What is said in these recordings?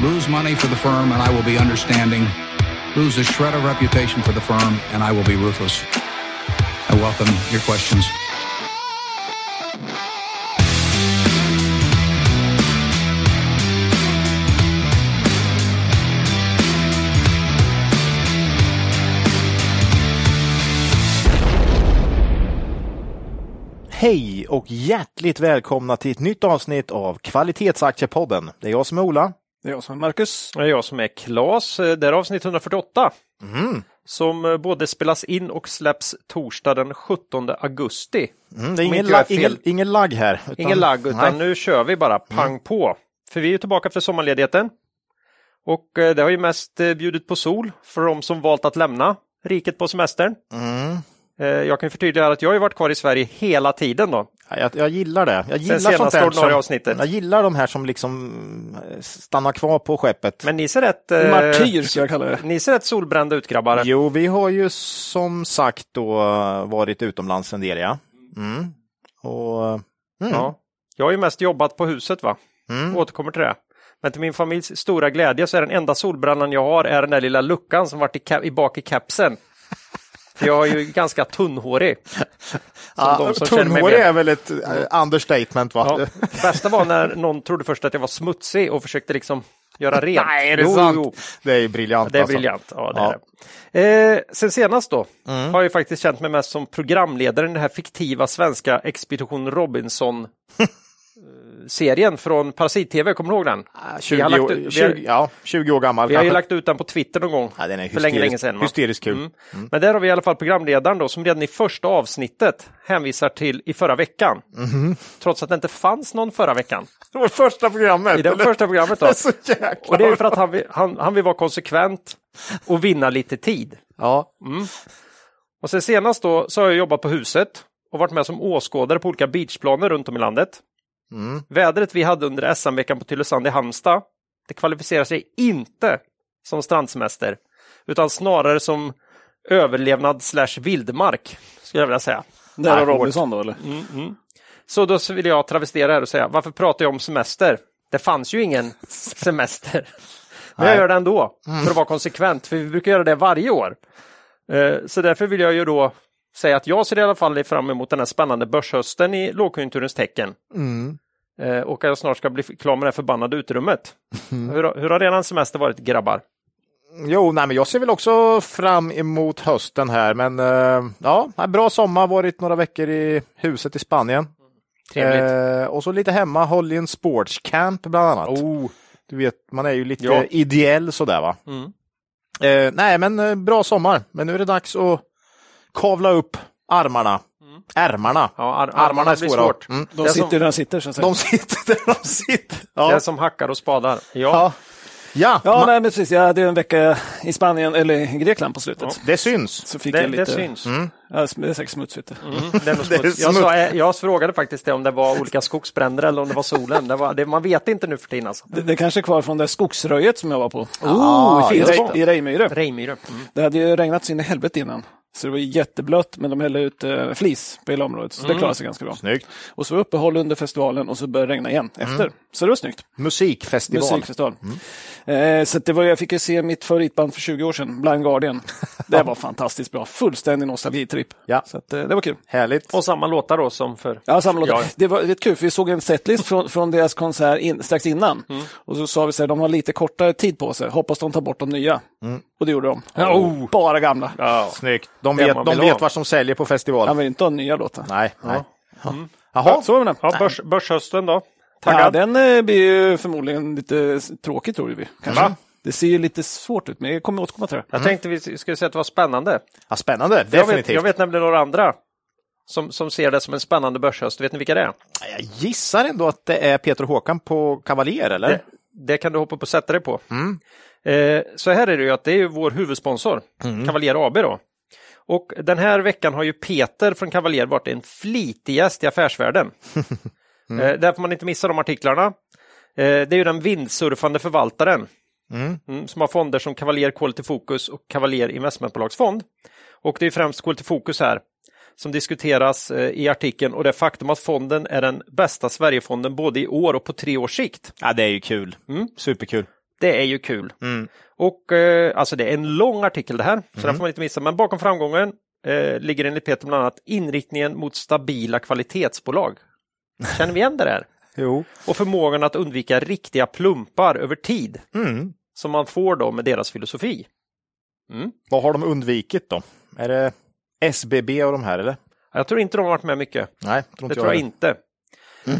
lose money for the firm and I will be understanding, lose a shred of reputation for the firm and I will be ruthless. I welcome your questions. Hej och hjärtligt välkomna till ett nytt avsnitt av Kvalitetsaktiepodden. Det är jag som är Ola. Det är jag som är Marcus. Det är jag som är Klas. Det är avsnitt 148. Mm. Som eh, både spelas in och släpps torsdag den 17 augusti. Mm, det är ingen, lag, ingen, ingen lagg här. Utan, Ingen lagg, utan Nej. nu kör vi bara pang på. För vi är tillbaka efter sommarledigheten. Och eh, det har ju mest eh, bjudit på sol för de som valt att lämna riket på semestern. Mm. Eh, Jag kan förtydliga att jag har ju varit kvar i Sverige hela tiden då. Ja, Jag, jag gillar det. Jag gillar sånt där som, avsnittet. Jag gillar de här som liksom eh, stannar kvar på skeppet. Men ni ser rätt, eh, Martyr ska jag kalla det. ni ser rätt solbrända ut grabbar. Jo, vi har ju som sagt då varit utomlands en del, ja. Mm. Och, mm. Ja. Jag har ju mest jobbat på huset va? Mm. Återkommer till det. Men till min familjs stora glädje så är den enda solbrännan jag har är den där lilla luckan som varit i, i bak i kapseln. För jag är ju ganska tunnhårig. Ja, tunnhårig är väl ett eh, understatement, va? Ja. Det bästa var när någon trodde först att jag var smutsig och försökte liksom göra rent. Nej, är det Jo, sant? jo, Det är briljant. det är alltså. briljant. Ja, det Ja. Är det. Eh, sen senast då Mm. har jag faktiskt känt mig mest som programledare i den här fiktiva svenska Expedition Robinson serien från Parasit-TV, kommer du ihåg den? Ah, Vi har 20, lagt år- ut- har- 20, ja, 20 år gammal Vi har ju kanske. lagt ut den på Twitter någon gång Ja, den är för länge, länge sedan. va? hysteriskt kul. Mm. Men där har vi i alla fall programledaren då som redan i första avsnittet hänvisar till i förra veckan. Mhm. Trots att det inte fanns någon förra veckan. Det var första programmet. I det eller? första programmet Det då. är så jäkla Och det är för att han vill, han, han vill vara konsekvent och vinna lite tid. Ja. Och sen senast då så har jag jobbat på huset och varit med som åskådare på olika beachplaner runt om i landet. Mm. Vädret vi hade under SM-veckan på Tylösand i Halmstad, det kvalificerar sig inte som strandsemester, utan snarare som överlevnad slash vildmark, skulle jag vilja säga. Nej, Robinson då eller? Så då vill jag travestera här och säga, varför pratar jag om semester? Det fanns ju ingen semester. Men jag gör det ändå, för att vara konsekvent, för vi brukar göra det varje år. Eh, Så därför vill jag ju då säga att jag ser i alla fall fram emot den här spännande börshösten i lågkonjunkturens tecken. Eh, Och att jag snart ska bli klar med det här förbannade utrymmet. Hur, har- hur har redan semester varit grabbar? Jo, nej, men jag ser väl också fram emot hösten här, men eh, ja, bra sommar, varit några veckor i huset i Spanien. Eh, och så lite hemma, håll i en sportscamp bland annat. Oh, Du vet, man är ju lite Ja. ideell sådär va. Mm. Eh, nej, men eh, bra sommar. Men nu är det dags att kavla upp armarna. Ärmarna. Mm. ja, ar- Armarna är svåra. svårt. Mm. De sitter som- där de sitter så att säga. De sitter där de sitter. Det är Ja, som hackar och spadar. Ja. ja. ja. Ja, nej, men precis. Jag hade en vecka i Spanien, eller i Grekland på slutet. det syns. Så fick Det, jag lite... det syns. Ja, det är säkert smutsigt. Mm, det är Det är smuts. jag, sa, jag frågade faktiskt det om det var olika skogsbränder eller om det var solen. Det var, det, man vet inte nu för tiden. Alltså. Det, det kanske är kvar från det skogsröjet som jag var på. Ah, I. I. Reimyre. Mm. Det hade ju regnat så in i helvete innan. Så det var jätteblött, men de hällde ut eh, flis på hela området. Så det klarade sig ganska bra. Snyggt. Och så var uppehåll under festivalen och så började det regna igen efter. Så det var snyggt. Musikfestival. Musikfestival. Eh, så det var, jag fick ju se mitt favoritband för 20 år sedan, Blind Guardian. Det var fantastiskt bra. Fullständig nostalgitripp. Ja. Så att, eh, det var kul. Härligt. Och samma låtar då som för... Ja, samma låt. Ja. Det var rätt kul, för vi såg en setlist från, från deras konsert in, strax innan. Mm. Och så sa vi så här, de har lite kortare tid på sig, hoppas de tar bort de nya. Och det gjorde de. Oh. Bara gamla. Ja. Snyggt. De vet, de vet ha. vad som säljer på festival. Han vill inte ha nya låtar. Nej. nej. Mm. Jaha. Så var det. Ja, börs, börshösten då? Ja, Taggad? den eh, blir ju förmodligen lite tråkig tror vi. Kanske. Va? Det ser ju lite svårt ut, men jag kommer återkomma till det. Jag tänkte vi skulle säga att det var spännande. Ja, spännande. Jag vet, Definitivt. jag vet nämligen några andra som, som ser det som en spännande börshöst. Vet ni vilka det är? Jag gissar ändå att det är Peter och Håkan på Cavalier, eller? Det, det kan du hoppa upp och sätta dig på. Eh, så här är det ju att det är ju vår huvudsponsor, Cavalier AB då. Och den här veckan har ju Peter från Cavalier varit en flitig gäst i affärsvärlden. eh, där får man inte missa de artiklarna. Eh, det är ju den vindsurfande förvaltaren mm, som har fonder som Cavalier Quality Focus och Cavalier Investmentbolagsfond. Och det är främst Quality Focus här som diskuteras eh, i artikeln och det faktum att fonden är den bästa Sverigefonden både i år och på tre års sikt. Ja, det är ju kul. Superkul. Det är ju kul. Mm. Och eh, alltså det är en lång artikel det här, så den får man inte missa. Men bakom framgången eh, ligger enligt Peter bland annat inriktningen mot stabila kvalitetsbolag. Känner vi igen det där? Jo. Och förmågan att undvika riktiga plumpar över tid Mm. som man får då med deras filosofi. Vad har de undvikit då? Är det SBB och de här eller? Jag tror inte de har varit med mycket. Nej, tror Det inte tror jag heller. inte.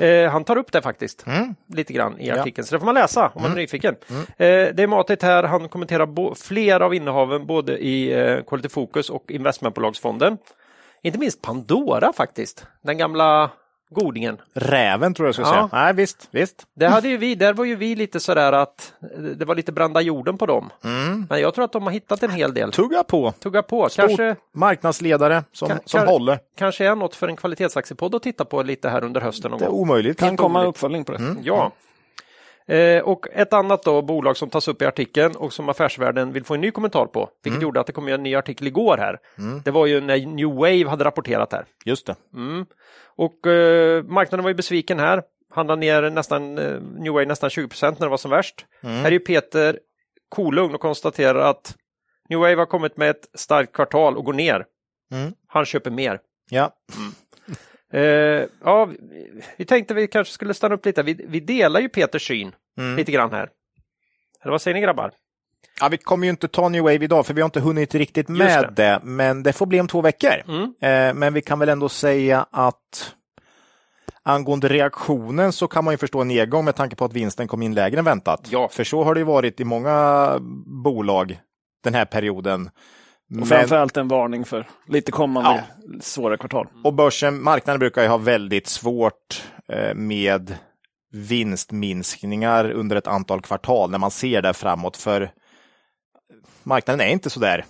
Eh, han tar upp det faktiskt, Mm. lite grann i Ja. artikeln, så det får man läsa om man är nyfiken. Eh, det är matigt här, han kommenterar flera av innehaven både i eh, Quality Focus och investmentbolagsfonden. Inte minst Pandora faktiskt, den gamla godingen. Räven tror jag skulle Ja. säga. Nej, visst, visst. Det hade ju vi, där var ju vi lite sådär att det var lite branda jorden på dem. Mm. Men jag tror att de har hittat en hel del. Tugga på. Tugga på, Stor kanske, marknadsledare som, Kan- som kan- håller. kanske är något för en kvalitetsaktiepodd att titta på lite här under hösten någon Det är gång. omöjligt. Kan komma roligt. uppföljning på det. Ja. Eh, och ett annat då, bolag som tas upp i artikeln och som affärsvärlden vill få en ny kommentar på, vilket gjorde att det kom en ny artikel igår här. Det var ju när New Wave hade rapporterat här. Just det. Mm. Och eh, marknaden var ju besviken här. Handlade ner nästan, eh, New Wave nästan 20% när det var som värst. Här är ju Peter kolugn och konstaterar att New Wave har kommit med ett starkt kvartal och går ner. Mm. Han köper mer. Ja. Eh, ja, vi, tänkte vi kanske skulle stanna upp lite. Vi, vi delar ju Peters syn Mm. lite grann här. Eller vad säger ni grabbar? ja, vi kommer ju inte ta New Wave idag för vi har inte hunnit riktigt med Just det. Men det får bli om två veckor. Mm. Eh, men vi kan väl ändå säga att angående reaktionen så kan man ju förstå en nedgång med tanke på att vinsten kom in lägre än väntat. Ja. För så har det ju varit i många bolag den här perioden. Men- Och framförallt en varning för lite kommande svåra kvartal. Och börsen, marknaden brukar ju ha väldigt svårt eh, med vinstminskningar under ett antal kvartal när man ser det framåt. För marknaden är inte så där.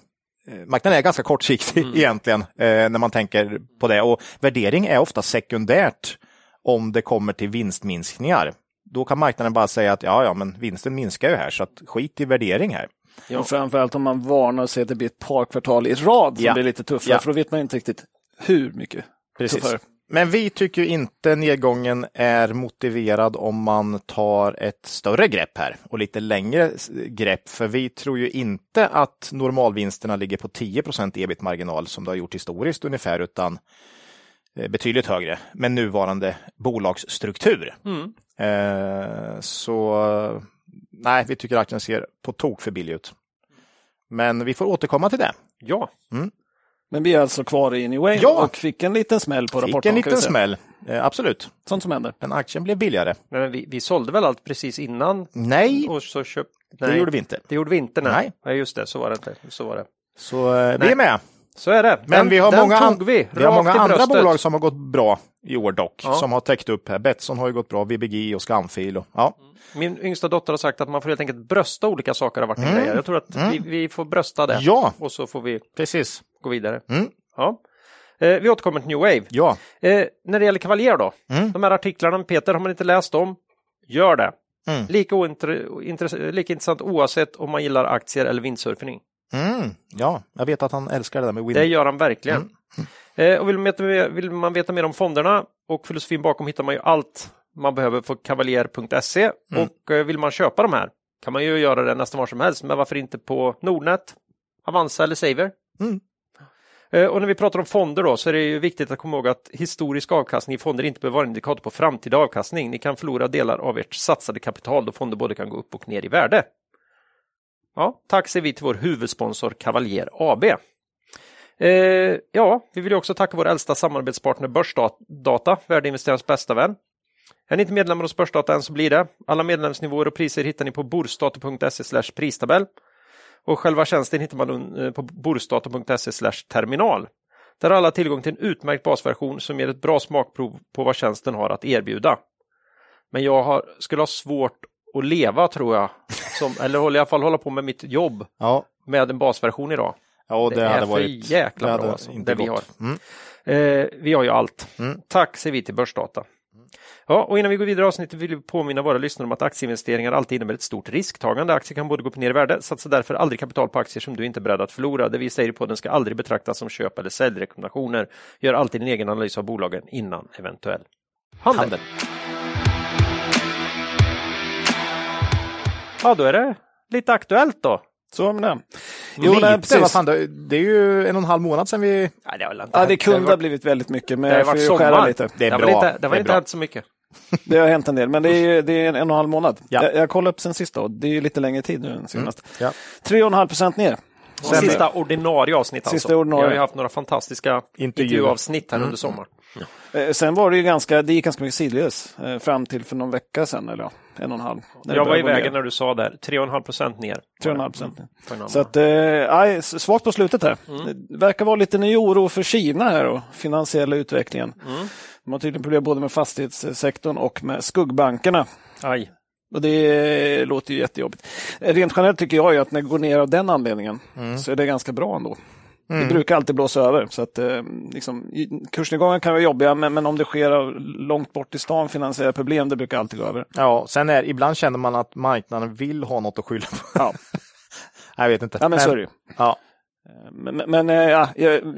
eh, Marknaden är ganska kortsiktig egentligen eh, när man tänker på det. Och värdering är ofta sekundärt om det kommer till vinstminskningar. Då kan marknaden bara säga att ja, ja, men vinsten minskar ju här så att skit i värdering här. Och framförallt om man varnar och säger att det blir ett par kvartal i rad som Ja. blir lite tuffare, Ja. för då vet man inte riktigt hur mycket Precis. tuffare. Men vi tycker ju inte nedgången är motiverad om man tar ett större grepp här och lite längre grepp. För vi tror ju inte att normalvinsterna ligger på 10% ebit-marginal som det har gjort historiskt ungefär, utan eh, betydligt högre med nuvarande bolagsstruktur. Eh, så nej, vi tycker aktien ser på tok för billig ut. Men vi får återkomma till det. Ja, Men vi är alltså kvar i New Wave Ja. och fick en liten smäll på Fick rapporten. en kan vi liten smäll, eh, absolut. Sånt som händer. Men aktien blev billigare. men vi, vi sålde väl allt precis innan Nej, och så köpte... det gjorde vi inte. Det gjorde vi inte. Nej. Nej. nej, just det, så var det inte. Så var det. Så eh, vi Nej. är med. Så är det. Men Den- vi har den många, tog vi, vi har många andra bröstet. bolag som har gått bra i år dock, Ja. som har täckt upp här. Betsson har ju gått bra, VBG och Skamfil. Och, ja. Min yngsta dotter har sagt att man får helt enkelt brösta olika saker har varit en grej. Jag tror att vi, vi får brösta det. Mm. ja, Och så får vi precis. gå vidare. Mm. Ja. Eh, vi återkommer till New Wave. Ja, Eh, när det gäller Cavalier då, Mm. de här artiklarna med Peter, har man inte läst dem, gör det. Mm. Lika, ointre- intress- lika intressant oavsett om man gillar aktier eller vindsurfing. Mm. ja, jag vet att han älskar det där med win. Det gör han verkligen. Mm. Eh, och vill man, veta mer, vill man veta mer om fonderna och filosofin bakom hittar man ju allt man behöver på kavaljer.se Mm. och eh, vill man köpa de här kan man ju göra det nästan var som helst, men varför inte på Nordnet, Avanza eller Saver? Mm. Eh, Och när vi pratar om fonder då så är det ju viktigt att komma ihåg att historisk avkastning i fonder inte behöver vara en indikator på framtida avkastning. Ni kan förlora delar av ert satsade kapital då fonder både kan gå upp och ner i värde. Ja, tack säger vi till vår huvudsponsor Cavalier AB. Eh, ja, vi vill ju också tacka vår äldsta samarbetspartner Börsdata, värdeinvesterarens bästa vän. Är ni inte medlemmar hos Börsdata än så blir det. Alla medlemsnivåer och priser hittar ni på borsdata.se pristabell. Och själva tjänsten hittar man eh, på borsdata.se terminal. Där har alla tillgång till en utmärkt basversion som ger ett bra smakprov på vad tjänsten har att erbjuda. Men jag har, skulle ha svårt att leva tror jag, som, eller i alla fall hålla på med mitt jobb Ja, med en basversion idag. ja det, Det är hade för varit jäkla det bra, alltså, inte det vi gått. Mm. Eh, vi har ju allt. Mm. Tack säger vi till Börsdata. Ja, och innan vi går vidare i avsnittet vill vi påminna våra lyssnare om att aktieinvesteringar alltid innebär ett stort risktagande. Aktier kan både gå upp och ner i värde. Satsa därför aldrig kapital på aktier som du inte är beredd att förlora. Det vi säger på den ska aldrig betraktas som köp eller säljrekommendationer. Gör alltid din egen analys av bolagen innan eventuell handel. Handel. Ja, då är det lite aktuellt då. Så med det. Jo, nej, Lite, precis. vad fan, det, det är ju en och en halv månad sedan vi... Nej, det, har Ja, det kunde har ha blivit väldigt mycket, men det har jag varit sommar. lite. Det är bra. inte, det Det är inte hänt så mycket. Det har hänt en del, men det är, det är en, en och en halv månad. Ja. Jag, jag kollade upp sen sista och det är ju lite längre tid nu än senast. Ja. 3,5 procent ner. Sen sista ordinarie avsnitt alltså. Sista ordinarie. Vi har ju haft några fantastiska intervjuavsnitt här under sommaren. Eh, Sen var det ju ganska, det gick ganska mycket sidledes eh, fram till för någon vecka sedan, eller ja, en och en halv. Jag var i vägen ner. när du sa där, 3,5 procent ner. 3,5 procent. Annan. Så att, eh, svagt på slutet här. Mm. Det verkar vara lite ny oro för Kina här och finansiella utvecklingen. Mm. De har tydligen problem både med fastighetssektorn och med skuggbankerna. Aj. Och det låter ju jättejobbigt. Rent generellt tycker jag ju att när det går ner av den anledningen Mm. så är det ganska bra ändå. Det brukar alltid blåsa över. Så att, eh, liksom, kursnedgångar kan vara jobbiga, men, men om det sker långt bort i stan, finansiella problem, det brukar alltid gå över. Ja, sen är ibland känner man att marknaden vill ha något att skylla på. Ja, Jag vet inte. ja men så är det ju. Ja, Men, men- eh, ja,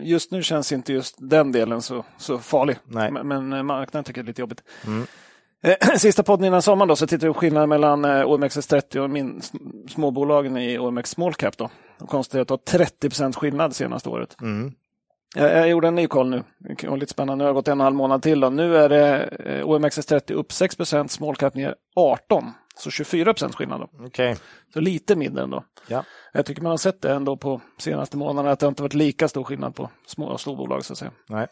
just nu känns inte just den delen så, så farlig. Nej. Men, men eh, marknaden tycker det är lite jobbigt. Eh, Sista podden innan sommaren då, så tittar vi på skillnaden mellan eh, OMXS30 och min, sm- småbolagen i OMX Small Cap. Då. De konstaterar att det var 30% skillnad senaste året. Mm. Jag, jag gjorde en ny koll nu. Var lite spännande. Nu har det gått en och en halv månad till. Då. Nu är det eh, OMXS30 upp 6 Small Cap ner 18 Så 24 skillnad. Då. okej. Så lite mindre ändå. Ja. Jag tycker man har sett det ändå på senaste månaderna att det inte varit lika stor skillnad på små och storbolag så att säga. Nej.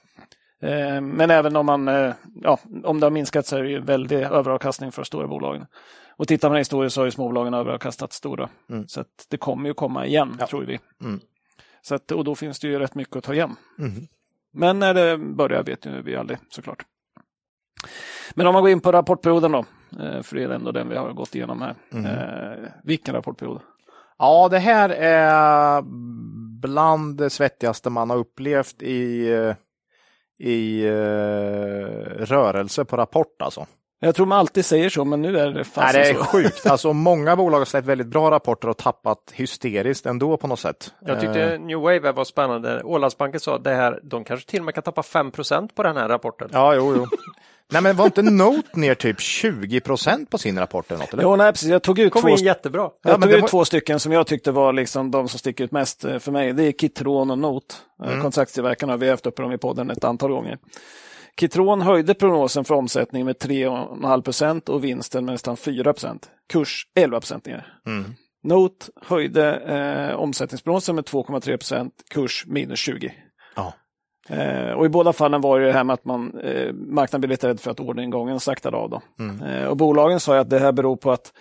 Eh, Men även om man, eh, ja, om det har minskat så är det ju väldig överavkastning för stora bolagen. Och tittar man historiskt så har ju småbolagen överavkastat stora. Mm. Så det kommer ju komma igen, Ja. tror vi. Mm. Så att, och då finns det ju rätt mycket att ta igen. Mhm. Men när det börjar vet ju vi aldrig såklart. Men om man går in på rapportperioden då, eh, för det är ändå den vi har gått igenom här. Mm. Eh, vilken rapportperiod? Ja, det här är bland det svettigaste man har upplevt i, eh, i eh, rörelse på rapport alltså. Jag tror man alltid säger så, men nu är det Nej, fasen det är så. sjukt. Alltså, många bolag har släppt väldigt bra rapporter och tappat hysteriskt ändå på något sätt. Jag tyckte Eh, New Wave var spännande. Ålandsbanken sa att det här, de kanske till och med kan tappa 5% på den här rapporten. Ja, jo, jo. Nej, men var inte Note ner typ 20 procent på sin rapport eller något? Eller? Jo, nej, precis. Jag tog ut kom två, in jättebra. jag Ja, men tog det ut var- två stycken som jag tyckte var liksom de som sticker ut mest eh, för mig. Det är Kitron och Note. Mm. Kontraktstillverkarna, vi har haft uppe dem i podden ett antal gånger. Kitron höjde prognosen för omsättning med 3,5 procent och vinsten med nästan 4 procent. Kurs 11 procent ner. Mm. Note höjde eh, omsättningsprognosen med 2,3 procent, kurs minus 20. Ja. Eh, och i båda fallen var det här med att man, eh, marknaden blev lite rädd för att orderingången saktade av. Då. Mm. Eh, och bolagen sa att det här beror på att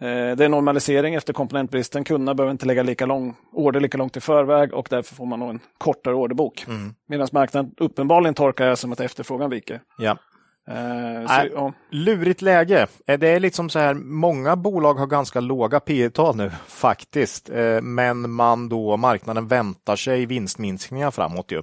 det är normalisering efter komponentbristen. Kunderna behöver inte lägga lika lång order lika långt i förväg och därför får man en kortare orderbok. Mm. Medan marknaden uppenbarligen tolkar det som att efterfrågan viker. Ja. Nej. så, ja. Lurigt läge. Eh, Det är liksom så här, många bolag har ganska låga P tal nu faktiskt, Eh, men man då, marknaden väntar sig vinstminskningar framåt ju.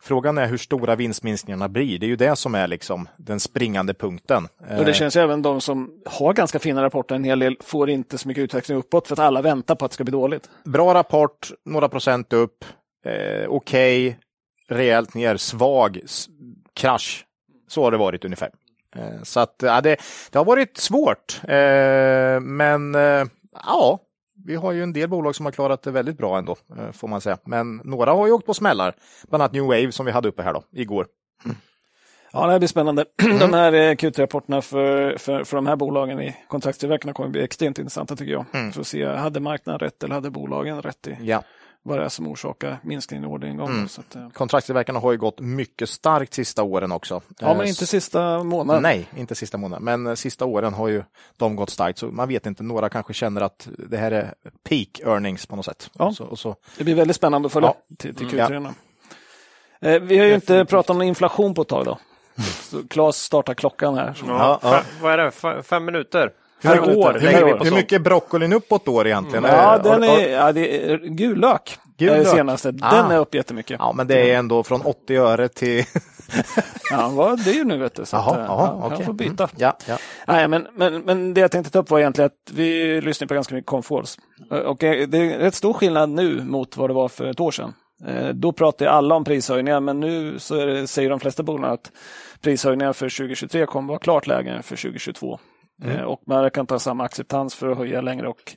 Frågan är hur stora vinstminskningarna blir. Det är ju det som är liksom den springande punkten. Och det känns ju även de som har ganska fina rapporter, en hel del, får inte så mycket utveckling uppåt för att alla väntar på att det ska bli dåligt. Bra rapport, några procent upp, eh, okej, rejält ner, svag, krasch. Så har det varit ungefär. Eh, så att ja, det, det har varit svårt, eh, men eh, ja, vi har ju en del bolag som har klarat det väldigt bra ändå, får man säga. Men några har ju åkt på smällar, bland annat New Wave som vi hade uppe här då, igår. Ja, det här blir spännande. Mm. De här eh, Q3-rapporterna för, för, för de här bolagen i kontraktstillverkarna kommer bli extremt intressanta tycker jag. Mm. För att se, hade marknaden rätt eller hade bolagen rätt i Ja. Vad det är som orsakar minskningen i orderingången. Mm. Så att, eh, Kontraktstillverkarna har ju gått mycket starkt sista åren också. ja, Eh, men inte sista månaden. Nej, inte sista månaden, men eh, sista åren har ju de gått starkt, så man vet inte, några kanske känner att det här är peak earnings på något sätt. Ja. Och så, och så, Det blir väldigt spännande att följa Ja. till, till Mm. Q3. Eh, vi har ju inte pratat om inflation på ett tag då. Så Claes startar klockan här. Ja, ja. Vad är det? Fe- fem minuter? Per år Hur mycket- hur mycket är broccolin uppåt då egentligen? Ja, Eh, den är, ja, det är gul lök. Gul är det lök. senaste. Den Ah. är upp jättemycket. Ja, men det är ändå från 80 öre till... Ja, det är ju nu vet du. Så att, Jaha, eh, ja, okej. Jag får byta. Ja, ja. Nej, men, men, men det jag tänkte ta upp var egentligen att vi lyssnar på ganska mycket Comforce. Och det är rätt stor skillnad nu mot vad det var för ett år sedan. Eh, Då pratade alla om prishöjningar, men nu så det, säger de flesta bolagen att prishöjningar för 2023 kommer vara klart lägre än för 2022. Mm. Eh, och man kan ta samma acceptans för att höja längre. Och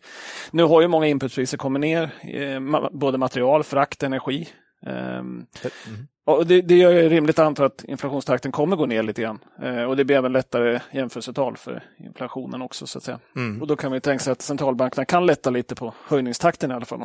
nu har ju många inputpriser kommit ner, eh, både material, frakt, energi. Mm. Och det, det gör det rimligt att anta att inflationstakten kommer gå ner lite grann. Eh, och det blir även lättare jämförelsetal för inflationen också. så att säga. Mm. Och då kan vi tänka sig att centralbankerna kan lätta lite på höjningstakten i alla fall.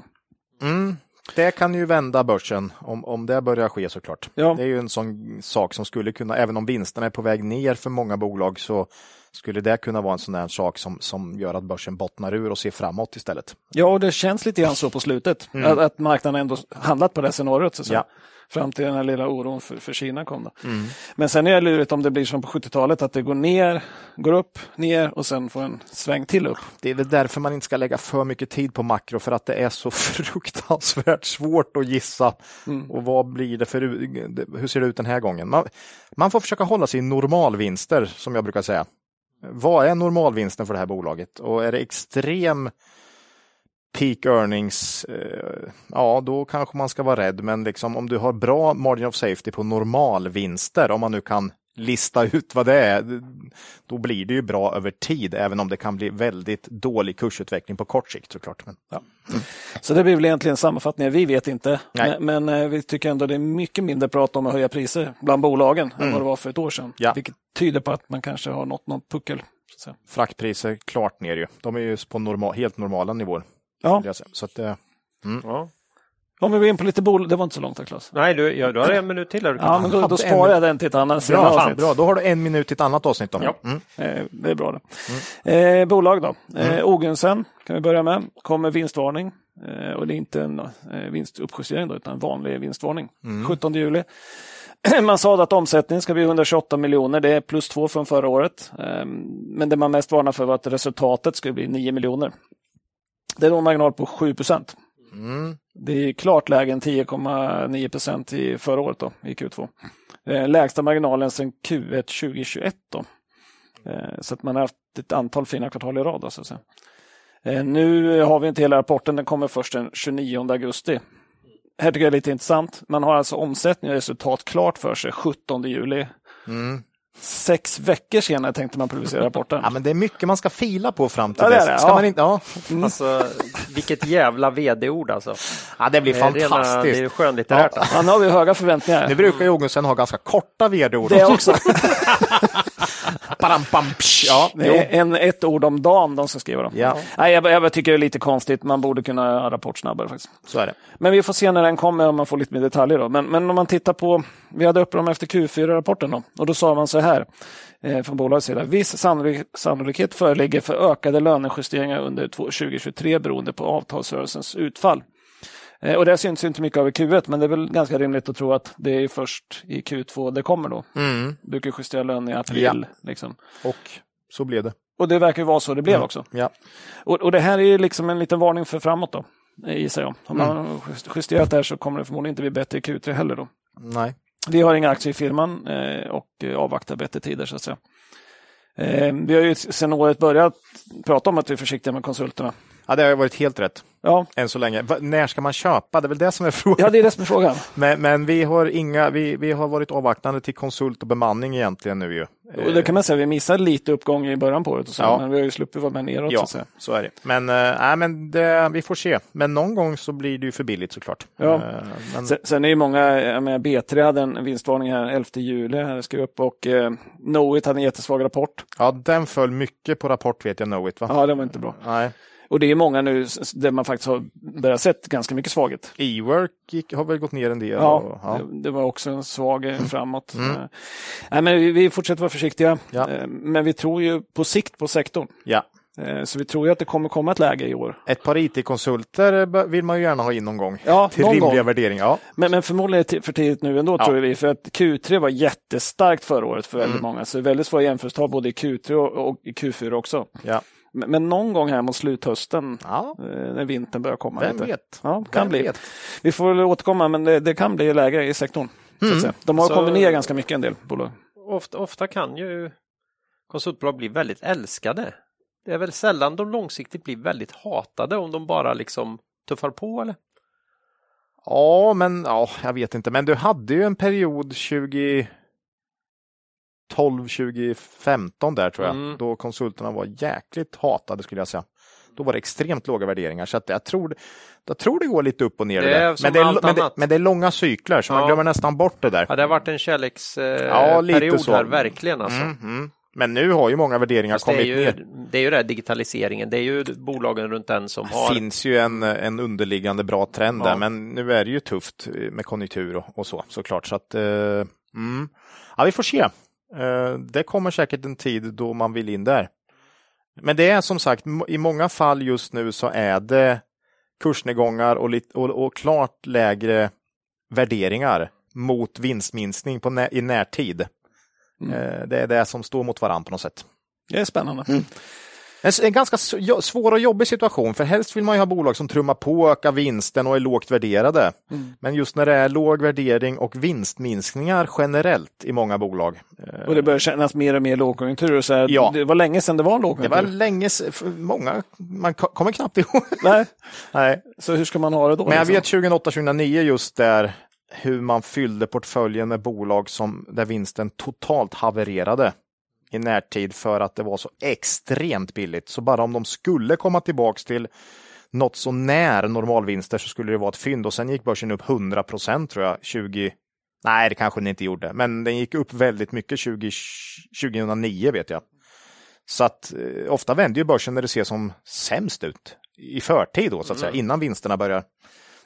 Mm. Det kan ju vända börsen om, om det börjar ske såklart. Ja. Det är ju en sån sak som skulle kunna, även om vinsterna är på väg ner för många bolag, så skulle det kunna vara en sån där sak som, som gör att börsen bottnar ur och ser framåt istället. Ja, och det känns lite grann så på slutet, mm. att, att marknaden ändå handlat på det scenariot. Så ja. Fram till den här lilla oron för, för Kina kom. Då. Mm. Men sen är det lurigt om det blir som på 70-talet, att det går ner, går upp, ner och sen får en sväng till upp. Det är väl därför man inte ska lägga för mycket tid på makro, för att det är så fruktansvärt svårt att gissa. Mm. Och vad blir det för, hur ser det ut den här gången? Man, man får försöka hålla sig i normalvinster, som jag brukar säga. Vad är normalvinsten för det här bolaget? Och är det extrem peak earnings, eh, ja då kanske man ska vara rädd. Men liksom, om du har bra margin of safety på normalvinster, om man nu kan lista ut vad det är, då blir det ju bra över tid, även om det kan bli väldigt dålig kursutveckling på kort sikt såklart. Men, ja. Mm. Så det blir väl egentligen sammanfattningen, vi vet inte, men, men, eh, vi tycker ändå det är mycket mindre prat om att höja priser bland bolagen mm. än vad det var för ett år sedan, ja. vilket tyder på att man kanske har nått någon puckel. Fraktpriser klart ner ju, de är ju på normal, helt normala nivåer. Ja. Så att, mm. ja. Om vi går in på lite bolag, det var inte så långt här Claes. Nej, du, ja, du har en minut till. Här. Ja, men då, då sparar jag den till ett annat bra, fan, bra, då har du en minut till ett annat avsnitt. Då. Ja, mm. eh, det är bra det. Mm. Eh, bolag då. Eh, mm. Ogunsen kan vi börja med. Kommer vinstvarning. Eh, och det är inte en eh, vinstuppjustering då, utan en vanlig vinstvarning. 17 mm. juli. Man sa att omsättningen ska bli 128 miljoner, det är plus två från förra året. Eh, men det man mest varnar för var att resultatet skulle bli 9 miljoner. Det är då en marginal på 7 procent. Mm. Det är klart lägre än 10,9 procent i förra året då, i Q2. Eh, lägsta marginalen sedan Q1 2021. Då. Eh, så att man har haft ett antal fina kvartal i rad. Då, så att säga. Eh, nu har vi inte hela rapporten, den kommer först den 29 augusti. Här tycker jag är lite intressant. Man har alltså omsättning och resultat klart för sig 17 juli. Mm. Sex veckor senare tänkte man publicera rapporten. Ja, men det är mycket man ska fila på fram till ja, dess. Det, ska ja. man inte, ja. Mm. Alltså, vilket jävla vd-ord alltså. Ja, det blir det fantastiskt. Rena, det är skönlitterärt. Ja. Han har vi höga förväntningar. Nu brukar ju Ogunsen ha ganska korta vd-ord. Det också. ja, det är en, ett ord om dagen de ska skriva. Dem. Ja. Nej, jag, jag tycker det är lite konstigt. Man borde kunna göra rapport snabbare. Faktiskt. Så är det. Men vi får se när den kommer om man får lite mer detaljer. Då. Men, men om man tittar på, vi hade upp dem efter Q4-rapporten då, och då sa man så här eh, från bolagets sida. Viss sannolik, sannolikhet föreligger för ökade lönejusteringar under 2023 beroende på avtalsrörelsens utfall. Eh, och det syns inte mycket av i Q1, men det är väl ganska rimligt att tro att det är först i Q2 det kommer då. Mm. Brukar justera lön i april. Ja. Liksom. Och så blev det. Och det verkar ju vara så det blev mm. också. Ja. Och, och det här är ju liksom en liten varning för framåt då, gissar jag. Om mm. man justerat det här så kommer det förmodligen inte bli bättre i Q3 heller då. Nej. Vi har inga aktier i firman eh, och avvaktar bättre tider så att säga. Eh, vi har ju sedan året börjat prata om att vi är försiktiga med konsulterna. Ja, det har varit helt rätt. Ja. Än så länge. När ska man köpa? Det är väl det som är frågan. Ja, det är det som är frågan. Men, men vi, har inga, vi, vi har varit avvaktande till konsult och bemanning egentligen nu ju. Och det kan man säga, vi missade lite uppgång i början på året, och så, ja. men vi har ju sluppit vara med neråt. Ja, så, så är det. Men, äh, men det, vi får se. Men någon gång så blir det ju för billigt såklart. Ja. Äh, men... sen, sen är det många, jag menar, B3 hade en vinstvarning här 11 juli, här skrev upp, och eh, Knowit hade en jättesvag rapport. Ja, den föll mycket på rapport vet jag, Knowit. Va? Ja, den var inte bra. Nej. Och det är många nu där man faktiskt har börjat sett ganska mycket svaghet. E-work har väl gått ner en del? Ja, och, ja. Det, det, var också en svag mm. framåt. Mm. Uh, nej, men vi, vi, fortsätter vara försiktiga, ja. uh, men vi tror ju på sikt på sektorn. Ja. Så vi tror ju att det kommer komma ett läge i år. Ett par IT-konsulter vill man ju gärna ha in någon gång. Ja, till någon rimliga värderingar. Ja. Men, men förmodligen för tidigt nu ändå ja. tror vi. För att Q3 var jättestarkt förra året för väldigt mm. många. Så det är väldigt svåra jämförelsetal både i Q3 och, och i Q4 också. Ja. Men, någon gång här mot sluthösten, ja. Eh, när vintern börjar komma. Vem lite. vet? Ja, kan Vem bli. Vet? Vi får väl återkomma, men det, det kan bli läge i sektorn. Mm. De har så, kommit ner ganska mycket en del bolag. Ofta, ofta kan ju konsultbolag bli väldigt älskade. Det är väl sällan de långsiktigt blir väldigt hatade om de bara liksom tuffar på eller? Ja, men ja, jag vet inte. Men du hade ju en period 20 2012-2015 där tror jag, mm. då konsulterna var jäkligt hatade skulle jag säga. Då var det extremt låga värderingar, så att jag, tror, jag tror det går lite upp och ner. Det är men, det är, men, det, men, det är, långa cykler, så ja. man glömmer nästan bort det där. Ja, det har varit en kärleksperiod eh, ja, här, verkligen alltså. Mm, mm. Men nu har ju många värderingar Fast kommit det ju, ner. Det är ju det här digitaliseringen, det är ju bolagen runt den som har. Det finns ju en, en underliggande bra trend ja. där, men nu är det ju tufft med konjunktur och, och så såklart. Så att, eh, mm. ja, vi får se. Eh, det kommer säkert en tid då man vill in där. Men det är som sagt, i många fall just nu så är det kursnedgångar och, lit, och, och klart lägre värderingar mot vinstminskning på nä, i närtid. Mm. Eh, det är det som står mot varandra på något sätt. Det är spännande. Mm. En, en, ganska svår och jobbig situation, för helst vill man ju ha bolag som trummar på, ökar vinsten och är lågt värderade. Mm. Men just när det är låg värdering och vinstminskningar generellt i många bolag. Eh, och det börjar kännas mer och mer lågkonjunktur. Så här, ja. Det var länge sedan det var lågkonjunktur. Det var länge många, man kommer knappt ihåg. Nej. Nej. Så hur ska man ha det då? Men jag liksom? vet 2008-2009 just där hur man fyllde portföljen med bolag som, där vinsten totalt havererade i närtid för att det var så extremt billigt. Så bara om de skulle komma tillbaks till något så när normalvinster så skulle det vara ett fynd och sen gick börsen upp 100 procent tror jag 20 Nej, det kanske den inte gjorde, men den gick upp väldigt mycket 20, 2009 vet jag. Så att eh, ofta vänder ju börsen när det ser som sämst ut i förtid då så att säga, mm. innan vinsterna börjar.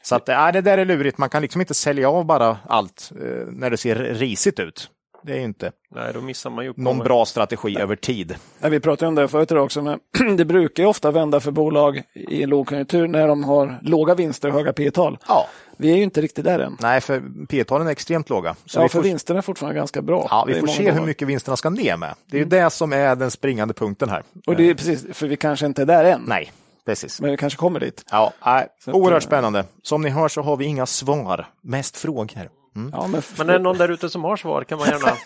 Så att äh, det där är lurigt, man kan liksom inte sälja av bara allt eh, när det ser risigt ut. Det är inte Nej, då missar man ju någon bra strategi över tid. Ja, vi pratade om det förut idag också, men det brukar ju ofta vända för bolag i en lågkonjunktur när de har låga vinster och höga P-tal. Ja. Vi är ju inte riktigt där än. Nej, för P-talen är extremt låga. Så ja, för får... vinsterna är fortfarande ganska bra. Ja, vi får se hur mycket vinsterna ska ner med. Det är ju mm. det som är den springande punkten här. Och det är precis, för vi kanske inte är där än. Nej, precis. Men vi kanske kommer dit. Ja, nej, oerhört att, spännande. Som ni hör så har vi inga svar, mest frågor. Mm. Ja, men, men är det någon där ute som har svar kan man gärna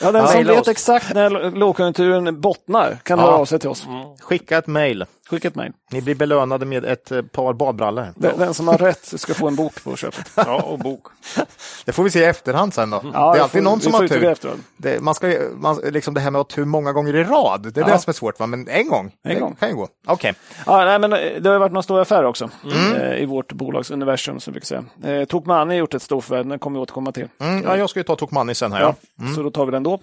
Ja, den som vet oss. exakt när lågkonjunkturen bottnar kan ja. höra av sig till oss. Mm. Skicka ett mejl. Skicka ett mejl. Ni blir belönade med ett eh, par badbrallor. Den, den, som har rätt ska få en bok på köpet. ja, och bok. Det får vi se i efterhand sen då. Ja, det är alltid får, någon som har tur. Det, man ska, man, liksom det här med att ha tur många gånger i rad, det är ja. det som är svårt. Va? Men en gång, en gång. kan ju gå. Okej. Okay. Ja, nej, eh, det har varit några stora affärer också mm. eh, i vårt bolagsuniversum. Som vi säga. Eh, Tokmanni har gjort ett storförvärv, den kommer vi återkomma till. Mm, ja, jag ska ju ta Tokmanni sen här. Ja. Mm. Så då tar vi den då.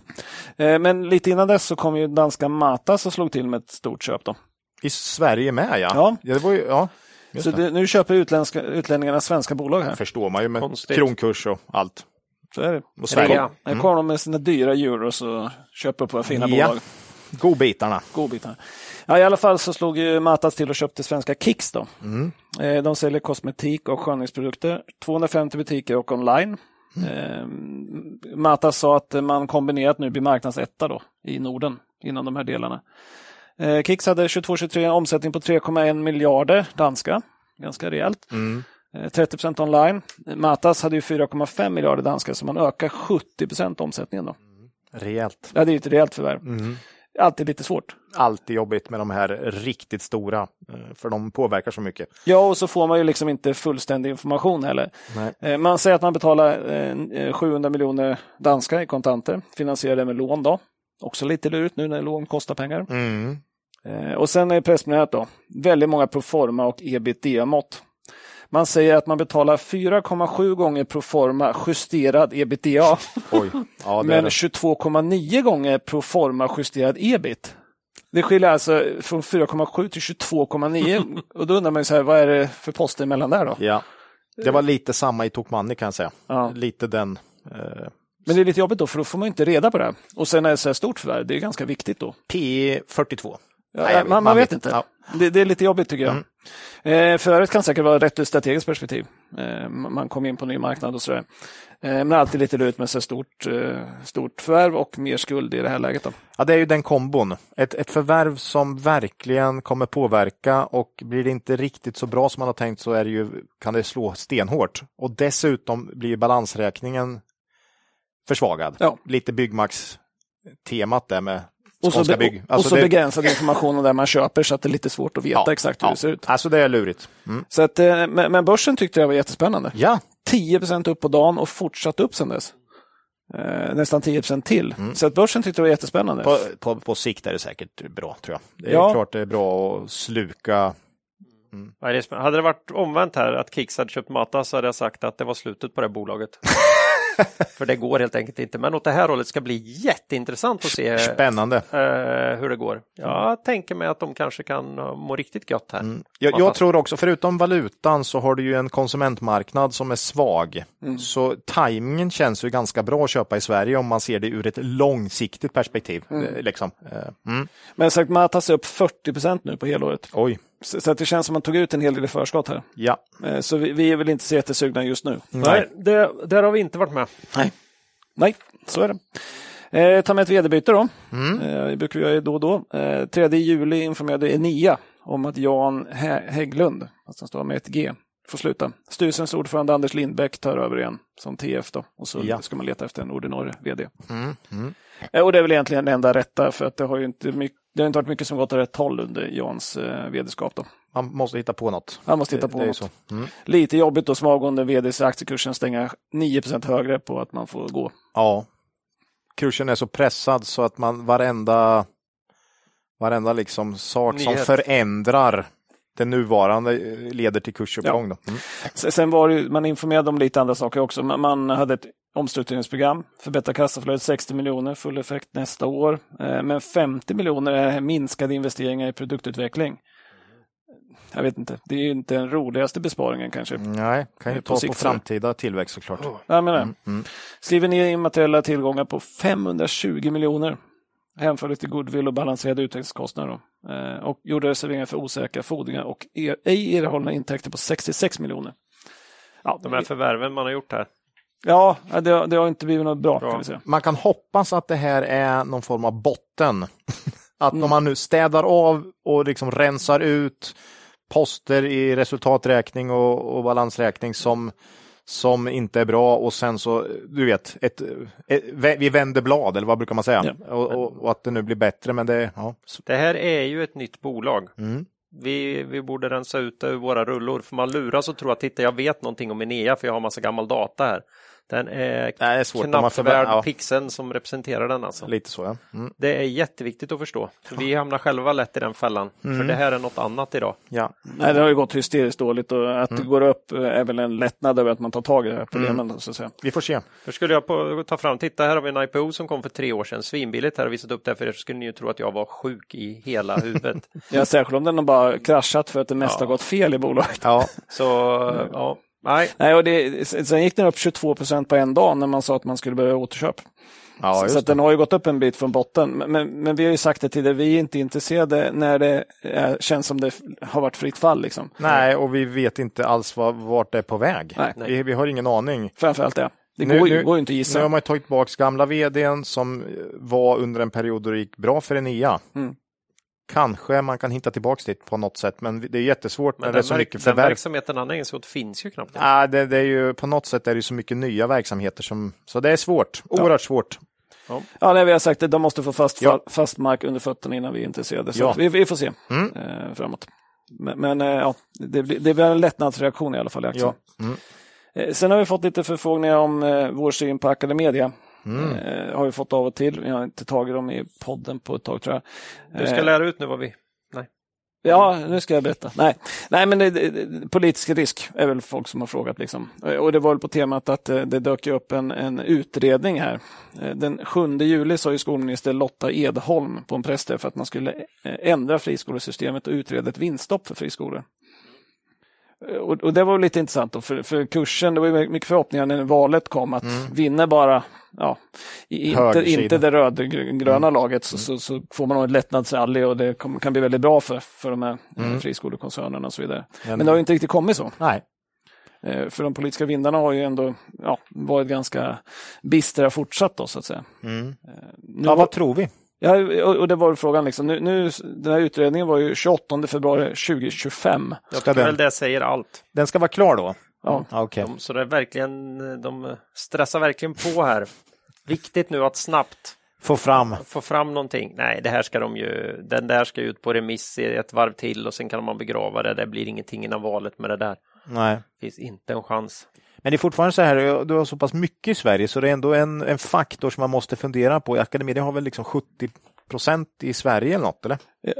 Eh, men lite innan dess så kom ju danska Matas och slog till med ett stort köp. Då. I Sverige med ja. Ja. ja, det var ju, ja. Så det, nu köper utländska, utlänningarna svenska bolag här. förstår man ju med Konstigt. kronkurs och allt. Så är det. Och Sverige. Mm. Här kommer de med sina dyra euros och köper upp våra fina ja. bolag. Godbitarna. Godbitarna. Ja, I alla fall så slog ju Matas till och köpte svenska Kicks. Då. Mm. Eh, de säljer kosmetik och skönhetsprodukter. 250 butiker och online. Mm. Eh, Matas sa att man kombinerat nu blir marknadsetta då, i Norden inom de här delarna. Eh, Kicks hade 22-23 omsättning på 3,1 miljarder danska. Ganska rejält. Mm. 30 eh, online. Matas hade ju 4,5 miljarder danska så man ökar 70% omsättningen. Då. Mm. Rejält. Ja, det är ett rejält förvärv. Mm. Alltid lite svårt. Alltid jobbigt med de här riktigt stora, eh, för de påverkar så mycket. Ja, och så får man ju liksom inte fullständig information heller. Nej. Man säger att man betalar 700 miljoner danska i kontanter, finansierar det med lån då. Också lite lurigt nu när lån kostar pengar. Mm. Eh, och sen är pressmeddelandet då, väldigt många proforma och ebitda-mått. Man säger att man betalar 4,7 gånger proforma justerad ebitda. Oj. Ja, men 22,9 gånger proforma justerad ebit. Det skiljer alltså från 4,7 till 22,9 och då undrar man ju så här, vad är det för poster mellan där då? Ja, det var lite samma i Tokmanni kan jag säga. Ja. Lite den eh, men det är lite jobbigt då, för då får man inte reda på det. Och sen är det så här stort förvärv, det är ganska viktigt då. P 42. Nej, man, man, vet, inte. Det, det, är lite jobbigt tycker jag. Mm. Eh, förvärvet kan säkert vara rätt ur strategiskt perspektiv. Eh, man kommer in på en ny marknad och sådär. Eh, men alltid lite lurigt med så stort, eh, stort förvärv och mer skuld i det här läget. Då. Ja, det är ju den kombon. Ett, ett förvärv som verkligen kommer påverka och blir det inte riktigt så bra som man har tänkt så är det ju, kan det slå stenhårt. Och dessutom blir balansräkningen försvagad. Ja. Lite Byggmax-temat där med och så, be bygg. Alltså och så det... begränsad information om där man köper så att det är lite svårt att veta ja, exakt hur ja. det ser ut. Alltså det är lurigt. Mm. Så att, eh, men, börsen tyckte jag var jättespännande. Ja. 10% upp på dagen och fortsatt upp sedan dess. Eh, nästan 10% till. Så att börsen tyckte det var jättespännande. På, på, på sikt är det säkert bra, tror jag. Det är Ja. klart det är bra att sluka. Ja, det. Hade det varit omvänt här, att Kicks hade köpt Mata, så hade jag sagt att det var slutet på det bolaget. För det går helt enkelt inte. Men åt det här hållet ska bli jätteintressant att se Spännande. eh, hur det går. Jag tänker mig att de kanske kan eh, må riktigt gött här. Jag, Ja, jag fast- tror också, förutom valutan så har du ju en konsumentmarknad som är svag. Mm. Så tajmingen känns ju ganska bra att köpa i Sverige om man ser det ur ett långsiktigt perspektiv. Mm. Eh, Liksom. Eh, Mm. Men sagt, Matas är upp 40% nu på helåret. Oj, Så, så att det känns som att man tog ut en hel del i förskott här. ja. Eh, Så vi, vi är väl inte så jättesugna just nu. Nej, det, där har vi inte varit med. Nej, så är det. Eh, ta med ett vd-byte då. Eh, det brukar vi göra då och då. Eh, 3 juli informerade Enia om att Jan Hä- Hägglund, alltså han står med ett G, får sluta. Styrelsens ordförande Anders Lindbäck tar över igen som TF då. Och så Ja. ska man leta efter en ordinarie vd. Mm. Mm. Eh, och det är väl egentligen det enda rätta för att det har ju inte, mycket, det har inte varit mycket som gått åt rätt håll under Jans eh, vd-skap då. Man måste hitta på något. Han måste hitta Det- på det något. så. Mm. Lite jobbigt då som avgående vd så aktiekursen stänga 9% högre på att man får gå. Ja. Kursen är så pressad så att man varenda, varenda liksom sak som Nyhet. förändrar det nuvarande eh, leder till kursuppgång. Då. Mm. Sen var det, man informerade om lite andra saker också. Man, man hade ett omstruktureringsprogram, förbättra kassaflödet 60 miljoner, full effekt nästa år. Eh, Men 50 miljoner är minskade investeringar i produktutveckling. Jag vet inte, det är ju inte den roligaste besparingen kanske. Nej, kan ju På ta på framtida tillväxt såklart. Jag menar, Mm. Mm. skriver ner immateriella tillgångar på 520 miljoner. Hänförligt till goodwill och balanserade utvecklingskostnader. Eh, Och gjorde reserveringar för osäkra fordringar och er, ej erhållna intäkter på 66 miljoner. Ja, De här förvärven man har gjort här. Ja, det, det har inte blivit något bra, Bra. kan vi säga. Man kan hoppas att det här är någon form av botten. Att Mm. om man nu städar av och liksom rensar ut poster i resultaträkning och, och balansräkning som, som inte är bra och sen så, du vet, ett, ett, vi vänder blad eller vad brukar man säga? Och, och, och att det nu blir bättre men det, ja. Det här är ju ett nytt bolag. Mm. Vi, vi borde rensa ut det ur våra rullor. För man luras och tror att titta, jag vet någonting om Enea för jag har massa gammal data här. Den är är svårt. knappt värd ja, pixeln som representerar den alltså. Lite så ja. Mm. Det är jätteviktigt att förstå. För vi hamnar själva lätt i den fällan. För det här är något annat idag. ja. Nej, det har ju gått hysteriskt dåligt och att Mm. det går upp är väl en lättnad över att man tar tag i det här problemen. då, Så att säga. Vi får se. För skulle jag på, ta fram, titta här har vi en IPO som kom för tre år sedan, svinbilligt här och visat upp det här för er så skulle ni ju tro att jag var sjuk i hela huvudet. Ja, särskilt om den har bara kraschat för att det mesta har gått fel i bolaget. Ja, Så ja, nej, Nej, och det, sen gick den upp 22 procent på en dag när man sa att man skulle börja återköp. ja så det. den har ju gått upp en bit från botten. Men, men, men vi har ju sagt det tidigare, vi är inte intresserade när det är, känns som det har varit fritt fall. Liksom. Nej, och vi vet inte alls vad, vart det är på väg. Nej. Vi, vi har ingen aning. Framförallt det. Det Nu- går, ju- nu- går ju inte att Nu gissa. har man tagit tillbaka gamla vdn som var under en period då det gick bra för Enea. Mm. Kanske man kan hitta tillbaka dit på något sätt, men det är jättesvårt när men det är så mycket den verksamheten han ägnar sig åt finns ju knappt. Ah, det, det är ju, på något sätt är det så mycket nya verksamheter som, så det är svårt, oerhört svårt. Ja, nej, vi har sagt att de måste få fast, Ja. fast mark under fötterna innan vi är intresserade. Så Ja. vi, vi får se Mm. eh, framåt. Men, men eh, ja, det, blir- det blir en lättnadsreaktion i alla fall i aktien. Ja. Mm. Eh, Sen har vi fått lite förfrågningar om eh, vår syn på Academedia. Mm. Eh, har vi fått av och till. Vi har inte tagit dem i podden på ett tag tror jag. Du ska Eh, lära ut nu vad vi... Nej. Ja, nu ska jag berätta. Nej, Nej men det, det, politisk risk är väl folk som har frågat. Liksom. Eh, Och det var väl på temat att eh, det dök upp en, en utredning här. Eh, Den 7 juli sa ju skolminister Lotta Edholm på en pressträff att man skulle ändra friskolesystemet och utreda ett vinststopp för friskolor. Eh, Och, och det var lite intressant då, för, för kursen, det var mycket förhoppningar när valet kom att vinner bara ja, inte, inte det rödgröna laget så, så, så får man nog en lättnadsrally och det kom, kan bli väldigt bra för, för de här mm. friskolekoncernerna och så vidare. Men det har ju inte riktigt kommit så. Nej. Eh, För de politiska vindarna har ju ändå ja, varit ganska bistra fortsatt då så att säga. Mm. Nu Ja, vad tror vi? Ja, och det var frågan liksom. Nu, nu, den här utredningen var ju 28 februari 2025. Jag tycker väl det säger allt. Den ska vara klar då? Ja. Ja, Okej. De, så det är verkligen, de stressar verkligen på här. Viktigt nu att snabbt Få fram. få fram någonting. Nej, det här ska de ju, den där ska ut på remiss i ett varv till och sen kan man begrava det. Det blir ingenting innan valet med det där. Nej. finns inte en chans. Men det är fortfarande så här, du har så pass mycket i Sverige så det är ändå en, en faktor som man måste fundera på. Academedia har väl liksom 70 procent i Sverige eller något, eller?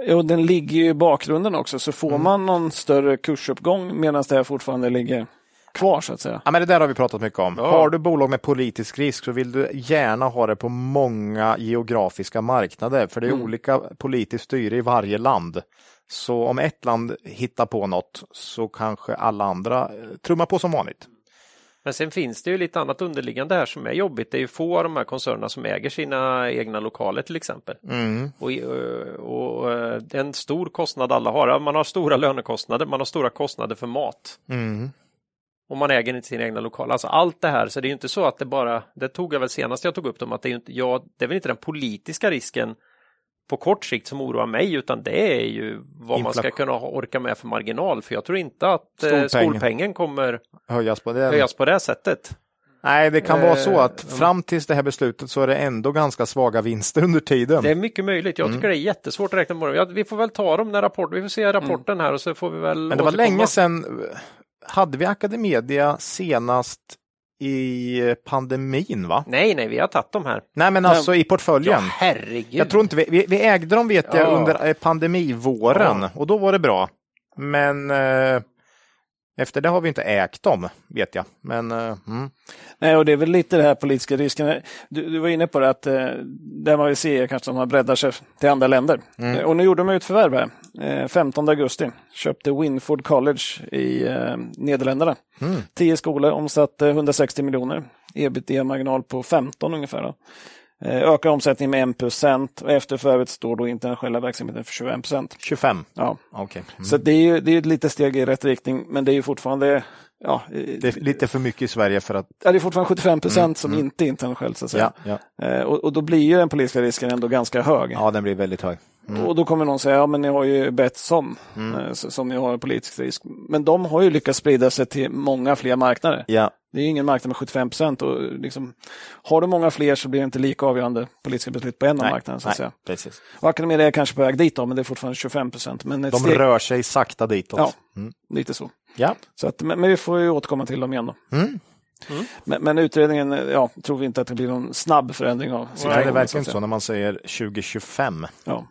Jo, den ligger ju i bakgrunden också, så får Mm. man någon större kursuppgång medan det här fortfarande ligger kvar så att säga. Ja, men det där har vi pratat mycket om. Ja. Har du bolag med politisk risk så vill du gärna ha det på många geografiska marknader, för det är Mm. olika politiskt styre i varje land. Så om ett land hittar på något så kanske alla andra eh, trummar på som vanligt. Men sen finns det ju lite annat underliggande här som är jobbigt. Det är ju få av de här koncernerna som äger sina egna lokaler till exempel. Och, i- och, och eh, det är en stor kostnad alla har. Man har stora lönekostnader, man har stora kostnader för mat. Och man äger inte sina egna lokaler. Alltså allt det här, så det är ju inte så att det bara, det tog jag väl senast jag tog upp dem, att det är ju inte, ja, det är väl inte den politiska risken på kort sikt som oroar mig, utan det är ju vad man ska Inflation. kunna orka med för marginal. För jag tror inte att eh, Skolpeng. skolpengen kommer Höjas på det. höjas på det sättet. Nej, det kan vara så att Eh, fram tills det här beslutet så är det ändå ganska svaga vinster under tiden. Det är mycket möjligt. Jag tycker det är jättesvårt att räkna på det. Vi får väl ta dem när rapport, vi får se rapporten här och så får vi väl Men det var återkomma. länge sedan. Hade vi Academedia senast i pandemin, va? Nej, nej, vi har tagit dem här. Nej, men alltså i portföljen. Ja, herregud. Jag tror inte vi, vi, vi ägde dem vet jag Ja. under eh, pandemivåren Ja. och då var det bra. Men eh, efter det har vi inte ägt dem, vet jag. Men eh, mm. Nej, och det är väl lite det här politiska risken. Du, du var inne på det att eh, det man vill se är kanske att man breddar sig till andra länder. Mm. Eh, och nu gjorde de ett förvärv här. Eh, 15 augusti köpte Winford College i Nederländerna. Mm. 10 skolor, omsatte 160 miljoner. Ebitda-marginal på 15 ungefär. Då. Eh, ökar omsättningen med 1 procent och efter förvärvet står då internationella verksamheten för 21 procent. 25. Ja. Okej. Mm. Så det är ju det är ett litet steg i rätt riktning, men det är ju fortfarande Ja, eh, Det är lite för mycket i Sverige för att... ja, det är fortfarande 75 procent som inte är internationellt. Så att säga. Ja, ja. Eh, och, och då blir ju den politiska risken ändå ganska hög. ja, den blir väldigt hög. Och då kommer någon säga, ja men ni har ju Betsson Mm. eh, som ni har politisk risk. Men de har ju lyckats sprida sig till många fler marknader. Ja, Det är ju ingen marknad med 75 procent och liksom, har du många fler så blir det inte lika avgörande politiska beslut på en av nej, marknaden. Så att säga. precis. Och Academedia är kanske på väg dit då, men det är fortfarande 25 procent. De steg, rör sig sakta ditåt. Ja. Mm. lite så. Ja. så att, men, men vi får ju återkomma till dem igen då. Mm. Men, men utredningen, ja, tror vi inte att det blir någon snabb förändring av Nej, det verkar inte så när man säger 2025. Ja.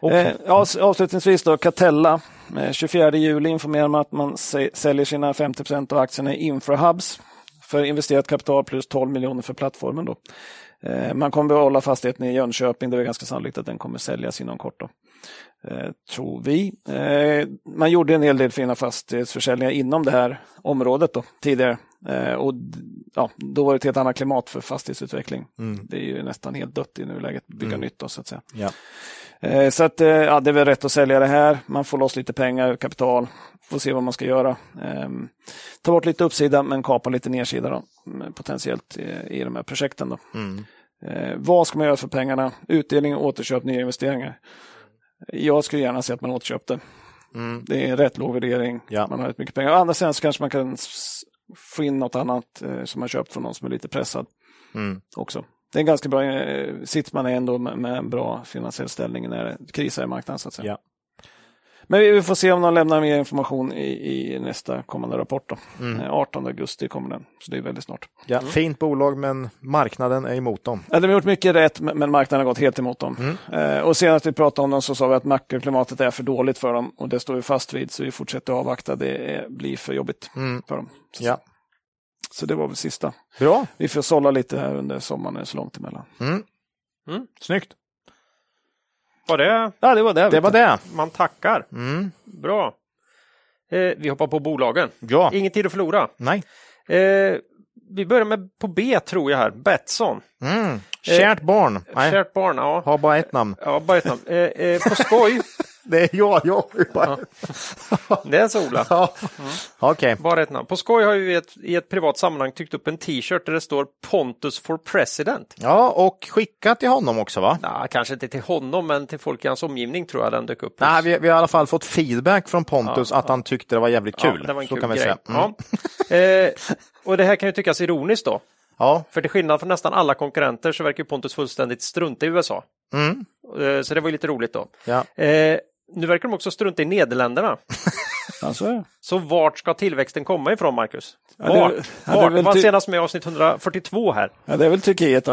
Och, Eh, avs- avslutningsvis då, Catella. Eh, 24 juli informerar man att man sä- säljer sina 50 procent av aktierna i Infrahubs för investerat kapital plus 12 miljoner för plattformen. Då. Eh, man kommer behålla fastigheten i Jönköping. Det är ganska sannolikt att den kommer säljas inom kort. Då. Eh, tror vi. Eh, man gjorde en hel del fina fastighetsförsäljningar inom det här området då, tidigare. Eh, och ja, då var det ett helt annat klimat för fastighetsutveckling. Det är ju nästan helt dött i nuläget, bygga nytt då, så att säga. ja. Så att, ja, det är väl rätt att sälja det här. Man får loss lite pengar, kapital, får se vad man ska göra. Ehm, Ta bort lite uppsida men kapa lite nedsida då, mm, potentiellt i de här projekten. Då. Mm. Vad ska man göra för pengarna? Utdelning, återköp, nya investeringar. Jag skulle gärna se att man återköpte. Mm. Det är en rätt låg värdering. Ja. Man har rätt mycket pengar. Å andra sidan så kanske man kan få in något annat eh, som man köpt från någon som är lite pressad Mm. också. Det är en ganska bra, eh, sitter man ändå med, med en bra finansiell ställning när det krisar i marknaden. Så att säga. Ja. Men vi vi får se om de lämnar mer information i, i nästa kommande rapport. Då. Mm. Eh, 18 augusti kommer den, så det är väldigt snart. Ja, Fint bolag men marknaden är emot dem. Ja, de har gjort mycket rätt, men marknaden har gått helt emot dem. Mm. Eh, och senast vi pratade om dem så sa vi att makroklimatet är för dåligt för dem och det står vi fast vid, så vi fortsätter avvakta. Det är, blir för jobbigt Mm. för dem. Så, Ja. så det var väl sista. Bra. Vi får sålla lite här under sommaren, det är så långt emellan. Mm. Mm. Snyggt. Var det Ja, det var det. Det var det. man tackar? Mm. Bra. Eh, vi hoppar på bolagen. Ja. Ingen tid att förlora. Nej. Eh, vi börjar med på B tror jag här, Betsson. Mm. Kärt barn. Nej. Kärt barn, ja. Har bara ett namn. Ja, bara ett namn. Eh, eh, på skoj, Det är jag. jag har ju bara... det är så Ola. Ja. Okej. Bara ett namn. På skoj har vi i ett, i ett privat sammanhang tryckt upp en t-shirt där det står Pontus for president. Ja, och skickat till honom också va? Nah, kanske inte till honom, men till folk i hans omgivning tror jag den dök upp. Nej, vi, vi har i alla fall fått feedback från Pontus att han tyckte det var jävligt kul. Ja, det var en Så kul kan vi grej. säga. Mm. Ja. Eh, och det här kan ju tyckas ironiskt då. Ja. För till skillnad från nästan alla konkurrenter så verkar Pontus fullständigt strunta i USA. Mm. Eh, Så det var ju lite roligt då. Ja. Eh, nu verkar de också strunta i Nederländerna. Ja, så vart ska tillväxten komma ifrån, Marcus? Ja, Vart? ja, det Vart? väl Det var senast med avsnitt 142 här. Ja, det är väl Turkiet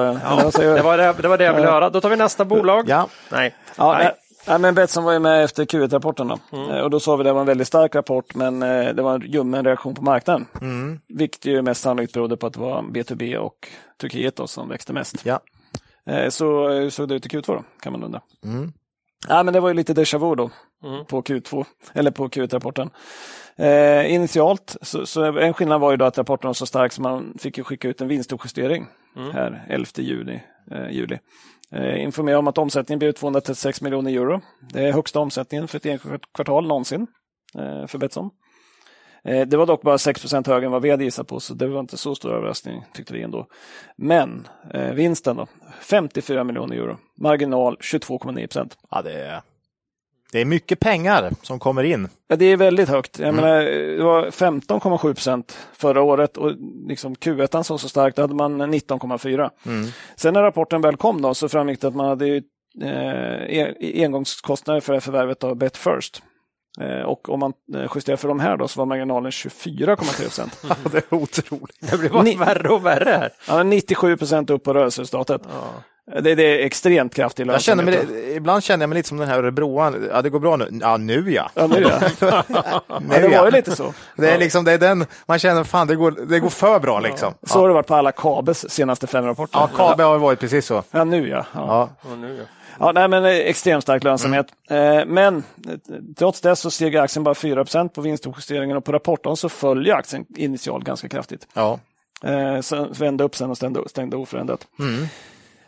säger Det var det, det, var det jag ville höra. Då tar vi nästa bolag. Ja, Nej. Ja, Nej. nej. Nej, men Betsson var ju med efter Q1-rapporten. då. Mm. Eh, Och då sa vi att det var en väldigt stark rapport, men eh, det var en ljummen reaktion på marknaden. Mm. Vilket ju mest sannolikt berodde på att det var B2B och Turkiet då, som växte mest. ja. Eh, Så eh, såg det ut i Q2 då, kan man undra. Mm. Ja, men det var ju lite déjà vu då Mm. på Q2, eller på Q1-rapporten. Eh, initialt, så, så en skillnad var ju då att rapporten var så stark så man fick skicka ut en vinstuppjustering Mm. här 11 juni. Eh, juli. Eh, informera om att omsättningen blev 236 miljoner euro. Det är högsta omsättningen för ett enskilt kvartal någonsin eh, för Betsson. Eh, det var dock bara 6 högre än vad vi hade gissat på, så det var inte så stor överraskning tyckte vi ändå. Men eh, vinsten då, 54 miljoner euro, marginal 22,9 procent. ja det, är, det är mycket pengar som kommer in. Ja, det är väldigt högt. Jag menar, det var 15,7 procent förra året och liksom Q1 såg så starkt, då hade man 19,4. Mm. Sen när rapporten väl kom då, så framgick det att man hade ju, eh, e- engångskostnader för förvärvet av Bet First. Eh, och om man eh, justerar för de här då så var marginalen 24,3 procent. Det är otroligt. Det blir bara Ni- värre och värre här. Ja, 97 procent upp på rörelseresultatet. Ja. Det, det är extremt kraftig Jag känner lönsamhet. mig, ibland känner jag mig lite som den här örebroan. Ja, det går bra nu. Ja, nu ja. Ja, nu ja. ja, Nu det var ju lite så. Det är liksom, det är den, man känner fan det går, det går för bra liksom. Så har det varit på alla Kabes senaste fem rapporter. Ja, KB har varit precis så. Ja, nu ja. ja. Nu, ja. Ja, nej, men eh, extremt stark lönsamhet. Eh, men eh, trots det så steg aktien bara 4% på vinstuppjusteringen och på rapporten så följer aktien initialt ganska kraftigt. Ja. Så vände upp sen och stängde, stängde oförändrat.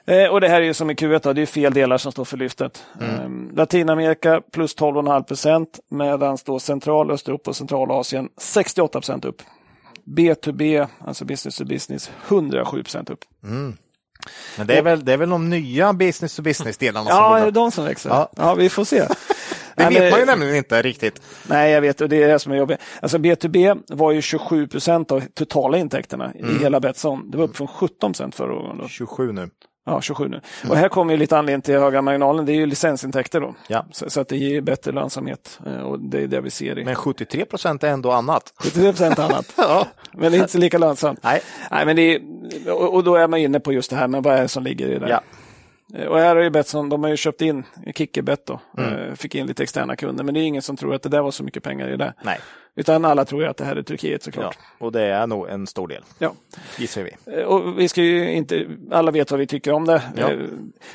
Eh, och det här är ju som i Q1, då, det är fel delar som står för lyftet. Eh, Latinamerika plus 12,5 procent medan då Central, Östeuropa och Centralasien 68 procent upp. B2B, alltså business to business, 107 procent upp. Men det är, väl, det är väl de nya business to business-delarna som Ja, går är de som växer? Ja. Ja, vi får se. Det vet men- man ju nämligen inte riktigt. Nej, jag vet och det är det som är jobbigt. Alltså B2B var ju 27 procent av totala intäkterna i hela Betsson. Det var upp från 17 procent förra året. Då. 27 nu. Ja, 27 nu. Och här kommer ju lite anledning till höga marginalen. Det är ju licensintäkter då. Ja. Så, så att det ger bättre lönsamhet eh, och det är det vi ser i Men 73 procent är ändå annat. 73 procent annat. Ja. Men det är inte lika lönsamt. Nej. Nej, men är, och, och då är man inne på just det här, men vad är det som ligger i det? Ja. Eh, Och här har ju Betsson, de har ju köpt in Kickebet då, Mm. eh, fick in lite externa kunder, men det är ingen som tror att det där var så mycket pengar i det. Nej. Utan alla tror ju att det här är Turkiet Ja. såklart. Och det är nog en stor del, Ja. gissar vi. Eh, Och vi ska ju inte, alla vet vad vi tycker om det. Ja.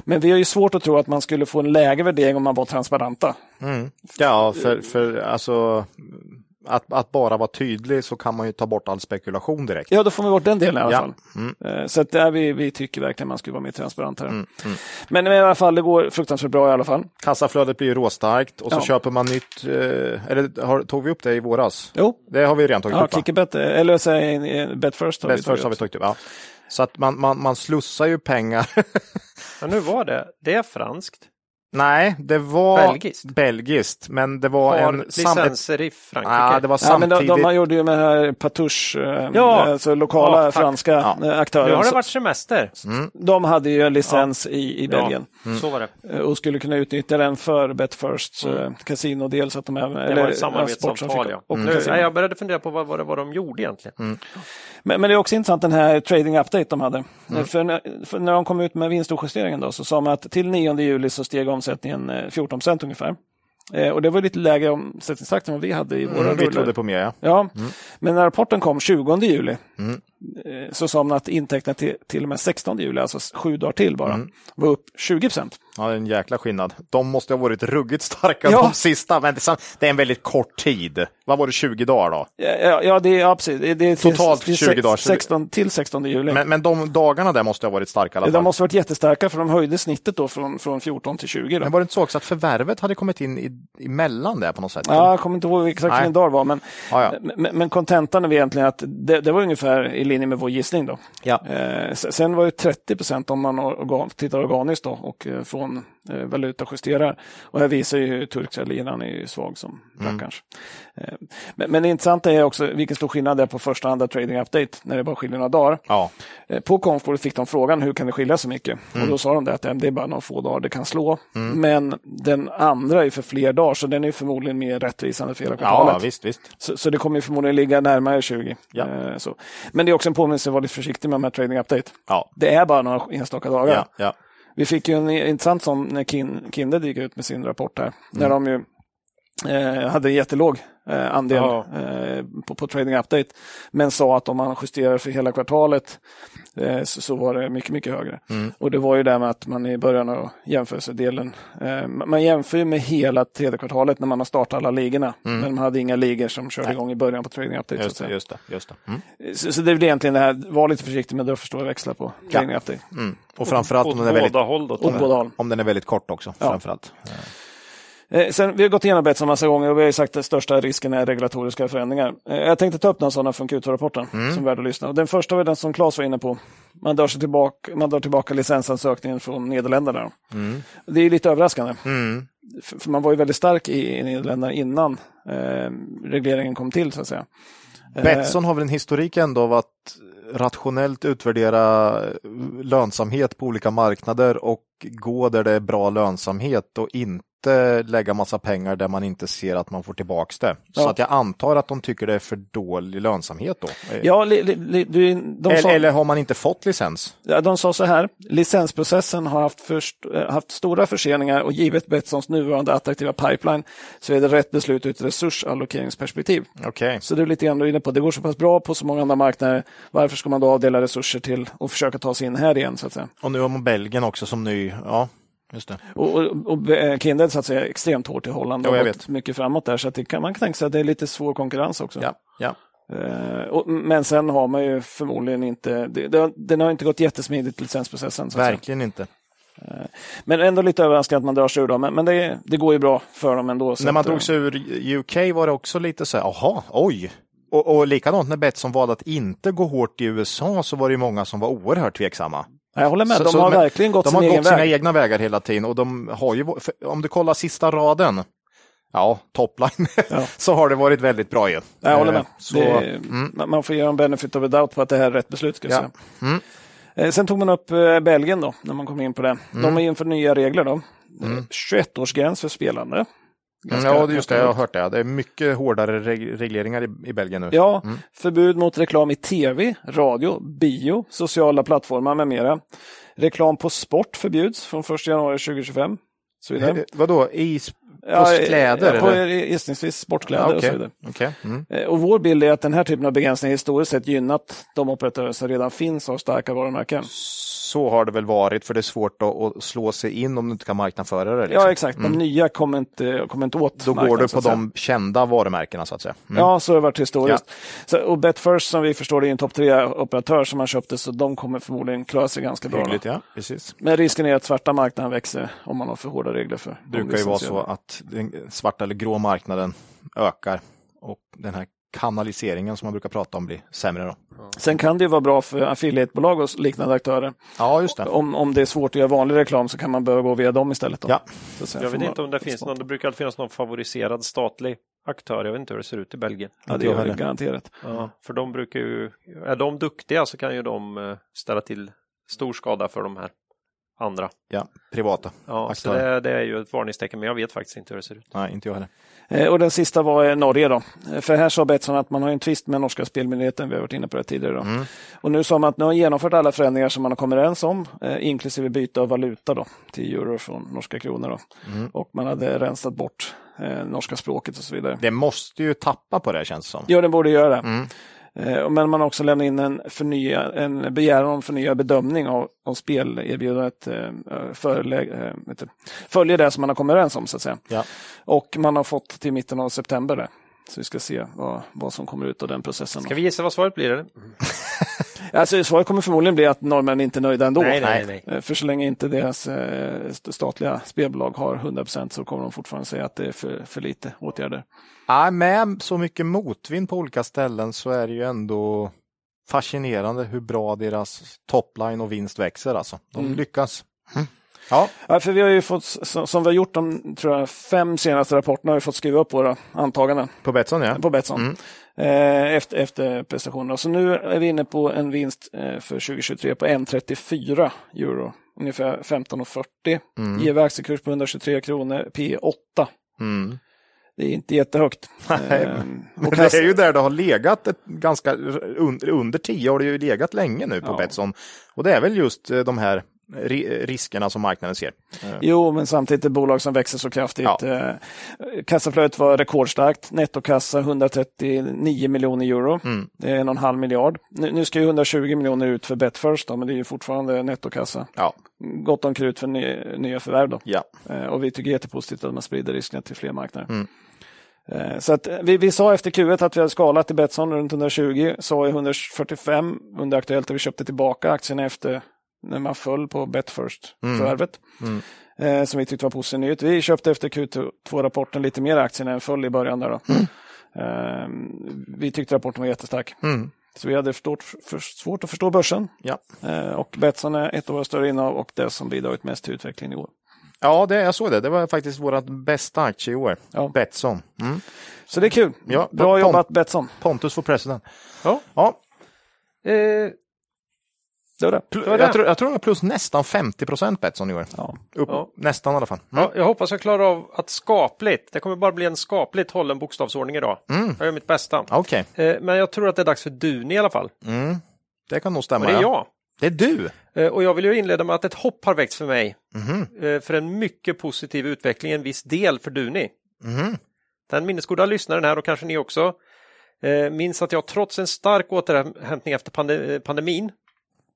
Men vi har ju svårt att tro att man skulle få en lägre värdering om man var transparenta. Ja, för, för alltså att, att bara vara tydlig så kan man ju ta bort all spekulation direkt. Ja, då får vi bort den delen i alla Ja. fall. Mm. Eh, Så att där vi, vi tycker verkligen man skulle vara mer transparent här. Men i alla fall, det går fruktansvärt bra i alla fall. Kassaflödet blir ju råstarkt och så Ja. köper man nytt, eh, eller har, tog vi upp det i våras? Jo, Det har vi redan tagit ja, upp va? Kickebet, eh, eller säg Bet First. har vi Best first har vi tagit upp. tagit ja. Så att man, man, man slussar ju pengar. Men nu var det, det är franskt. Nej, det var Belgiskt. belgiskt men det var Har en... sam- licenser i Frankrike. Ja, det var Ja, men samtidigt. de, de gjorde ju med här Patouche, eh, Ja. alltså lokala Ja, franska Ja. eh, nu aktörer. har det varit semester. De hade ju en licens i, i Belgien. Ja, så var det. eh, och skulle kunna utnyttja den för Betfirsts mm. kasinodel. Så att de även, Det var ett samarbetsavtal, ja. Och Nu, nej, jag började fundera på vad, vad, var de gjorde egentligen. men, men det är också intressant den här trading update de hade. Eh, För, när, för när de kom ut med vinstjusteringen då så sa man att till 9 juli så steg omsättningen eh, 14 procent ungefär. Eh, och det var lite lägre omsättningstakt än vad vi hade i våra Mm, vi rullar. trodde på mer, ja. Ja, men när rapporten kom 20 juli eh, så sa man att intäkterna till, till och med 16 juli, alltså sju dagar till bara, var upp 20 procent. Ja, det är en jäkla skillnad. De måste ha varit ruggigt starka Ja. de sista, men det är det en väldigt kort tid. Vad var det, 20 dagar då? Ja, ja, det är ja, precis. Det det är till, Totalt till 20 dagar. 16, till 16 juli. Men, men de dagarna där måste ha varit starka i alla de fall. måste ha varit jättestarka för de höjde snittet då från, från 14 till 20. Då. Men var det inte så också att förvärvet hade kommit in i, emellan där på något sätt? Ja, jag kommer inte ihåg exakt vilken dag det var, men Ja, men- kontentan är egentligen att det, det var ungefär i linje med vår gissning. Då. Ja. Eh, sen var det 30 procent om man organ, tittar organiskt då, och eh, från från eh, valutajusterar. Och här visar ju hur turkiska liran är svag som rackarns. Mm. Men, men det intressanta är också vilken stor skillnad det är på första och andra trading update när det bara skiljer några dagar. Ja. På konfbordet fick de frågan hur kan det skilja så mycket? Och då sa de det att det är bara några få dagar det kan slå. Men den andra är för fler dagar så den är förmodligen mer rättvisande för hela kvartalet. ja, visst, visst. Så, så det kommer förmodligen ligga närmare 20. Ja. Eh, så. Men det är också en påminnelse att vara lite försiktig med de här trading update. Ja. Det är bara några enstaka dagar. Ja, ja. Vi fick ju en intressant sån när Kin, Kindred gick ut med sin rapport här. När de ju eh, hade en jättelåg eh, andel Ja. eh, på, på trading update. Men sa att om man justerar för hela kvartalet eh, så, så var det mycket, mycket högre. Och det var ju det med att man i början av jämförelsedelen, eh, man jämför ju med hela tredje kvartalet när man har startat alla ligorna. Men man hade inga ligor som körde igång i början på trading update. så att Just det, säga. just det. Just det. Mm. Så, så det är väl egentligen det här, var lite försiktig med att dra för stora växlar på trading update. Mm. Och framförallt om den, är väldigt, håll då. Om den är väldigt kort också. Ja. Framförallt. Eh, sen, vi har gått igenom Betsson massa gånger och vi har sagt att den största risken är regulatoriska förändringar. Eh, jag tänkte ta upp några sådana från Q2-rapporten som är värd att lyssna. Och den första var den som Claes var inne på. Man drar, sig tillbaka, man drar tillbaka licensansökningen från Nederländerna. Det är lite överraskande. Mm. För, för man var ju väldigt stark i, i Nederländerna innan eh, regleringen kom till så att säga. Eh, Betsson har väl en historik ändå av att rationellt utvärdera lönsamhet på olika marknader och gå där det är bra lönsamhet och inte lägga massa pengar där man inte ser att man får tillbaks det. Så Ja. att jag antar att de tycker det är för dålig lönsamhet då. Ja, li, li, li, du- eller, sa, eller har man inte fått licens? ja, de sa så här, licensprocessen har haft, först, eh, haft stora förseningar och givet Betssons nuvarande attraktiva pipeline så är det rätt beslut ur ett resursallokeringsperspektiv. Okej. Så det är lite grann du är inne på, det går så pass bra på så många andra marknader, varför ska man då avdela resurser till och försöka ta sig in här igen så att säga? Och nu har man Belgien också som ny. Ja, just det. Och, och, och eh, Kindred så säga extremt hårt i Holland och gått mycket framåt där så att kan, man kan tänka sig att det är lite svår konkurrens också. Ja, ja. Eh, och, men sen har man ju förmodligen inte, det, det, den har inte gått jättesmidigt licensprocessen. Så. Verkligen inte. Men ändå lite överraskad att man drar sig ur dem. Men, men det, det går ju bra för dem ändå. så När man att, drog sig ur UK var det också lite så här, jaha, oj. Och, och likadant när Betsson valde att inte gå hårt i USA så var det ju många som var oerhört tveksamma. Jag håller med, Så- de så- har men verkligen gått de sin har egen gått sina väg. egna vägar hela tiden och de har ju, om du kollar sista raden, ja, topline, Ja. så har det varit väldigt bra ju. Jag håller med. Eh, Så, det, man- Man får ge dem benefit of a doubt på att det här är rätt beslut. Ska Ja. Mm. Eh, Sen tog man upp eh, Belgien då, när man kom in på det. Mm. De har infört nya regler då. Eh, 21-årsgräns för spelande. Ganska- Mm, ja, det är just det, jag har ganska hört det. Det är mycket hårdare reg- regleringar i, i Belgien nu. Ja, förbud mot reklam i tv, radio, bio, sociala plattformar med mera. Reklam på sport förbjuds från 1 januari 2025. Så vidare. Eh, Vadå, i Ja, kläder? Ja, på eller? gissningsvis sportkläder Ja, och så vidare. okej. Mm. Eh, Och vår bild är att den här typen av begränsningar historiskt sett gynnat de operatörer som redan finns och har starka varumärken. Så har det väl varit, för det är svårt att, att slå sig in om du inte kan marknadsföra det. Liksom. Ja, exakt. De nya kommer inte, kommer inte åt Då går du på de kända varumärkena så att säga. Mm. Ja, så har det varit historiskt. Så, och Betfirst som vi förstår det är en topp tre-operatör som man köpte, så de kommer förmodligen klara sig ganska bra. Hyggligt, ja. Precis. Men risken är att svarta marknaden växer om man har för hårda regler för Det brukar ju vara så att den svarta eller grå marknaden ökar och den här kanaliseringen som man brukar prata om blir sämre. Då. Sen kan det ju vara bra för affiliatebolag och liknande aktörer. Ja, just det. Om, om det är svårt att göra vanlig reklam så kan man behöva gå via dem istället. Då. Ja. Så Jag vet inte om det finns någon, det brukar alltid finnas någon favoriserad statlig aktör. Jag vet inte hur det ser ut i Belgien. Ja, det gör det garanterat. Ja, för de brukar ju, är de duktiga så kan ju de eh, ställa till stor skada för de här andra. Ja, privata. Ja, så Aktörer. det, det är ju ett varningstecken, men jag vet faktiskt inte hur det ser ut. Nej, inte jag heller. Eh, Och den sista var eh, Norge då. Eh, För här sa Betsson att man har en tvist med norska spelmyndigheten, vi har varit inne på det tidigare. Då. Mm. Och nu sa man att nu har genomfört alla förändringar som man har kommit överens om, eh, inklusive byte av valuta då, till euro från norska kronor. Då. Mm. Och man hade rensat bort eh, norska språket och så vidare. Det måste ju tappa på det känns det som. Ja, den borde göra det. Mm. Eh, Men man har också lämnat in en, förnya, en begäran om förnyad bedömning av om spelerbjudandet eh, eh, följer det som man har kommit överens om. så att säga. Ja. Och man har fått till mitten av september. Där. Så vi ska se vad, vad som kommer ut av den processen. Ska vi gissa vad svaret blir? Eller? Alltså, svaret kommer förmodligen bli att norrmännen inte är nöjda ändå. Nej, nej, nej. Eh, För så länge inte deras eh, st- statliga spelbolag har 100% så kommer de fortfarande säga att det är för, för lite åtgärder. Ja, med så mycket motvind på olika ställen så är det ju ändå fascinerande hur bra deras topline och vinst växer. Alltså. De Mm. lyckas. Ja. Ja, för vi har ju fått, som vi har gjort de tror jag, fem senaste rapporterna, har vi fått skriva upp våra antaganden På Betsson ja. på Betsson eh, efter, efter prestationerna. Så nu är vi inne på en vinst eh, för 2023 på 1,34 euro, ungefär 15,40. Mm. Ger vi aktiekurs på 123 kronor, P 8. Mm. Det är inte jättehögt. Nej, Eh, Men det är ju där det har legat ett ganska under, under 10 har det ju legat länge nu på Ja. Betsson. Och det är väl just de här riskerna som marknaden ser. Jo, men samtidigt ett bolag som växer så kraftigt. Ja. Eh, Kassaflödet var rekordstarkt. Nettokassa 139 miljoner euro. Mm. Det är en och en halv miljard. Nu, ska ju 120 miljoner ut för Betfirst, men det är ju fortfarande nettokassa. Ja, Gott om krut för ny, nya förvärv. Då. ja. Eh, och vi tycker jättepositivt att man sprider riskerna till fler marknader. Mm. Eh, Så att eh, vi, vi sa efter Q1 att vi hade skalat i Betsson runt 120, sa i 145 under Aktuellt och vi köpte tillbaka aktierna efter när man föll på Betfirst-förvärvet. Mm. Eh, som vi tyckte var positiv nyhet. Vi köpte efter Q2-rapporten lite mer aktier när den föll i början. Där då. Eh, vi tyckte rapporten var jättestark. Mm. Så vi hade förstått, för, svårt att förstå börsen. Ja. Eh, och Betsson är ett år större innehav och det som bidragit mest till utvecklingen i år. ja det, jag såg det. Det var faktiskt vårt bästa aktie i år. Ja. Betsson. Mm. Så det är kul. Ja, Bra jobbat Betsson. Pontus for president. Ja. Ja, Eh, Det var det. Det var det. jag, tror, jag tror det var plus nästan 50 procent Betsson i år. Ja. Upp, Ja. Nästan i alla fall. Mm. ja, jag hoppas jag klarar av att skapligt, det kommer bara bli en skapligt hållen bokstavsordning idag. Mm. Jag gör mitt bästa. Okej, Eh, men jag tror att det är dags för Duni i alla fall. mm. det kan nog stämma. Och det är ja. jag. Det är du. Eh, Och jag vill ju inleda med att ett hopp har växt för mig eh, för en mycket positiv utveckling, en viss del för Duni. Mhm. Den minnesgoda lyssnaren här och kanske ni också minns att jag trots en stark återhämtning efter pande- pandemin,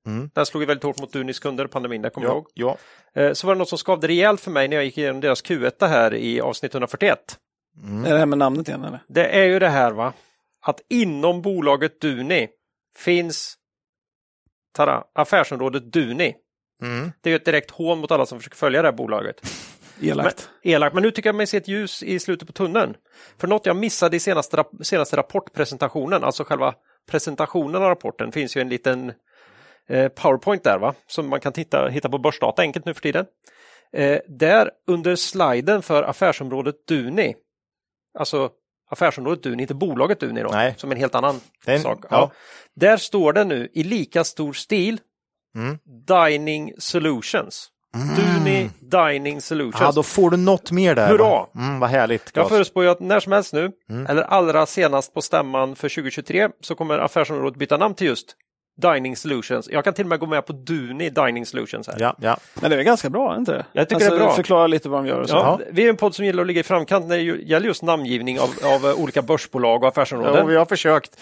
Mm. den slog ju väldigt hårt mot Dunis kunder, pandemin, det kommer jag Ja, ihåg. ja. Eh, Så var det något som skavde rejält för mig när jag gick igenom deras Q1 här i avsnitt 141. Är det här med namnet igen eller? Det är ju det här va, att inom bolaget Duni finns tada, affärsområdet Duni. Mm. Det är ju ett direkt hån mot alla som försöker följa det här bolaget. Elakt. Men, elakt, men nu tycker jag mig se ett ljus i slutet på tunneln. För något jag missade i senaste, senaste rapportpresentationen, alltså själva presentationen av rapporten, finns ju en liten PowerPoint där va, som man kan titta, hitta på Börsdata enkelt nu för tiden. Eh, där under sliden för affärsområdet Duni, alltså affärsområdet Duni, inte bolaget Duni då, Nej. som en helt annan Det är en- sak. ja. Ja. Där står det nu i lika stor stil Mm. Dining Solutions. Duni Dining Solutions. Ja, då får du något mer där. Hurra! Mm, vad härligt. Jag Claes. förutspår ju att när som helst nu, Mm. eller allra senast på stämman för 2023, så kommer affärsområdet byta namn till just Dining Solutions. Jag kan till och med gå med på Duni Dining Solutions här. Ja, ja. Men det är ganska bra, inte det? Jag tycker det är bra. Förklara lite vad de gör och så. Ja, Vi är en podd som gillar att ligga i framkant när det gäller just namngivning av, av eh, olika börsbolag och affärsområden. ja vi har försökt.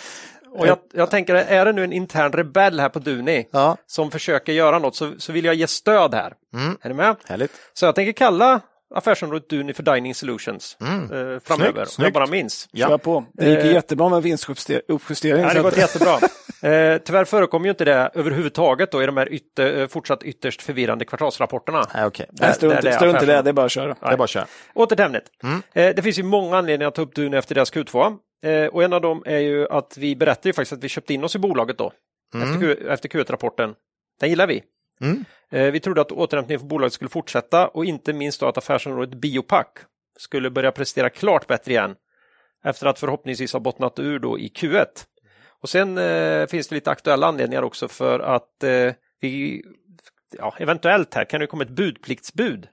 Och jag, jag tänker, är det nu en intern rebell här på Duni Ja, som försöker göra något så, så vill jag ge stöd här. Mm. Är ni med? härligt. Så jag tänker kalla affärsområdet Duni för Dining Solutions eh, framöver. Snyggt, Om jag snyggt. bara minns. Ja. Kör på. Det gick Eh, jättebra med vinstuppjustering. Ja, det har gått jättebra. Eh, tyvärr förekommer ju inte det överhuvudtaget då i de här ytter, eh, fortsatt ytterst förvirrande kvartalsrapporterna. Nej, okej. Nej, strunt, där det är strunt i det, det är bara att köra. Det är bara att köra. Åter till ämnet. Eh, det finns ju många anledningar att ta upp Duni efter deras Q2. Eh, och en av dem är ju att vi berättade ju faktiskt att vi köpte in oss i bolaget då. Efter, Q, efter Q1-rapporten. Den gillar vi. Mm. Eh, vi trodde att återhämtningen för bolaget skulle fortsätta och inte minst då att affärsområdet Biopack skulle börja prestera klart bättre igen. Efter att förhoppningsvis ha bottnat ur då i Q1. Och sen eh, finns det lite aktuella anledningar också för att eh, vi, ja, eventuellt här kan det komma ett budpliktsbud.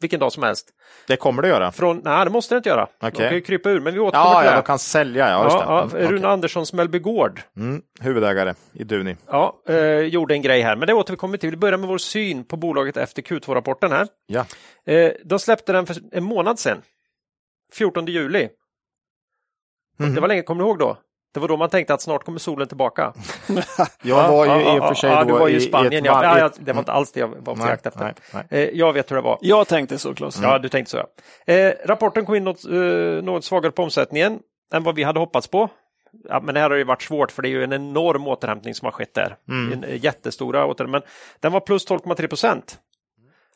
Vilken dag som helst. Det kommer det göra. Från, nej, det måste det inte göra. De Okej. kan ju krypa ur, men vi återkommer Ja, till ja, det. de kan sälja. Ja, ja, ja, Mm. Rune Anderssons Mellby Gård Mm, huvudägare i Duni. ja, eh, gjorde en grej här, men det återkommer vi till. Vi börjar med vår syn på bolaget efter Q2-rapporten här. Ja. Eh, de släppte den för en månad sedan, 14 juli. Mhm. Det var länge, kommer du ihåg då? Det var då man tänkte att snart kommer solen tillbaka. Jag var ju i och för sig ja, då du var ju i, Spanien. i ett ja. det var inte alls det jag var på Nej, jakt efter. nej, nej. Eh, jag vet hur det var. Jag tänkte så, Claes. Ja, du tänkte så ja. Eh, rapporten kom in något, eh, något svagare på omsättningen än vad vi hade hoppats på. Ja, men det här har ju varit svårt för det är ju en enorm återhämtning som har skett där. En eh, jättestora återhämtning. Men den var plus 12,3 procent.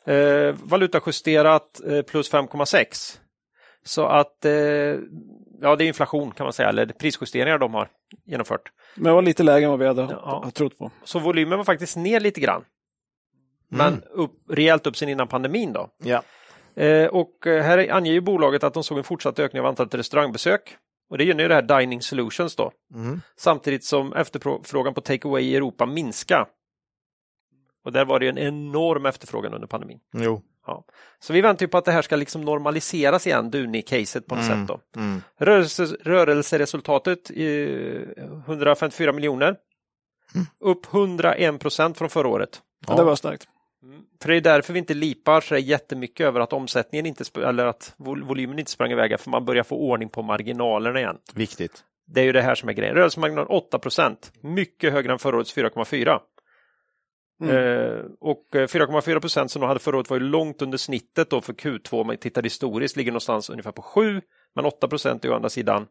Eh, valutajusterat eh, plus 5,6. Så att eh, ja, det är inflation kan man säga, eller prisjusteringar de har genomfört. Men det var lite lägre än vad vi hade Ja. trott på. Så volymen var faktiskt ner lite grann. men upp, rejält upp sen innan pandemin då. Ja. Eh, och eh, här anger ju bolaget att de såg en fortsatt ökning av antalet restaurangbesök. Och det gynnar ju det här Dining Solutions då. Mm. Samtidigt som efterfrågan på takeaway i Europa minskar. Och där var det ju en enorm efterfrågan under pandemin. Jo. Ja. Så vi väntar ju på att det här ska liksom normaliseras igen, Duni-caset på något sätt. Då. Mm. Rörelse, rörelseresultatet i 154 miljoner. Upp 101 procent från förra året. Ja. Det var starkt. För det är därför vi inte lipar så jättemycket över att omsättningen inte, eller att vol- volymen inte sprang iväg, för man börjar få ordning på marginalerna igen. Viktigt. Det är ju det här som är grejen. Rörelsemarginal 8 procent, mycket högre än förra årets 4,4. Eh, och eh, 4,4 procent som de hade förra året var ju långt under snittet då för Q2 om man tittar historiskt, ligger någonstans ungefär på 7, men 8 procent är å andra sidan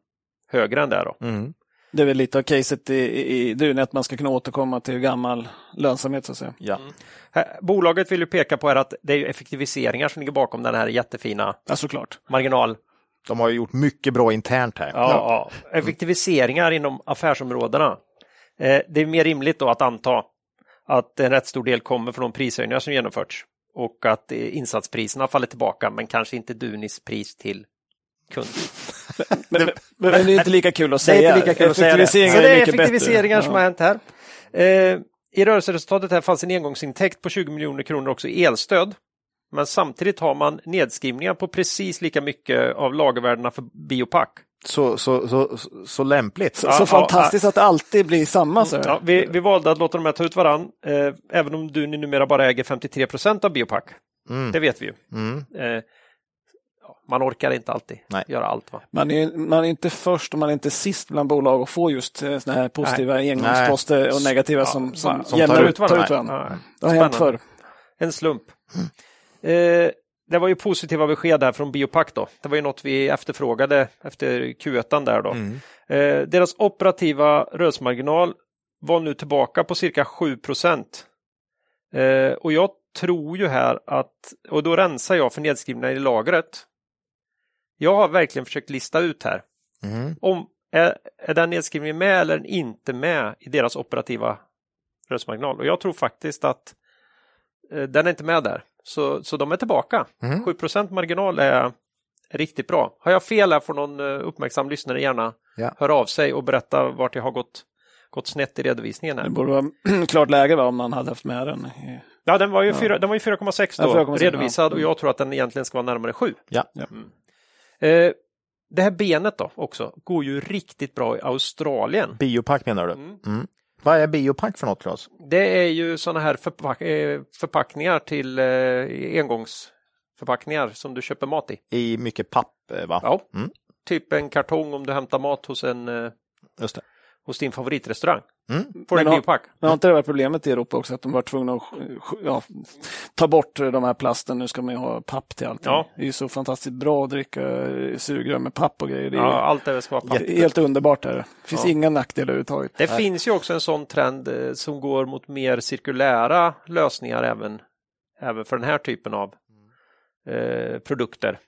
högre än det då. Mm. Det är väl lite av caset i, i, i Dune, att man ska kunna återkomma till gammal lönsamhet så att säga. Ja. Här, bolaget vill ju peka på här att det är ju effektiviseringar som ligger bakom den här jättefina Ja, såklart. marginal De har ju gjort mycket bra internt här. Ja, ja. Effektiviseringar inom affärsområdena. Eh, det är mer rimligt då att anta att en rätt stor del kommer från de prishöjningar som genomförts och att eh, insatspriserna faller tillbaka men kanske inte Dunis pris till kund. Men, men det är inte lika kul att Det är säga. inte lika kul att säga det. Effektiviseringar Så det är effektiviseringar bättre. som har hänt här. Eh, I rörelseresultatet här fanns en engångsintäkt på 20 miljoner kronor också i elstöd. Men samtidigt har man nedskrivningar på precis lika mycket av lagervärdena för Biopack. Så, så, så, så, lämpligt. Så, Ja, ja, fantastiskt att det alltid blir samma. Så. Ja, vi, vi valde att låta de här ta ut varann, eh, även om du numera bara äger 53 procent av Biopack. Mm. Det vet vi ju. Mm. Eh, ja, man orkar inte alltid Nej. göra allt. Va? Man är, man är inte först och man är inte sist bland bolag och får just eh, såna här positiva engångsposter och negativa som, som, va- som jämnar tar ut, tar varandra. ut varandra. Ja, Det har hänt förr. En slump. Eh, det var ju positiva besked här från Biopack då. Det var ju något vi efterfrågade efter Q1 där då. Mm. Eh, deras operativa rörelsemarginal var nu tillbaka på cirka 7 procent. Eh, och jag tror ju här att, och då rensar jag för nedskrivningar i lagret. Jag har verkligen försökt lista ut här. Mm. Om, är, är den nedskrivningen med eller inte med i deras operativa rörelsemarginal? Och jag tror faktiskt att eh, den är inte med där. Så, så de är tillbaka. Mm. 7% marginal är, är riktigt bra. Har jag fel här får någon eh, uppmärksam lyssnare gärna Ja. höra av sig och berätta vart jag har gått, gått snett i redovisningen. Här. Det borde vara klart läge va, om man hade haft med den. Ja, den var ju fyra- den var ju 4,6 då, Ja, 4,6, redovisad ja. och jag tror att den egentligen ska vara närmare 7. Ja. Eh, det här benet då också går ju riktigt bra i Australien. Biopack menar du? Mm. Mm. Vad är biopack för något Claes? Det är ju sådana här förpack eh, förpackningar till eh, engångsförpackningar som du köper mat i. I mycket papp eh, va? Ja. Mm. Typ en kartong om du hämtar mat hos, en, Just det. hos din favoritrestaurang. Mm. Får Men har- biopack. Men har inte det varit problemet i Europa också, att de var tvungna att ja, ta bort de här plasten. Nu ska man ju ha papp till allting. Ja. Det är ju så fantastiskt bra att dricka sugrör med papp och grejer. Det är Ja, allt är väl ska vara helt underbart. Är det. det finns Ja. inga nackdelar överhuvudtaget. Det finns ju också en sån trend eh, som går mot mer cirkulära lösningar även, även för den här typen av eh, produkter.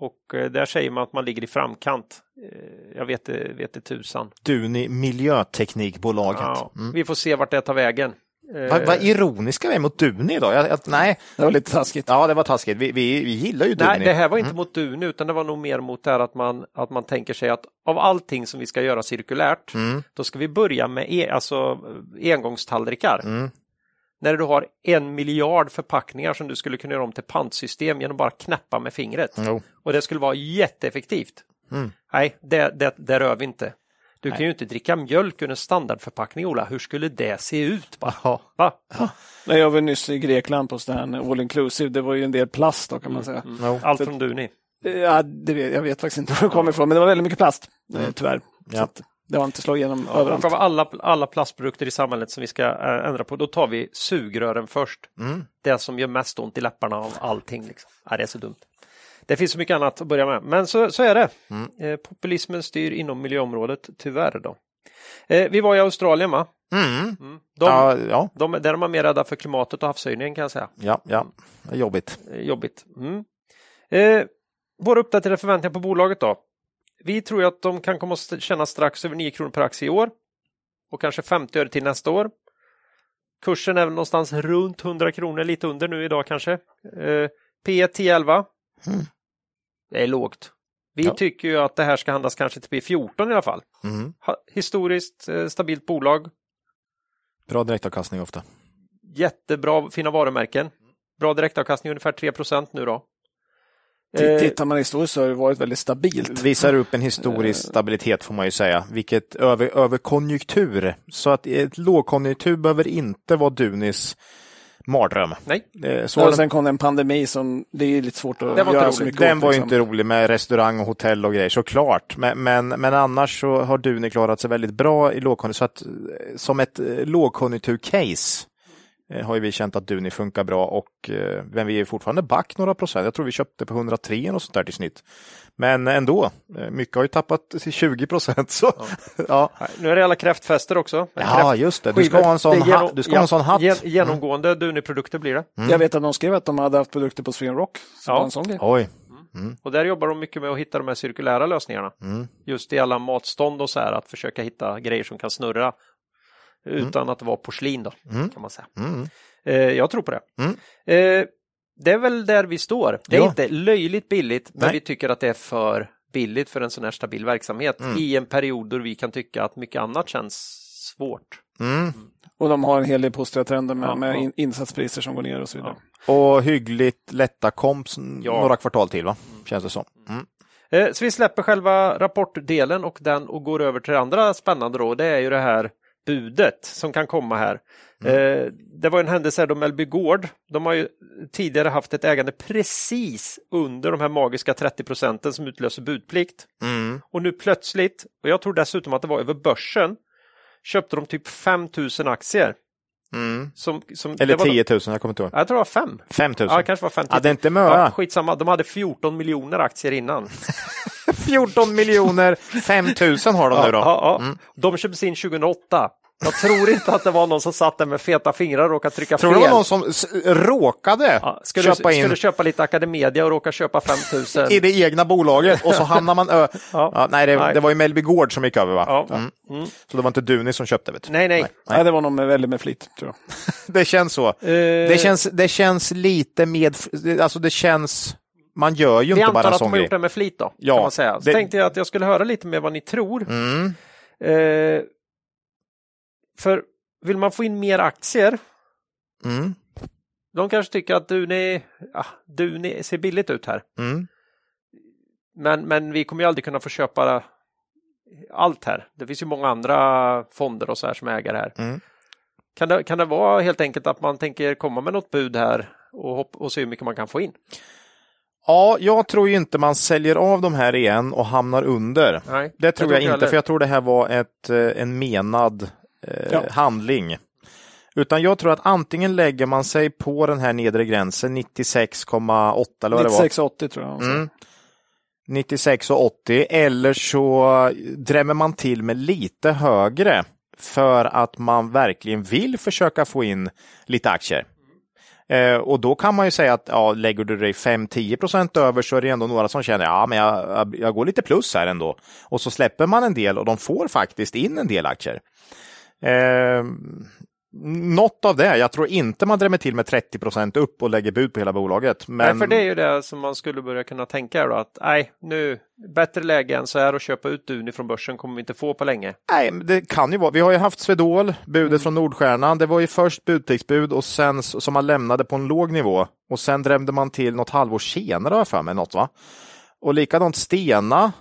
Och eh, där säger man att man ligger i framkant. Eh, jag vet, det- vet det tusan. Duni Miljöteknikbolaget. Ja, Mm. Vi får se vart det tar vägen. Eh, Vad vad ironiska vi är mot Duni idag. Jag, jag, nej, Det var lite taskigt. ja det var taskigt. Vi, vi, vi gillar ju Duni. Nej, det här var inte mot Duni utan det var nog mer mot det här att man, att man tänker sig att av allting som vi ska göra cirkulärt, Mm. då ska vi börja med e alltså, engångstallrikar. Mm. När du har en miljard förpackningar som du skulle kunna göra om till pantsystem genom bara knäppa med fingret. Jo. Och det skulle vara jätteeffektivt. Mm. Nej, det, det, det rör vi inte. Du kan ju inte dricka mjölk ur en standardförpackning, Ola. Hur skulle det se ut? Va? Va? Nej, Jag var nyss i Grekland på sån här all inclusive. Det var ju en del plast då kan man säga. Jo. Allt från Duni. Ja, det vet, jag vet faktiskt inte var det kommer ifrån, men det var väldigt mycket plast. eh, Tyvärr. Så Ja. Det har inte slagit igenom Och överallt. av alla, alla plastprodukter i samhället som vi ska äh, ändra på, då tar vi sugrören först. Mm. Det som gör mest ont i läpparna av allting. Liksom. Ja, det är så dumt. Det finns så mycket annat att börja med, men så, så är det. Mm. Eh, populismen styr inom miljöområdet, tyvärr. då. Eh, vi var i Australien, va? Mm. Mm. De, Ja, ja, de, där är man mer rädda för klimatet och havshöjningen kan jag säga. ja, ja. Det är jobbigt. Eh, jobbigt. Mm. Eh, våra uppdaterade förväntningar på bolaget då? Vi tror att de kan komma att tjäna strax över 9 kronor per aktie i år och kanske 50 öre till nästa år. Kursen är någonstans runt 100 kronor, lite under nu idag kanske. Eh, P 10-11. Mm. Det är lågt. Vi Ja. tycker ju att det här ska handlas kanske till P14 i alla fall. Mm. Historiskt eh, stabilt bolag, Bra direktavkastning ofta. jättebra fina varumärken. Bra direktavkastning, ungefär 3% nu då. Eh, Tittar man historiskt så har det varit väldigt stabilt. Visar upp en historisk stabilitet får man ju säga, vilket över, över konjunktur. Så att ett lågkonjunktur behöver inte vara Dunis mardröm. nej, Eh, Så Och sen kom det en pandemi som det är lite svårt att göra så mycket den åt, var ju liksom. inte rolig med restaurang och hotell och grejer såklart. Men, men, men annars så har Duni klarat sig väldigt bra i lågkonjunktur. Så att eh, som ett eh, lågkonjunktur-case eh, har ju vi känt att Duni funkar bra och eh, men vi är fortfarande back några procent. Jag tror vi köpte på 103 och sånt där till snitt. Men ändå, eh, mycket har ju tappat till 20 procent. Så ja. nej. Nu är det alla kräftfester också. Ja, just det. Du ska ha en sån, genom- ha, du ska ha en sån hatt. gen- Genomgående Duni-produkter blir det. Jag vet att de skrev att de hade haft produkter på Sweden Rock. Så Ja. en sån grej. Oj. Och där jobbar de mycket med att hitta de här cirkulära lösningarna. Mm. Just i alla matstånd och så här, att försöka hitta grejer som kan snurra utan att vara porslin då, Mm. kan man säga. Mm. Eh, jag tror på det. Mm. Eh, det är väl där vi står. Det är Ja. inte löjligt billigt, men Nej. vi tycker att det är för billigt för en sån här stabil verksamhet Mm. i en period då vi kan tycka att mycket annat känns svårt. Mm. Och de har en hel del positiva trender med, Ja, med ja. in, insatspriser som går ner och så vidare. Och hyggligt lätta komps Ja. några kvartal till va? Känns det som. Mm. Eh, Så vi släpper själva rapportdelen och den och går över till det andra spännande då. Det är ju det här budet som kan komma här. Eh, Det var en händelse här då Mellby Gård, de har ju tidigare haft ett ägande precis under de här magiska 30 procenten som utlöser budplikt. Mm. Och nu plötsligt, och jag tror dessutom att det var över börsen, köpte de typ 5000 aktier. Mm. Som, som, Eller det var 10 000, jag kommer inte ihåg. Jag tror det var fem. 5 000. Ja, kanske var 50 Ja, det är inte Ja, möra. skitsamma, de hade 14 miljoner aktier innan. 14 miljoner, 5 000 har de nu då. Ja, ja. De köptes in 2008. Jag tror inte att det var någon som satt där med feta fingrar och råkade trycka Tror du fel. det var någon som råkade Ja, ska, köpa du, in du köpa lite Academedia och råka köpa 5000? i det egna bolaget och så hamnar man... Ö- Ja. ja, nej, det, Nej. det var ju Mellby Gård som gick över va? Ja. Mm. Mm. Så det var inte Duni som köpte vet du. Nej, nej. Nej. det var nog med, väldigt med flit, tror jag. Det känns så. Eh, Det känns, det känns lite med... Alltså det känns... Man gör ju vi inte bara antar en att de sån har gjort det med flit då, Ja, kan man säga. Så det- tänkte jag att jag skulle höra lite mer vad ni tror. Mm. Eh, för vill man få in mer aktier, Mm. de kanske tycker att Duni, ja, Duni ser billigt ut här. Mm. Men, men vi kommer ju aldrig kunna få köpa allt här. Det finns ju många andra fonder och så här som äger här. Mm. Kan, det, kan det vara helt enkelt att man tänker komma med något bud här och, hopp, och se hur mycket man kan få in? Ja, jag tror ju inte man säljer av de här igen och hamnar under. Nej, Det tror jag, inte, heller. för jag tror det här var ett, eh, en menad eh, Ja. handling. Utan jag tror att antingen lägger man sig på den här nedre gränsen, 96,8 eller vad det var. 96,80 tror jag. Mm. 96 och 80 eller så drämmer man till med lite högre för att man verkligen vill försöka få in lite aktier. Eh, och då kan man ju säga att ja, lägger du dig 5-10 procent över så är det ändå några som känner ja, men jag, jag, jag går lite plus här ändå. Och så släpper man en del och de får faktiskt in en del aktier. Eh, något av det. Jag tror inte man drämmer till med 30 procent upp och lägger bud på hela bolaget. Men... Nej, för det är ju det som man skulle börja kunna tänka då att nej, nu bättre läge än så här och köpa ut Duni från börsen kommer vi inte få på länge. Nej, det kan ju vara. Vi har ju haft Swedol, budet från Nordstjärnan. Det var ju först budpliktsbud och sen som man lämnade på en låg nivå och sen drämde man till något halvår senare har jag för mig något va? Och likadant Stena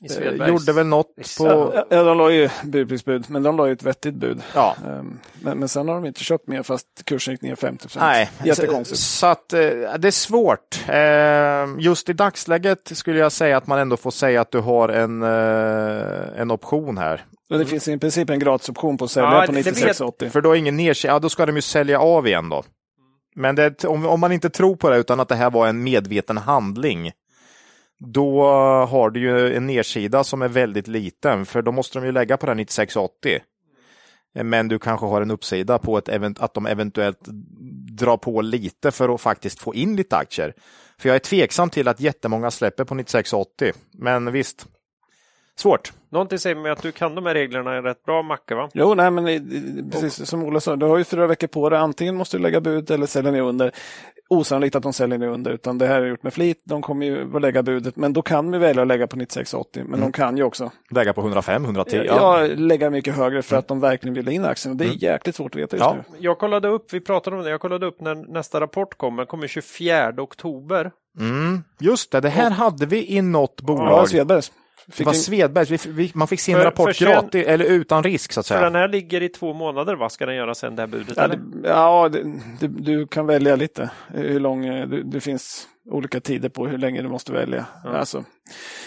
I eh, Svedbergs. gjorde väl något på... Ja, de la ju budpliktsbud, men de la ju ett vettigt bud. Ja. Ehm, Men, men sen har de inte köpt mer fast kursen gick ner 50 Nej, Jättekonstigt. Så, så att eh, det är svårt. Eh, just i dagsläget skulle jag säga att man ändå får säga att du har en, eh, en option här. Och det finns i princip en gratisoption på att sälja Ja, på det- det vet- 96,80. För då är ingen nedkörning, ja då ska de ju sälja av igen då. Men det, om, om man inte tror på det utan att det här var en medveten handling, då har du ju en nedsida som är väldigt liten, för då måste de ju lägga på den 9680. Men du kanske har en uppsida på ett event, att de eventuellt drar på lite för att faktiskt få in lite aktier. För jag är tveksam till att jättemånga släpper på 9680. Men visst, Svårt. Någonting säger mig att du kan de här reglerna rätt bra, Macke, va? Jo, nej, men precis som Ola sa, du har ju fyra veckor på dig. Antingen måste du lägga bud eller sälja ner under. Osannolikt att de säljer ner under, utan det här är gjort med flit. De kommer ju att lägga budet, men då kan vi välja att lägga på 96,80. Men de kan ju också Lägga på 105, 110. ja. lägga mycket högre för att de verkligen vill in aktien. Och det är jäkligt svårt att veta just Ja. nu. Jag kollade upp, vi pratade om det, jag kollade upp när nästa rapport kommer, kommer 24 oktober. Mm, just det, det här hade vi i något Ja, bolag. Svedbergs. Det Fick var en, Svedbergs, vi, vi, man fick sin För- rapport för sen- gratis, eller utan risk så att För säga. den här ligger i två månader, vad ska den göra sen det här budet? ja, eller? det, ja det, det, du kan välja lite hur lång, eh, det, det finns olika tider på hur länge du måste välja. Alltså,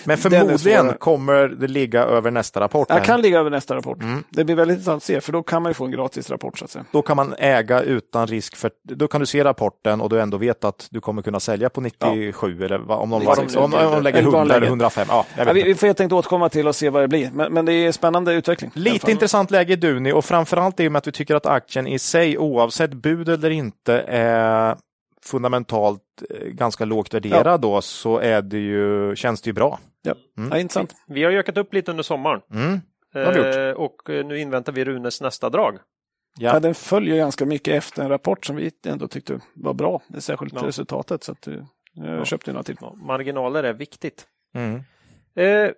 Men förmodligen kommer det ligga över nästa rapport. här. kan ligga över nästa rapport. Mm. Det blir väldigt intressant att se, för då kan man ju få en gratis rapport. så att säga. Då kan man äga utan risk för, då kan du se rapporten och du ändå vet att du kommer kunna sälja på 97 eller vad, om de, liksom, om, om de lägger eller vad de 100 eller lägger. 105. Ja, Ja, vi, vi får helt enkelt återkomma till och se vad det blir. Men, men det är spännande utveckling. Lite intressant läge i Duni och framförallt i och med att vi tycker att aktien i sig oavsett bud eller inte är fundamentalt ganska lågt värderad då så är det ju, känns det ju bra. Ja. Ja, intressant. Vi har ökat upp lite under sommaren. Mm. Eh, och eh, nu inväntar vi Runes nästa drag. Ja. den följer ganska mycket efter en rapport som vi ändå tyckte var bra. Särskilt Ja. resultatet. Så att, eh, jag köpte några till. Ja, marginaler är viktigt. Mm. Eh,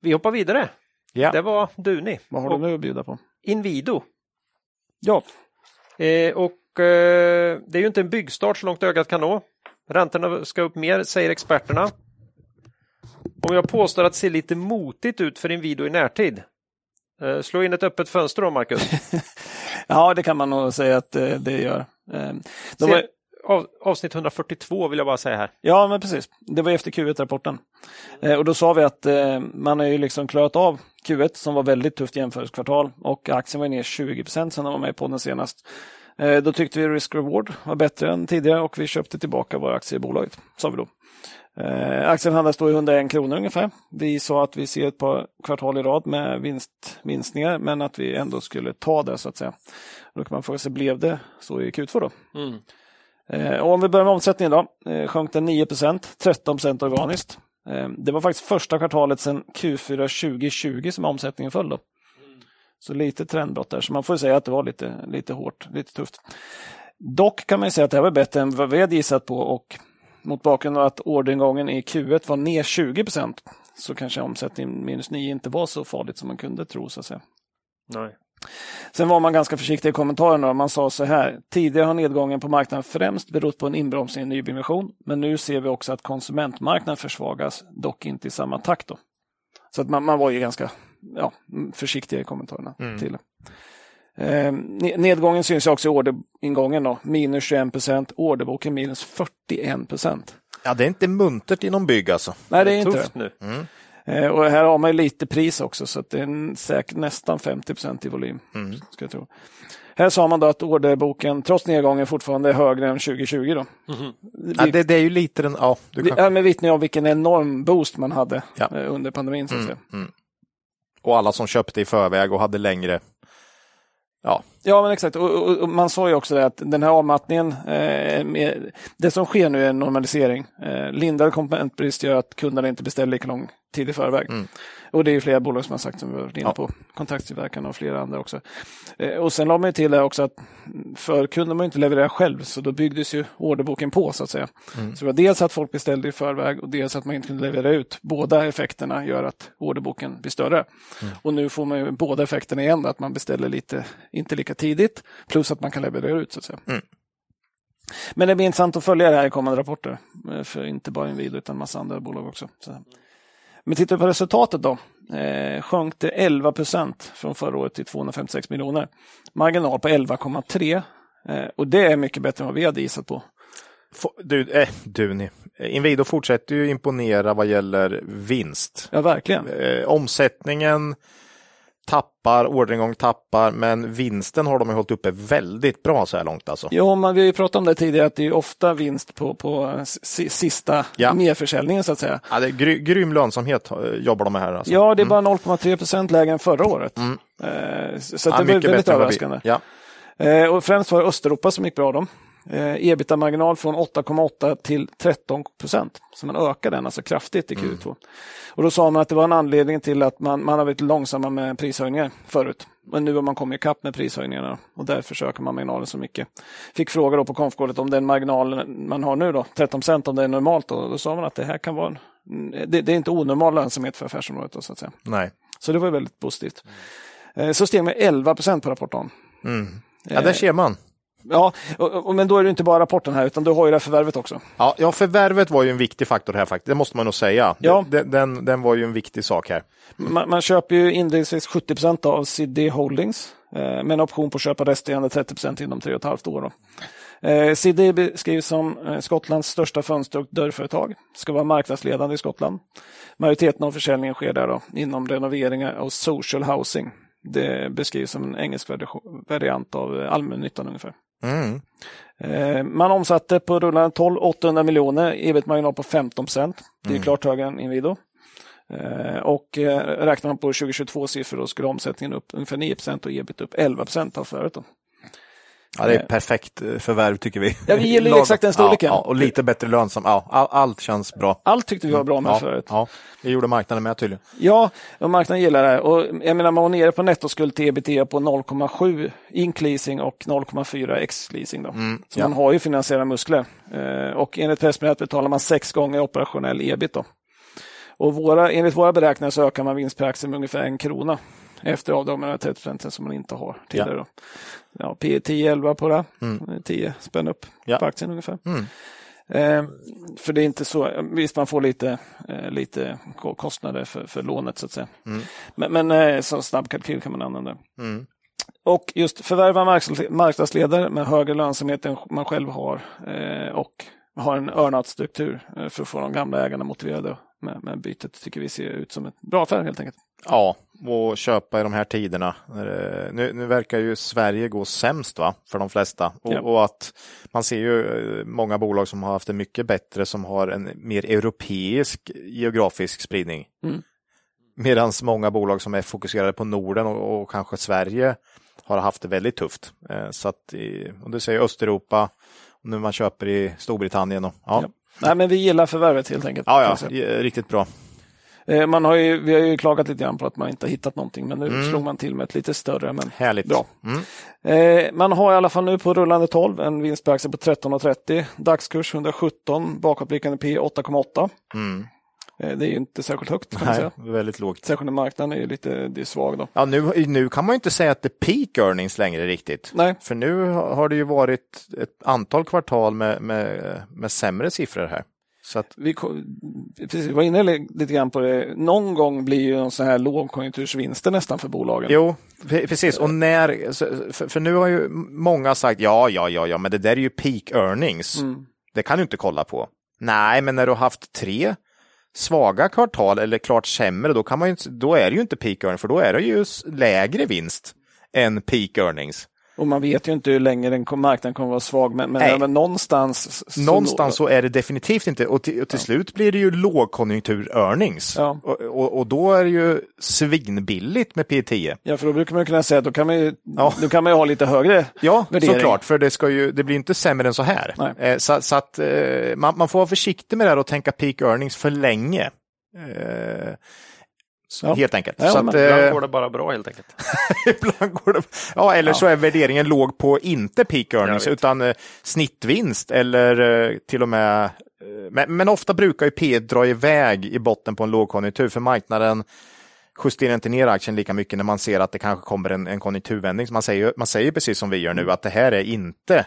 vi hoppar vidare. Ja. Det var Duni. Vad har och du nu att bjuda på? Inwido. Ja, Eh, och eh, det är ju inte en byggstart så långt ögat kan nå. Räntorna ska upp mer, säger experterna. Om jag påstår att det ser lite motigt ut för Inwido i närtid. Eh, slå in ett öppet fönster då, Marcus. ja det kan man nog säga att eh, det gör. Eh, de var, av, avsnitt 142 vill jag bara säga här. ja, men precis. Det var efter Q1-rapporten. Eh, och då sa vi att eh, man har ju liksom klarat av Q1 som var väldigt tufft jämförelsekvartal och aktien var ner 20 sedan den var med på den senast. Eh, då tyckte vi risk reward var bättre än tidigare och vi köpte tillbaka våra aktier i bolaget, sa vi då. Eh, aktien handlas då i 101 kronor ungefär. Vi sa att vi ser ett par kvartal i rad med vinst, vinstningar men att vi ändå skulle ta det så att säga. Då kan man fråga sig, blev det så i Q2 då? Eh, och om vi börjar med omsättningen då, eh, sjönk den 9% 13 organiskt. Eh, det var faktiskt första kvartalet sedan Q4 2020 som omsättningen föll. Då. Så lite trendbrott där, så man får säga att det var lite, lite hårt, lite tufft. Dock kan man ju säga att det här var bättre än vad vi hade gissat på och mot bakgrund av att orderingången i Q1 var ner 20% så kanske omsättningen minus 9 inte var så farligt som man kunde tro. Så att säga. Nej. Sen var man ganska försiktig i kommentarerna. Man sa så här. Tidigare har nedgången på marknaden främst berott på en inbromsning i nybyggnation. Men nu ser vi också att konsumentmarknaden försvagas, dock inte i samma takt. Då. Så att man, man var ju ganska ja, försiktig i kommentarerna till det. Eh, nedgången syns ju också i orderingången. Då. Minus 21 procent, orderboken minus 41 procent. Ja, det är inte muntert inom bygg alltså. Nej, det är inte Tufft det. nu. Eh, och här har man ju lite pris också, så att det är säkert nästan 50 procent i volym. Ska jag tro. Här sa man då att orderboken trots nedgången fortfarande är högre än 2020. Då. Ja, det, det är ju lite den, ja, du kan, ja, med vittne om vilken enorm boost man hade Ja. Mm, eh, under pandemin. Så att säga och alla som köpte i förväg och hade längre, ja, Ja, men exakt. Och, och, och man sa ju också det att den här avmattningen, eh, med, det som sker nu är en normalisering. Eh, lindrigare komponentbrist gör att kunderna inte beställer lika lång tid i förväg. Och det är ju flera bolag som har sagt, som vi varit inne Ja. på, kontakttillverkarna och flera andra också. Eh, och sen la man ju till det också att för kunde man ju inte leverera själv, så då byggdes ju orderboken på så att säga. Så det var dels att folk beställde i förväg och dels att man inte kunde leverera ut. Båda effekterna gör att orderboken blir större. Och nu får man ju båda effekterna igen, att man beställer lite, inte lika tidigt, plus att man kan leverera ut så att säga. Men det blir intressant att följa det här i kommande rapporter. eh, För inte bara Inwido utan massa andra bolag också. Så. Men tittar vi på resultatet då. Eh, sjönk det 11 procent från förra året till 256 miljoner. Marginal på 11,3. Eh, och det är mycket bättre än vad vi hade gissat på. Du, eh, Duni. Inwido fortsätter ju imponera vad gäller vinst. Ja, verkligen. Eh, omsättningen tappar, orderingång tappar, men vinsten har de hållit uppe väldigt bra så här långt alltså. Jo, men vi har ju pratat om det tidigare att det är ofta vinst på, på si- sista Ja. merförsäljningen så att säga. Ja, det är gry, grym lönsamhet eh, jobbar de med här alltså. Ja, det är bara 0,3 procent lägre än förra året. Eh, så att Ja, det var väldigt överraskande. Ja. Eh, och främst var det Östeuropa som gick bra. Då. Eh, Ebita-marginal från 8,8 till 13 procent. Så man ökar den alltså kraftigt i Q2. Mm. Och då sa man att det var en anledning till att man, man har varit långsamma med prishöjningar förut. Men nu har man kommit ikapp med prishöjningarna och därför söker man marginalen så mycket. Fick fråga då på konfkålet om den marginalen man har nu då, 13 procent, om det är normalt. Då, då sa man att det här kan vara en, det, det, är inte onormal lönsamhet för affärsområdet. Då, så att säga. Nej. Så det var väldigt positivt. Mm. Så steg med 11 procent på rapporten. Mm. Ja, där ser man. Ja, och, och, men då är det inte bara rapporten här, utan du har ju det här förvärvet också. Ja, ja, förvärvet var ju en viktig faktor här faktiskt, det måste man nog säga. Ja. Den, den, den var ju en viktig sak här. Man, man köper ju inledningsvis 70 procent av CD Holdings eh, med en option på att köpa resterande 30 procent inom tre och ett halvt år. Då. Eh, CD beskrivs som eh, Skottlands största fönster och dörrföretag. Ska vara marknadsledande i Skottland. Majoriteten av försäljningen sker där då, inom renoveringar och social housing. Det beskrivs som en engelsk variant av allmännyttan ungefär. Mm. Eh, man omsatte på rullande 12 800 miljoner, ebit-marginal på 15 procent. Det är mm. klart högre än Inwido. Eh, och eh, räknar man på 2022 siffror då skulle omsättningen upp ungefär 9 procent och ebit upp 11 procent av förut. Ja, det är perfekt förvärv tycker vi. Ja, vi gillar exakt den storleken. Ja, ja, och lite bättre lönsam. Ja, allt känns bra. Allt tyckte vi var bra med ja, förut. Ja, det gjorde marknaden med tydligen. Ja, och marknaden gillar det. Och jag menar, man var nere på nettoskuld till ebitda på 0,7 inkleasing och 0,4 ex-leasing. Mm, Så ja. man har ju finansiella muskler. Eh, och enligt pressmeddelandet betalar man sex gånger operationell ebit. Då. Och våra, enligt våra beräkningar så ökar man vinst per aktie med ungefär en krona efter avdrag med de 30 procenten som man inte har tidigare. Ja. Ja, P 10-11 på det, mm. 10 spänn upp ja. på aktien ungefär. Mm. Eh, för det är inte så, visst man får lite, eh, lite kostnader för, för lånet så att säga. Mm. Men, men eh, som snabb kalkyl kan man använda. Mm. Och just förvärva marknadsledare med högre lönsamhet än man själv har eh, och har en earnout-struktur eh, för att få de gamla ägarna motiverade med, med bytet tycker vi ser ut som en bra affär helt enkelt. Ja, och köpa i de här tiderna. Nu, nu verkar ju Sverige gå sämst va, för de flesta. Och, ja. och, att man ser ju eh, många bolag som har haft det mycket bättre som har en mer europeisk geografisk spridning. Mm. Medan många bolag som är fokuserade på Norden och, och, kanske Sverige har haft det väldigt tufft. Eh, så att, och du säger Östeuropa, nu man köper i Storbritannien. Och, ja. ja. Nej, men vi gillar förvärvet helt enkelt. Ja, ja, riktigt bra. Eh, man har ju, vi har ju klagat lite grann på att man inte har hittat någonting, men nu mm. slog man till med ett lite större. Men Härligt. Bra. Mm. Eh, man har i alla fall nu på rullande 12 en vinst på aktie på 13,30. Dagskurs 117, bakåtblickande P 8,8. Mm. Eh, det är ju inte särskilt högt. Kan Nej, säga. väldigt lågt. Särskilt när marknaden är lite det är svag. Då. Ja, nu, nu kan man ju inte säga att det är peak earnings längre riktigt. Nej. För nu har det ju varit ett antal kvartal med, med, med sämre siffror här. Så att... vi, precis, vi var inne lite grann på det. Någon gång blir ju en sån här lågkonjunktursvinster nästan för bolagen. Jo, precis. Och när, för, nu har ju många sagt ja, ja, ja, ja, men det där är ju peak earnings. Mm. Det kan du inte kolla på. Nej, men när du har haft tre svaga kvartal eller klart sämre, då, kan man ju, då är det ju inte peak earnings, för då är det ju lägre vinst än peak earnings. Och man vet ju inte hur länge den marknaden kommer att vara svag, men, men, men någonstans... Så någonstans så är det definitivt inte, och till, och till ja. slut blir det ju lågkonjunktur-earnings. Ja. Och, och, och, då är det ju svinbilligt med P10. Ja, för då brukar man kunna säga att då kan man ju, ja. då kan man ha lite högre Ja, värdering. såklart, för det, ska ju, det blir inte sämre än så här. Eh, så, så, att eh, man, man, får vara försiktig med det här och tänka peak earnings för länge. Eh, Ja. Helt enkelt. Ja, så att, ibland eh, går det bara bra helt enkelt. ibland går det, ja, eller ja. så är värderingen låg på inte peak earnings utan eh, snittvinst eller eh, till och med eh, men, men, ofta brukar ju P dra iväg i botten på en lågkonjunktur för marknaden justerar inte ner aktien lika mycket när man ser att det kanske kommer en, en konjunkturvändning. Så man, säger, man säger precis som vi gör nu att det här är inte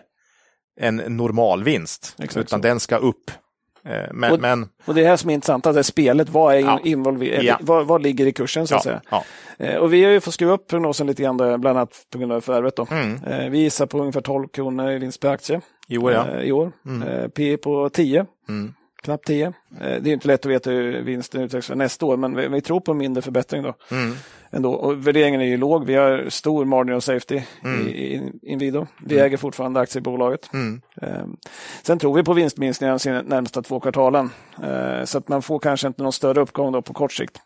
en normalvinst, Exakt utan så. den ska upp men, och, men... och det här som är intressant, att det spelet, vad är ja. involverat, ja. vad, vad, ligger i kursen så att ja. säga. Eh, och vi har ju fått skruva upp prognosen lite grann, bland annat på grund av förvärvet. Då. Mm. Eh, vi gissar på ungefär 12 kronor i vinst per aktie i år. Ja. I år. Mm. P på 10. Mm. Knappt 10. Det är inte lätt att veta hur vinsten utvecklas för nästa år, men vi, vi tror på en mindre förbättring då. Mm ändå. Och värderingen är ju låg. Vi har stor margin of safety mm. i, i Inwido. Vi mm. äger fortfarande aktier i bolaget. Mm. Eh, sen tror vi på vinstminskningar de närmsta två kvartalen. Eh, så att man får kanske inte någon större uppgång då på kort sikt.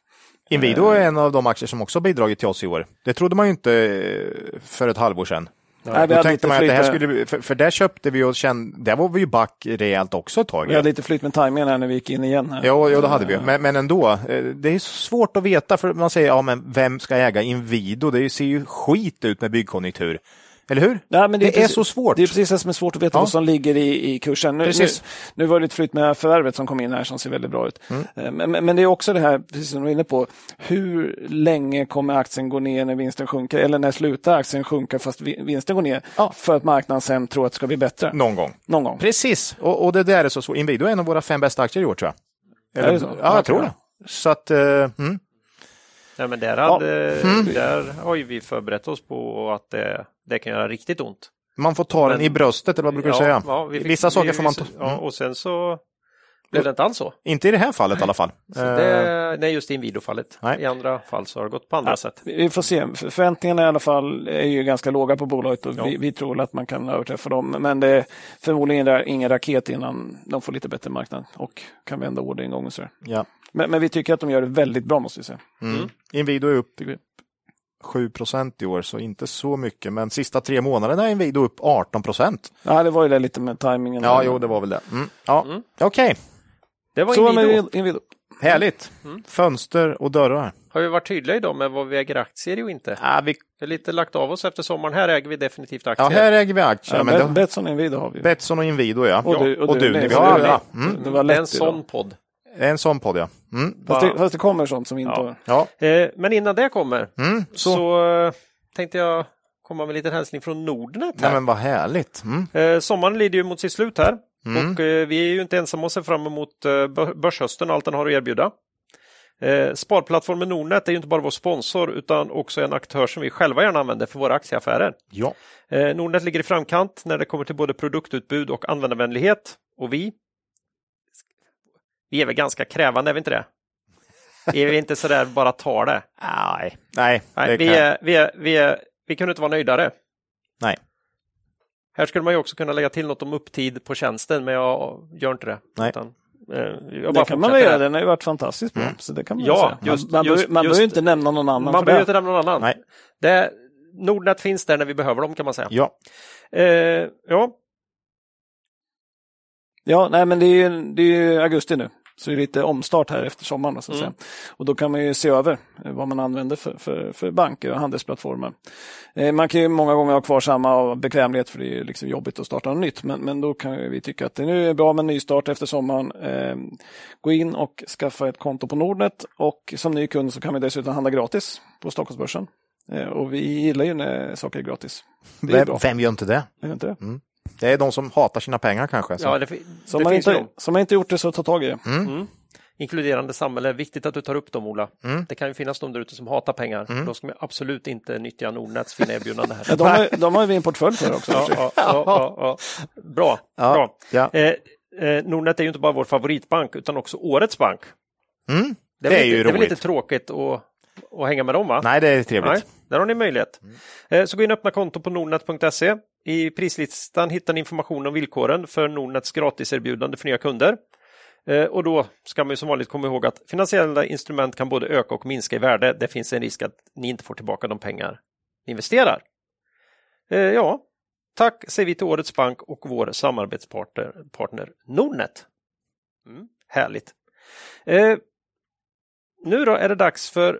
Inwido är en av de aktier som också bidragit till oss i år. Det trodde man ju inte eh, för ett halvår sedan. Nej, Då tänkte man att det här skulle, för, för där köpte vi och kände, där var vi ju back rejält också ett tag. Vi hade lite flyt med tajmingen här när vi gick in igen. Här. Ja, ja, det hade vi. Men, men ändå, eh, det är svårt att veta för man säger, ja men vem ska äga Inwido? Det ser ju skit ut med byggkonjunktur. Eller hur? Nej, men det är precis- så svårt. Det är precis det som är svårt att veta Ja. vad som ligger i, i kursen. Nu, nu, Precis. nu var det lite flyt med förvärvet som kom in här som ser väldigt bra ut. Mm. Eh, Men, men- men det är också det här, precis som du var inne på, hur länge kommer aktien gå ner när vinsten sjunker? Eller när slutar aktien sjunka fast vi- vinsten går ner? Ja. För att marknaden sen tror att det ska bli bättre. Någon gång. Någon gång. Precis, och, och det där är så svårt. Inwido är en av våra fem bästa aktier i år tror jag. Är det så? Ja, jag tror det. Så att, eh, mm. Ja, men där, hade, Mm. där har ju vi förberett oss på att det, det kan göra riktigt ont. man får ta den Men- i bröstet, eller vad brukar du säga? ja, vi fick- Vissa saker vi- får man ta. Ja, Mm. och sen så blev det inte alls så. Inte i det här fallet i alla fall. så Eh, det, nej, just i Inwido-fallet. Nej. I andra fall så har det gått på andra sätt. Vi får se. För- Förväntningarna i alla fall är ju ganska låga på bolaget och Ja. vi, vi tror att man kan överträffa dem. Men det är förmodligen är ingen raket innan de får lite bättre marknad och kan vända orderingång och sådär. Ja. Men, men vi tycker att de gör det väldigt bra måste vi säga. Mm. Inwido är upp 7 procent i år, så inte så mycket. Men sista tre månaderna är Inwido upp 18 procent. Ja, det var ju det lite med tajmingen. Ja, jo, det var väl det. Mm. Ja, Mm. okej. Det var Så Inwido. med Inwido. Härligt. Mm. Fönster och dörrar. Har vi varit tydliga idag med vad vi äger aktier i och inte? Ja, vi, Vi har lite lagt av oss efter sommaren. Här äger vi definitivt ja, aktier. här äger vi aktier. Ja, men Bet- det, Betsson Inwido har vi. Betsson och Inwido, ja. Och du- och och du du. Vi har det är alla. det. Mm. Det var det är en lätt idag. sån podd. En sån podd, ja. Mm. Fast det, fast det kommer sånt som vi inte Ja. har. Ja. Eh, men innan det kommer Mm. så, Så. eh, tänkte jag komma med en liten hälsning från Nordnet. Nej, Här. men vad härligt. Mm. Eh, sommaren lider ju mot sitt slut här Mm. och eh, vi är ju inte ensamma att se fram emot eh, bö- börshösten och allt den har att erbjuda. Eh, sparplattformen Nordnet är ju inte bara vår sponsor utan också en aktör som vi själva gärna använder för våra aktieaffärer. Ja. Eh, Nordnet ligger i framkant när det kommer till både produktutbud och användarvänlighet och vi vi är väl ganska krävande, är vi inte det? Är vi inte sådär bara tar det? Nej. Nej, Nej, det vi, är, vi, är, vi, är, vi kunde inte vara nöjdare. Nej. Här skulle man ju också kunna lägga till något om upptid på tjänsten, men jag gör inte det. Nej. Utan, eh, jag Det kan man väl göra, den har ju varit fantastiskt bra. Mm. Så det kan man Ja, säga. just- man man, just- behöver- man just- behöver inte nämna någon annan Man behöver inte nämna någon annan. Nej. Det, Nordnet finns där när vi behöver dem kan man säga. Ja. Eh, ja, Ja, nej men det är ju, det är ju augusti nu. Så det är lite omstart här efter sommaren. Så att Mm. säga. Och då kan man ju se över eh, vad man använder för, för, för banker och handelsplattformar. Eh, man kan ju många gånger ha kvar samma av bekvämlighet för det är ju liksom jobbigt att starta något nytt. Men, men då kan vi tycka att det nu är bra med en nystart efter sommaren. Eh, gå in och skaffa ett konto på Nordnet och som ny kund så kan vi dessutom handla gratis på Stockholmsbörsen. Eh, och vi gillar ju när saker är gratis. Det är Vem, bra. vem gör inte det? Det inte det? Det är de som hatar sina pengar kanske. Så. ja det, det om man, finns ju inte, de. som man inte gjort det så ta tag i det. Mm. Inkluderande samhälle, viktigt att du tar upp dem Ola. Mm. Det kan ju finnas de där ute som hatar pengar. Då ska man absolut inte nyttja Nordnets fina erbjudande här. De, har, de har ju vi en portfölj för också. Ja, ja, ja, ja, ja. Bra. Ja. bra. Ja. Eh, eh, Nordnet är ju inte bara vår favoritbank utan också årets bank. Mm. Det är, Det är väl ju lite, det är väl roligt. lite tråkigt att, att hänga med dem va? Nej, det är trevligt. Nej, där har ni möjlighet. Eh, Så gå in och öppna konto på nordnet.se. I prislistan hittar ni information om villkoren för Nordnets gratiserbjudande för nya kunder. Eh, Och då ska man ju som vanligt komma ihåg att finansiella instrument kan både öka och minska i värde. Det finns en risk att ni inte får tillbaka de pengar ni investerar. Eh, Ja, tack säger vi till årets bank och vår samarbetspartner partner Nordnet. Mm, härligt. Eh, nu då är det dags för,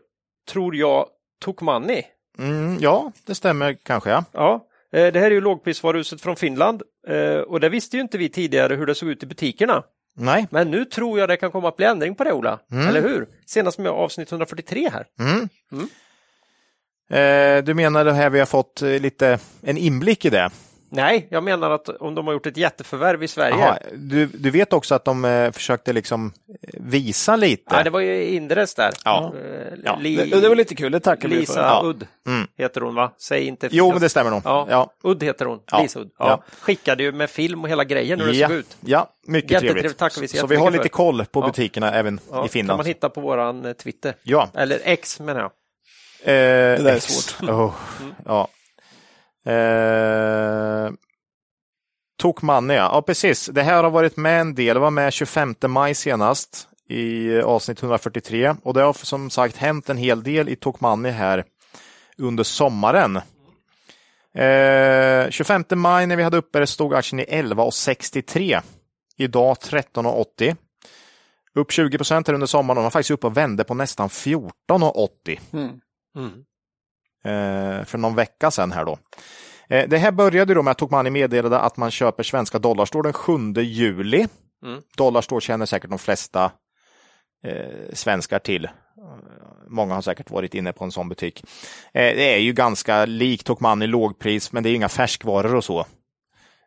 tror jag, Tokmanni. Mm, ja, det stämmer kanske. Ja. Ja, det här är ju lågprisvaruhuset från Finland eh, och det visste ju inte vi tidigare hur det såg ut i butikerna. Nej. Men nu tror jag det kan komma att bli ändring på det Ola, Mm. eller hur? Senast med avsnitt 143 här. Mm. Mm. Eh, du menar det här vi har fått eh, lite en inblick i det? Nej, jag menar att om de har gjort ett jätteförvärv i Sverige. Jaha, du, du vet också att de eh, försökte liksom eh, visa lite? Ja, det var ju Inderes där. Ja. Eh, Ja, Li- Det, det var lite kul, det tackar vi Lisa för. Ja. Udd Mm. heter hon va? Säg inte Jo, men det stämmer nog. Ja, Ja. Udd heter hon. Ja. Lisa Udd. Ja. Ja. Skickade ju med film och hela grejen hur det såg ut. ja, mycket Jättetrevligt, trevligt. tackar vi så så vi har lite för. koll på Ja. butikerna även Ja, i kan Finland. man hitta på våran eh, Twitter. Ja, Eller X menar jag. eh, där är svårt. Oh, ja. Eh, Tokmanni, ja. precis. Det här har varit med en del. Det var med 25 maj senast i avsnitt 143 och det har som sagt hänt en hel del i Tokmanni här under sommaren. Eh, 25 maj när vi hade uppe det stod aktien i 11,63. Idag 13,80. Upp 20 procent under sommaren. och De var faktiskt uppe och vände på nästan 14,80. Mm. Mm. Eh, för någon vecka sedan här då. Eh, det här började då med att Tokmanni meddelade att man köper svenska dollarstore den 7 juli. Mm. Dollarstore känner säkert de flesta eh, svenskar till. Många har säkert varit inne på en sån butik. Eh, det är ju ganska likt Tokmanni lågpris, men det är inga färskvaror och så.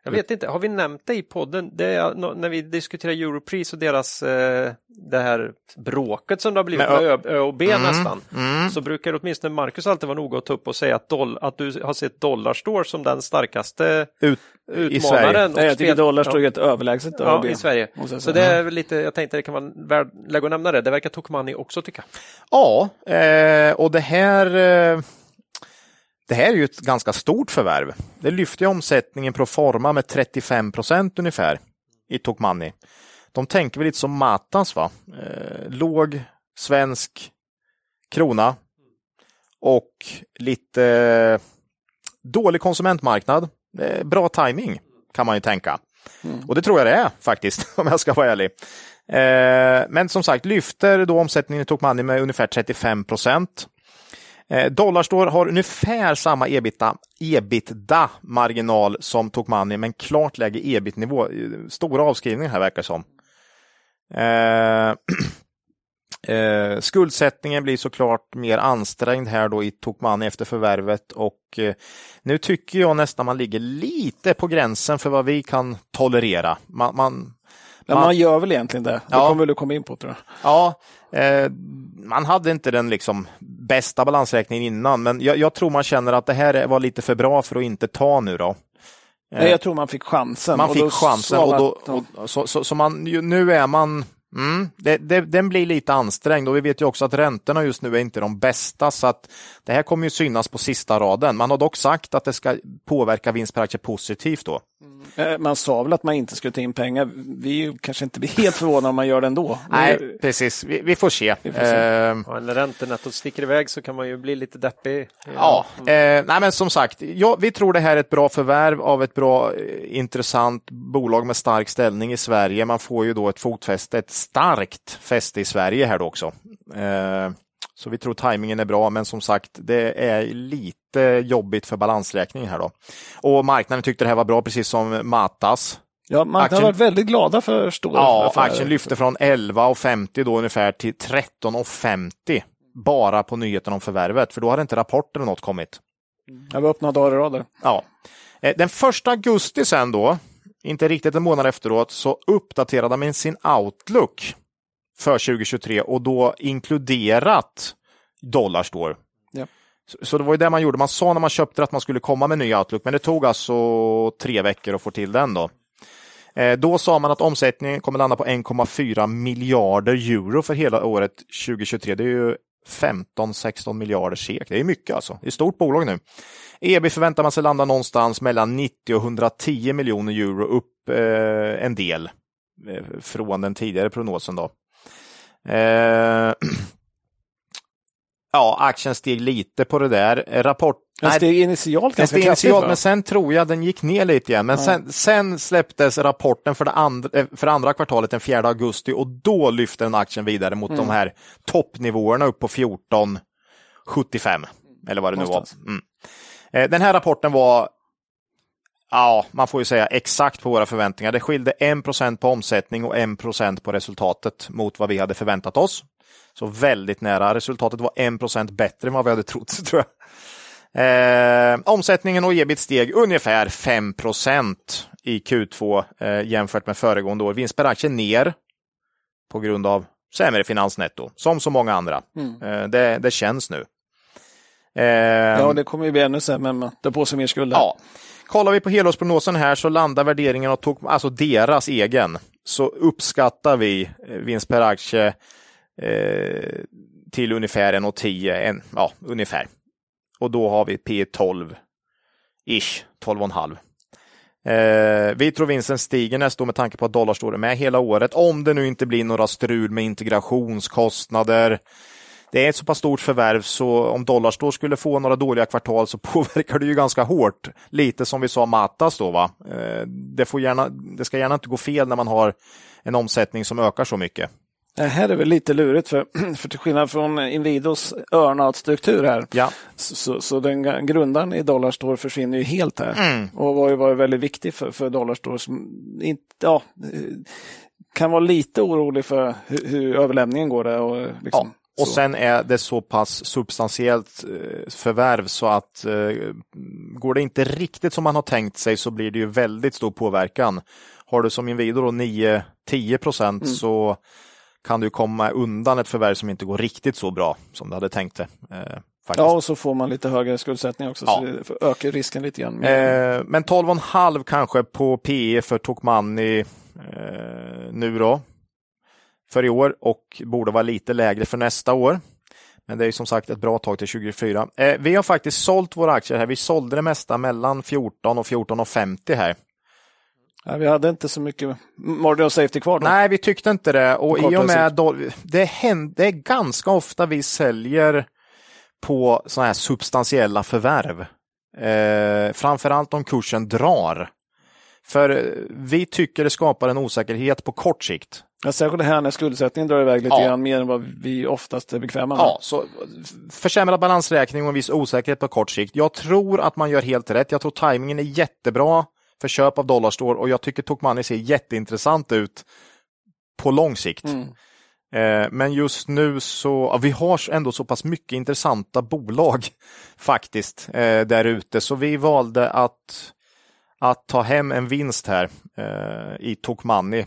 Jag vet inte, har vi nämnt det i podden? Det är, när vi diskuterar Europris och deras eh, det här bråket som det har blivit med Ö, Ö och B nästan. Mm. Så brukar åtminstone Marcus alltid vara noga att ta upp och säga att, doll, att du har sett Dollarstore som den starkaste Ut, i Sverige. utmanaren. Nej, jag tycker dollar ja. står helt överlägset Ja, ÖoB, i Sverige. Så det är lite, jag tänkte det kan vara värd läge att nämna det. Det verkar Tokmanni också tycka. Ja, eh, och det här eh, det här är ju ett ganska stort förvärv. Det lyfter ju omsättningen pro forma med 35 procent ungefär i Tokmanni. De tänker väl lite som Matas, va? Eh, låg svensk krona och lite eh, dålig konsumentmarknad. Eh, bra timing kan man ju tänka. Och det tror jag det är faktiskt, om jag ska vara ärlig. Eh, men som sagt, lyfter då omsättningen i Tokmanni med ungefär 35 procent. Eh, Dollarstore har ungefär samma ebitda, ebitda-marginal som Tokmanni, men klart lägre ebit-nivå. Eh, stora avskrivningar här verkar det som. Eh, eh, skuldsättningen blir såklart mer ansträngd här då i Tokmanni efter förvärvet och eh, nu tycker jag nästan man ligger lite på gränsen för vad vi kan tolerera. Man, man, men man- man gör väl egentligen det. Det Ja. kommer du komma in på tror jag. Ja, eh, man hade inte den liksom bästa balansräkningen innan, men jag, jag tror man känner att det här var lite för bra för att inte ta nu då. Nej, jag tror man fick chansen. Man fick chansen och, då, och så, så, så man, ju- nu är man Mm, det, det, den blir lite ansträngd och vi vet ju också att räntorna just nu är inte de bästa så att det här kommer ju synas på sista raden. Man har dock sagt att det ska påverka vinst per aktie positivt då. Eh, Man sa väl att man inte skulle ta in pengar. Vi är ju kanske inte blir helt förvånade om man gör det ändå. Nej, precis. Vi, vi får se. får se. Eh, Och när räntenettot sticker iväg så kan man ju bli lite deppig. Ja, eh, nej men som sagt, ja, vi tror det här är ett bra förvärv av ett bra, eh, intressant bolag med stark ställning i Sverige. Man får ju då ett fotfäste, ett starkt fäste i Sverige här då också. Eh, så vi tror tajmingen är bra, men som sagt, det är lite jobbigt för balansräkningen här då. Och marknaden tyckte det här var bra, precis som Matas. Ja, man Aktien- har varit väldigt glada för stora Ja, affärer. aktien lyfte från 11,50 då ungefär till 13,50 bara på nyheten om förvärvet, för då hade inte rapporten eller något kommit. Var upp några dagar i rad. Ja. Eh, Den första augusti sen då, inte riktigt en månad efteråt, så uppdaterade man sin Outlook för 2023 och då inkluderat Dollarstore. Ja. Så, så det var ju det man gjorde. Man sa när man köpte det att man skulle komma med ny Outlook, men det tog alltså tre veckor att få till den då. Eh, Då sa man att omsättningen kommer landa på 1,4 miljarder euro för hela året 2023. Det är ju 15-16 miljarder SEK. Det är mycket alltså. Det är ett stort bolag nu. EB förväntar man sig landa någonstans mellan 90 och 110 miljoner euro, upp eh, en del eh, från den tidigare prognosen. Då. Eh, ja, aktien steg lite på det där. Rapport... Den steg initialt ganska steg kraftigt. initialt, men sen tror jag den gick ner lite igen. Men sen, sen släpptes rapporten för det, andra, eh, för det andra kvartalet den 4 augusti och då lyfte den aktien vidare mot Mm. de här toppnivåerna upp på 14,75 eller vad det nu var. Någonstans. Mm. Eh, Den här rapporten var Ja, man får ju säga exakt på våra förväntningar. Det skilde 1 på omsättning och 1 på resultatet mot vad vi hade förväntat oss. Så väldigt nära. Resultatet var 1% bättre än vad vi hade trott, tror jag. Eh, omsättningen och ebit steg ungefär 5% i Q2 eh, jämfört med föregående år. Vinst per aktie ner på grund av sämre finansnetto, som så många andra. Eh, det, det känns nu. Eh, Ja, det kommer ju bli ännu sämre, men det på sig mer skulder. Ja. Kollar vi på helårsprognosen här så landar värderingen, och tog, alltså deras egen, så uppskattar vi eh, vinst per aktie eh, till ungefär 1,10, en, ja ungefär. Och då har vi P 12, ish, 12,5. Eh, vi tror vinsten stiger nästa år med tanke på att dollar står med hela året, om det nu inte blir några strul med integrationskostnader, det är ett så pass stort förvärv så om Dollarstore skulle få några dåliga kvartal så påverkar det ju ganska hårt. Lite som vi sa Matas då va. Eh, det, får gärna, det ska gärna inte gå fel när man har en omsättning som ökar så mycket. Det här är väl lite lurigt för, för till skillnad från Inwidos earnout-struktur här Ja. så, så, den grundaren i Dollarstore försvinner ju helt här Mm. och var ju varit väldigt viktig för, för Dollarstore som inte, ja, eh, kan vara lite orolig för hur, hur överlämningen går där. Och, Ja, liksom, och så. sen är det så pass substantiellt eh, förvärv så att eh, går det inte riktigt som man har tänkt sig så blir det ju väldigt stor påverkan. Har du som Inwido då 9-10 procent Mm. så kan du komma undan ett förvärv som inte går riktigt så bra som du hade tänkt det. Eh, faktiskt. Ja, och så får man lite högre skuldsättning också, Ja. så det ökar risken lite grann. Eh, men 12,5 kanske på PE för Tokmanni eh, nu då. För i år och borde vara lite lägre för nästa år. Men det är som sagt ett bra tag till 2024. Eh, vi har faktiskt sålt våra aktier här. Vi sålde det mesta mellan 14 och 14,50 här. Ja, vi hade inte så mycket margin of safety kvar då. Nej, vi tyckte inte det. Och i och med då, det, händer, det är ganska ofta vi säljer på sådana här substantiella förvärv. Eh, framförallt om kursen drar. För eh, vi tycker det skapar en osäkerhet på kort sikt. Ja, särskilt här när skuldsättningen drar iväg lite Ja. grann mer än vad vi oftast är bekväma med. Ja, så försämrad balansräkning och en viss osäkerhet på kort sikt. Jag tror att man gör helt rätt. Jag tror tajmingen är jättebra för köp av Dollarstore och jag tycker Tokmanni ser jätteintressant ut på lång sikt. Mm. Eh, Men just nu så, ja, vi har ändå så pass mycket intressanta bolag faktiskt eh, där ute, så vi valde att, att ta hem en vinst här eh, i Tokmanni.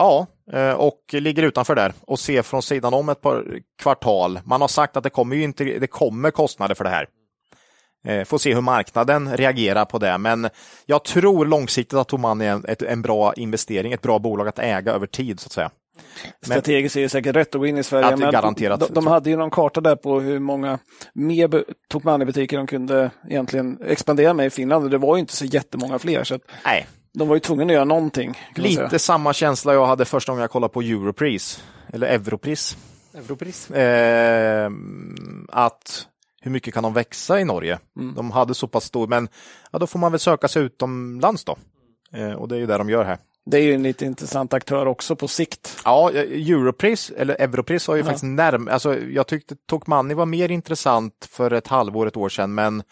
Ja, eh, och ligger utanför där och ser från sidan om ett par kvartal. Man har sagt att det kommer ju inte, det kommer kostnader för det här. Eh, Får se hur marknaden reagerar på det, men jag tror långsiktigt att Tomani är en, ett, en bra investering, ett bra bolag att äga över tid så att säga. Strategiskt är det säkert rätt att gå in i Sverige. Men garanterat. De, de hade ju någon karta där på hur många mer bu- Tokmanni-butiker de kunde egentligen expandera med i Finland. Och det var ju inte så jättemånga fler. Så att Nej, de var ju tvungna att göra någonting. Kan man säga. lite samma känsla jag hade första gången jag kollade på Europris, eller Europris. Europris. Eh, att hur mycket kan de växa i Norge? Mm. De hade så pass stor, men ja, då får man väl söka sig utomlands då. Eh, och det är ju det de gör här. Det är ju en lite intressant aktör också på sikt. Ja, Europris, eller Europris var ju Ja. faktiskt närmare. Alltså, jag tyckte Tokmanni var mer intressant för ett halvår, ett år sedan, men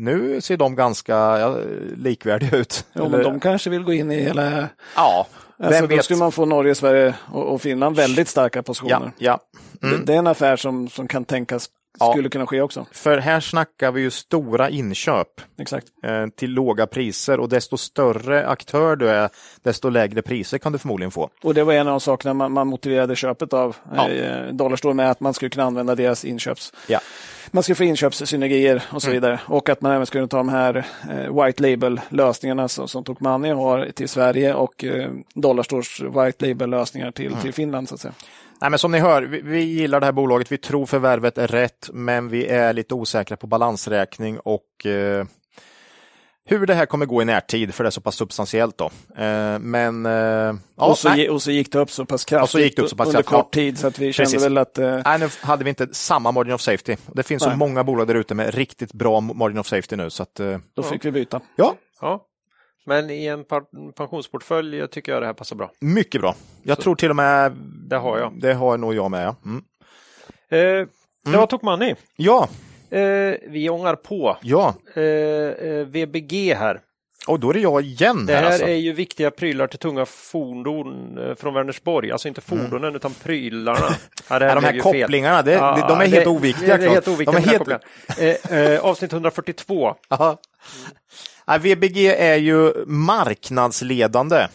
nu ser de ganska ja, likvärdiga ut. Jo, men de kanske vill gå in i hela... Ja, Alltså, då skulle man få Norge, Sverige och, och Finland väldigt starka positioner. Ja, ja. Det, det är en affär som, som kan tänkas Ja. skulle kunna ske också. För här snackar vi ju stora inköp Exakt. eh, till låga priser och desto större aktör du är, desto lägre priser kan du förmodligen få. Och det var en av de sakerna man, man motiverade köpet av Ja. eh, Dollarstore med att man skulle kunna använda deras inköps... Ja. Man skulle få inköpssynergier och så Mm. vidare. Och att man även skulle ta de här eh, white label-lösningarna som, som Tokmanni har till Sverige och eh, Dollarstores white label-lösningar till, Mm. till Finland. så att säga. Nej, men som ni hör, vi, vi gillar det här bolaget. Vi tror förvärvet är rätt, men vi är lite osäkra på balansräkning och eh, hur det här kommer gå i närtid, för det är så pass substantiellt då. Eh, men eh, ja, och, så, nej, och så gick det upp så pass kraftigt Och så gick det upp så pass under kraftigt, ja. kort tid så att vi kände väl att eh, nej, nu hade vi inte samma margin of safety. Det finns så Nej. många bolag där ute med riktigt bra margin of safety nu. Så att, eh, då fick vi byta. ja, Ja. Men i en pensionsportfölj tycker jag det här passar bra. mycket bra. Jag tror till och med Det har jag. Det har nog jag med. Ja, mm. Eh, det var Tokmanni. ja. Eh, vi ångar på. ja. Eh, eh, VBG här. Och då är det jag igen. Det här, här alltså. är ju viktiga prylar till tunga fordon eh, från Vänersborg. Alltså inte fordonen utan prylarna. Ja, det Ja, de här kopplingarna, det, Ja, de är helt det- oviktiga. Det är helt Claes. oviktiga. de är de här helt... kopplingarna. eh, eh, avsnitt 142. Ja. Ja, VBG är ju marknadsledande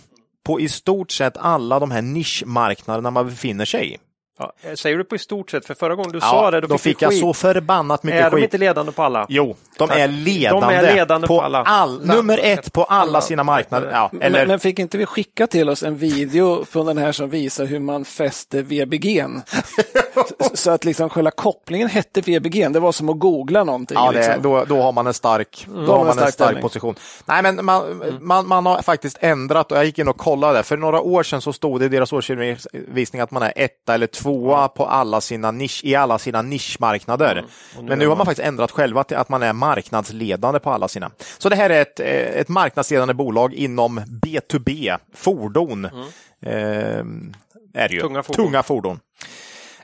på i stort sett alla de här nischmarknaderna man befinner sig i. Ja, säger du på i stort sett? För förra gången du sa det, då, då fick jag skit. så förbannat mycket Är de skit. inte ledande på alla? Jo, de Tack. är ledande, De är ledande på alla. all, nummer ett på alla Alla. sina marknader. Ja, eller, Men, men fick inte vi skicka till oss en video från den här som visar hur man fäster VBG'n? så att liksom själva kopplingen hette VBG, det var som att googla någonting. Ja, liksom. det, då, då har man en stark, då har man en stark, stark position. Nej, men man, mm. man, man har faktiskt ändrat och jag gick in och kollade. För några år sedan så stod det i deras årsredovisning att man är etta eller tvåa på alla sina nisch, i alla sina nischmarknader. Mm. Men nu har man faktiskt ändrat själva till att man är marknadsledande på alla sina. Så det här är ett, eh, ett marknadsledande bolag inom B2B, fordon. Mm. Eh, är det ju. Tunga fordon. Tunga fordon.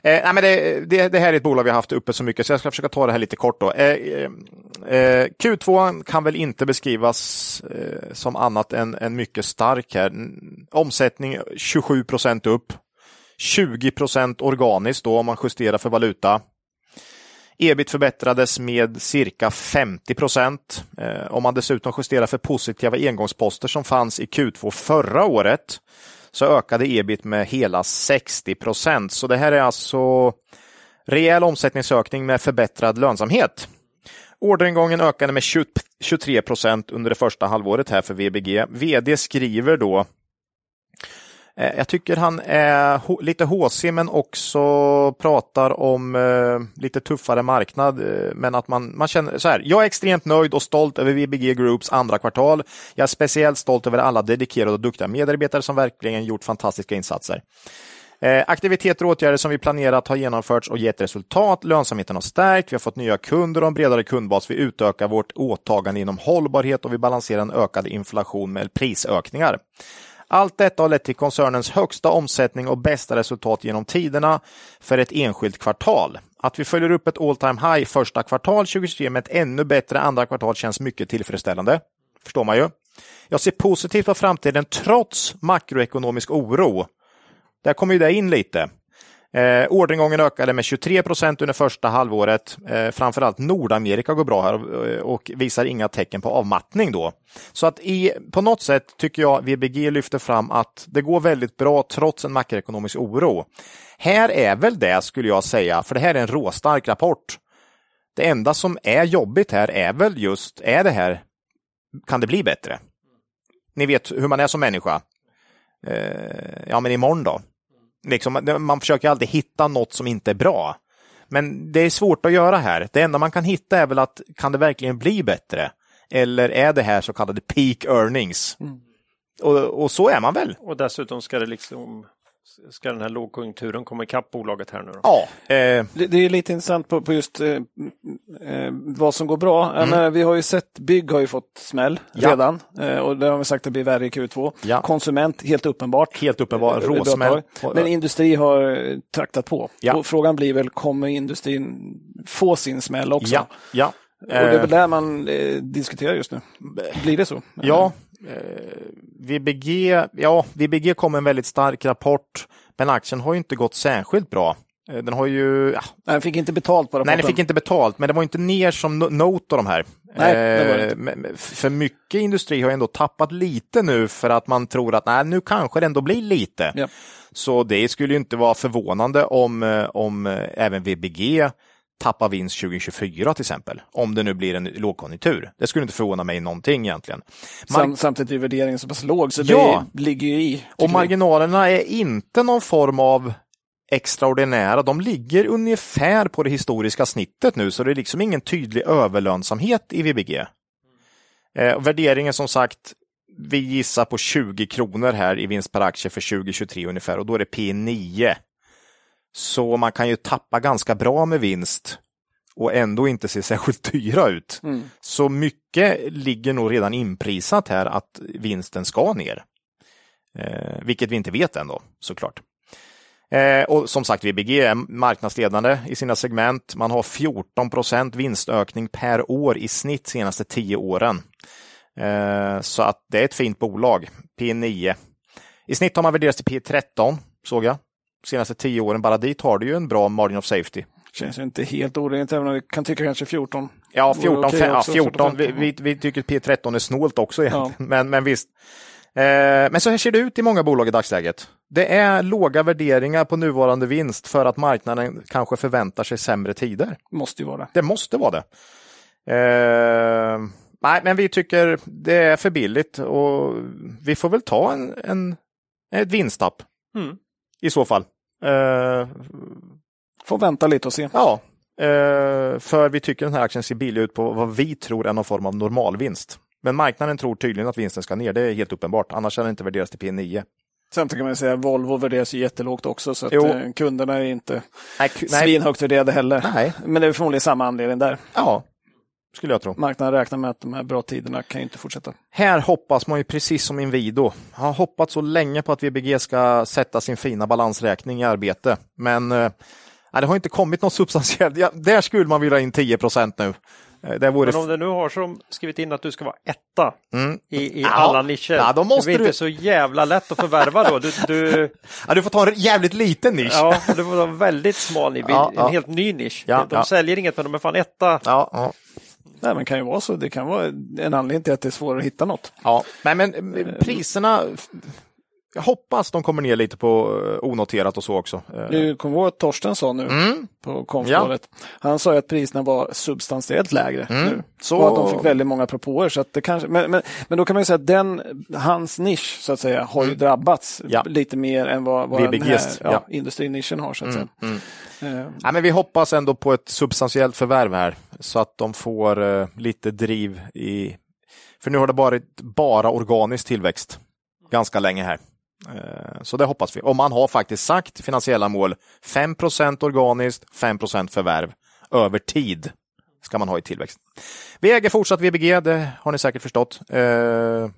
Eh, nej, men det, det, det, här är ett bolag vi har haft uppe så mycket, så jag ska försöka ta det här lite kort. Då. Eh, eh, eh Q2 kan väl inte beskrivas eh, som annat än, än mycket stark här. Omsättning 27 procent upp, 20 procent organiskt då om man justerar för valuta. Ebit förbättrades med cirka 50 procent. Eh, om man dessutom justerar för positiva engångsposter som fanns i Q2 förra året så ökade ebit med hela 60 procent. Så det här är alltså rejäl omsättningsökning med förbättrad lönsamhet. Orderingången ökade med 23 procent under det första halvåret här för VBG. VD skriver då Eh, jag tycker han är lite håsig men också pratar om eh, lite tuffare marknad. Eh, men att man, man känner så här. Jag är extremt nöjd och stolt över VBG Groups andra kvartal. Jag är speciellt stolt över alla dedikerade och duktiga medarbetare som verkligen gjort fantastiska insatser. Aktiviteter och åtgärder som vi planerat har genomförts och gett resultat. Lönsamheten har stärkt. Vi har fått nya kunder och en bredare kundbas. Vi utökar vårt åtagande inom hållbarhet och vi balanserar en ökad inflation med prisökningar. Allt detta har lett till koncernens högsta omsättning och bästa resultat genom tiderna för ett enskilt kvartal. Att vi följer upp ett all time high första kvartal 2023 med ett ännu bättre andra kvartal känns mycket tillfredsställande. Förstår man ju. Jag ser positivt på framtiden trots makroekonomisk oro. Där kommer ju det in lite. Eh, orderingången ökade med 23 procent under första halvåret. Eh, framförallt Nordamerika går bra här och, och, visar inga tecken på avmattning då. Så att i, på något sätt tycker jag VBG lyfter fram att det går väldigt bra trots en makroekonomisk oro. Här är väl det skulle jag säga, för det här är en råstark rapport. Det enda som är jobbigt här är väl just, är det här, kan det bli bättre? Ni vet hur man är som människa. Eh, ja, men imorgon då? Liksom, man försöker alltid hitta något som inte är bra. Men det är svårt att göra här. Det enda man kan hitta är väl att kan det verkligen bli bättre? Eller är det här så kallade peak earnings? Mm. Och, och, så är man väl. Och dessutom ska det liksom ska den här lågkonjunkturen komma ikapp bolaget här nu? Då? Ja. Eh... Det, det, är lite intressant på, på just eh, eh, vad som går bra. Mm. Men, vi har ju sett bygg har ju fått smäll ja. redan eh, och det har vi sagt att det blir värre i Q2. Ja. Konsument helt uppenbart. Helt uppenbart, eh, råsmäll. Men industri har traktat på. Ja. Och frågan blir väl, kommer industrin få sin smäll också? Ja. ja. Och det är väl där man eh, diskuterar just nu. Blir det så? Ja, eh, VBG, ja, VBG kom en väldigt stark rapport, men aktien har ju inte gått särskilt bra. Eh, den har ju... Ja. Den fick inte betalt på rapporten. Nej, den fick inte betalt, men det var inte ner som Note och de här. Nej, det var det inte. För mycket industri har ändå tappat lite nu för att man tror att nej, nu kanske det ändå blir lite. Ja. Så det skulle ju inte vara förvånande om, om även VBG tappa vinst 2024 till exempel, om det nu blir en lågkonjunktur. Det skulle inte förvåna mig någonting egentligen. Mar Samtidigt är värderingen så pass låg så ja, det ligger ju i. Och marginalerna är inte någon form av extraordinära. De ligger ungefär på det historiska snittet nu, så det är liksom ingen tydlig överlönsamhet i VBG. Eh, värderingen som sagt, vi gissar på 20 kronor här i vinst per aktie för 2023 ungefär och då är det P9. Så man kan ju tappa ganska bra med vinst och ändå inte se särskilt dyra ut. Mm. Så mycket ligger nog redan inprisat här att vinsten ska ner. Eh, vilket vi inte vet än då, såklart. Eh, och som sagt, VBG är marknadsledande i sina segment. Man har 14 procent vinstökning per år i snitt senaste tio åren. Eh, så att det är ett fint bolag, P9. I snitt har man värderats till P13, såg jag senaste tio åren. Bara dit har du ju en bra margin of safety. Känns ju inte helt orimligt, även om vi kan tycka kanske 14. Ja, 14. Okay ja, 14. Vi, vi, vi, tycker P13 är snålt också egentligen. Ja. Men, men visst. Eh, men så här ser det ut i många bolag i dagsläget. Det är låga värderingar på nuvarande vinst för att marknaden kanske förväntar sig sämre tider. Måste ju vara det. Det måste vara det. Eh, nej, men vi tycker det är för billigt och vi får väl ta en, en ett vinsttapp. Mm i så fall. Uh, Får vänta lite och se. Ja, eh, för vi tycker den här aktien ser billig ut på vad vi tror är någon form av normalvinst. Men marknaden tror tydligen att vinsten ska ner, det är helt uppenbart. Annars kan den inte värderas till P9. Samtidigt kan man säga att Volvo värderas ju jättelågt också så eh, kunderna är inte Nej, svinhögt värderade heller. Nej. Men det är förmodligen samma anledning där. Ja, skulle jag tro. Marknaden räknar med att de här bra tiderna kan ju inte fortsätta. Här hoppas man ju precis som Inwido. Har hoppats så länge på att VBG ska sätta sin fina balansräkning i arbete. Men eh, det har inte kommit något substantiellt. Ja, där skulle man vilja ha in 10 procent nu. Eh, Det vore Men om det nu har som skrivit in att du ska vara etta Mm. i, i Ja. alla nischer. Ja, då måste det blir du- inte så jävla lätt att förvärva då. Du, du, ja, du får ta en jävligt liten nisch. ja, du får ha en väldigt smal nisch, Ja, en ja. helt ny nisch. Ja, de ja. säljer inget men de är fan etta. Nej, men kan ju vara så. Det kan vara en anledning till att det är svårare att hitta något. ja. Nej, men eh, priserna, jag hoppas de kommer ner lite på eh, onoterat och så också. Eh, Du kommer ihåg vad Torsten sa nu Mm. på konfrådet? Han sa ju att priserna var substantiellt lägre nu. Mm. Så- Och att de fick väldigt många propåer. Så att det kanske, men, men, men då kan man ju säga att den, hans nisch så att säga har ju drabbats Mm. Ja. lite mer än vad, vad den här ja, ja. industrinischen har. Så att säga. mm. Eh, Nej, men vi hoppas ändå på ett substantiellt förvärv här så att de får eh, lite driv i... För nu har det varit bara organisk tillväxt ganska länge här. Eh, så det hoppas vi. Och man har faktiskt sagt finansiella mål 5% organiskt, 5 förvärv över tid ska man ha i tillväxt. Vi äger fortsatt VBG, det har ni säkert förstått. Eh,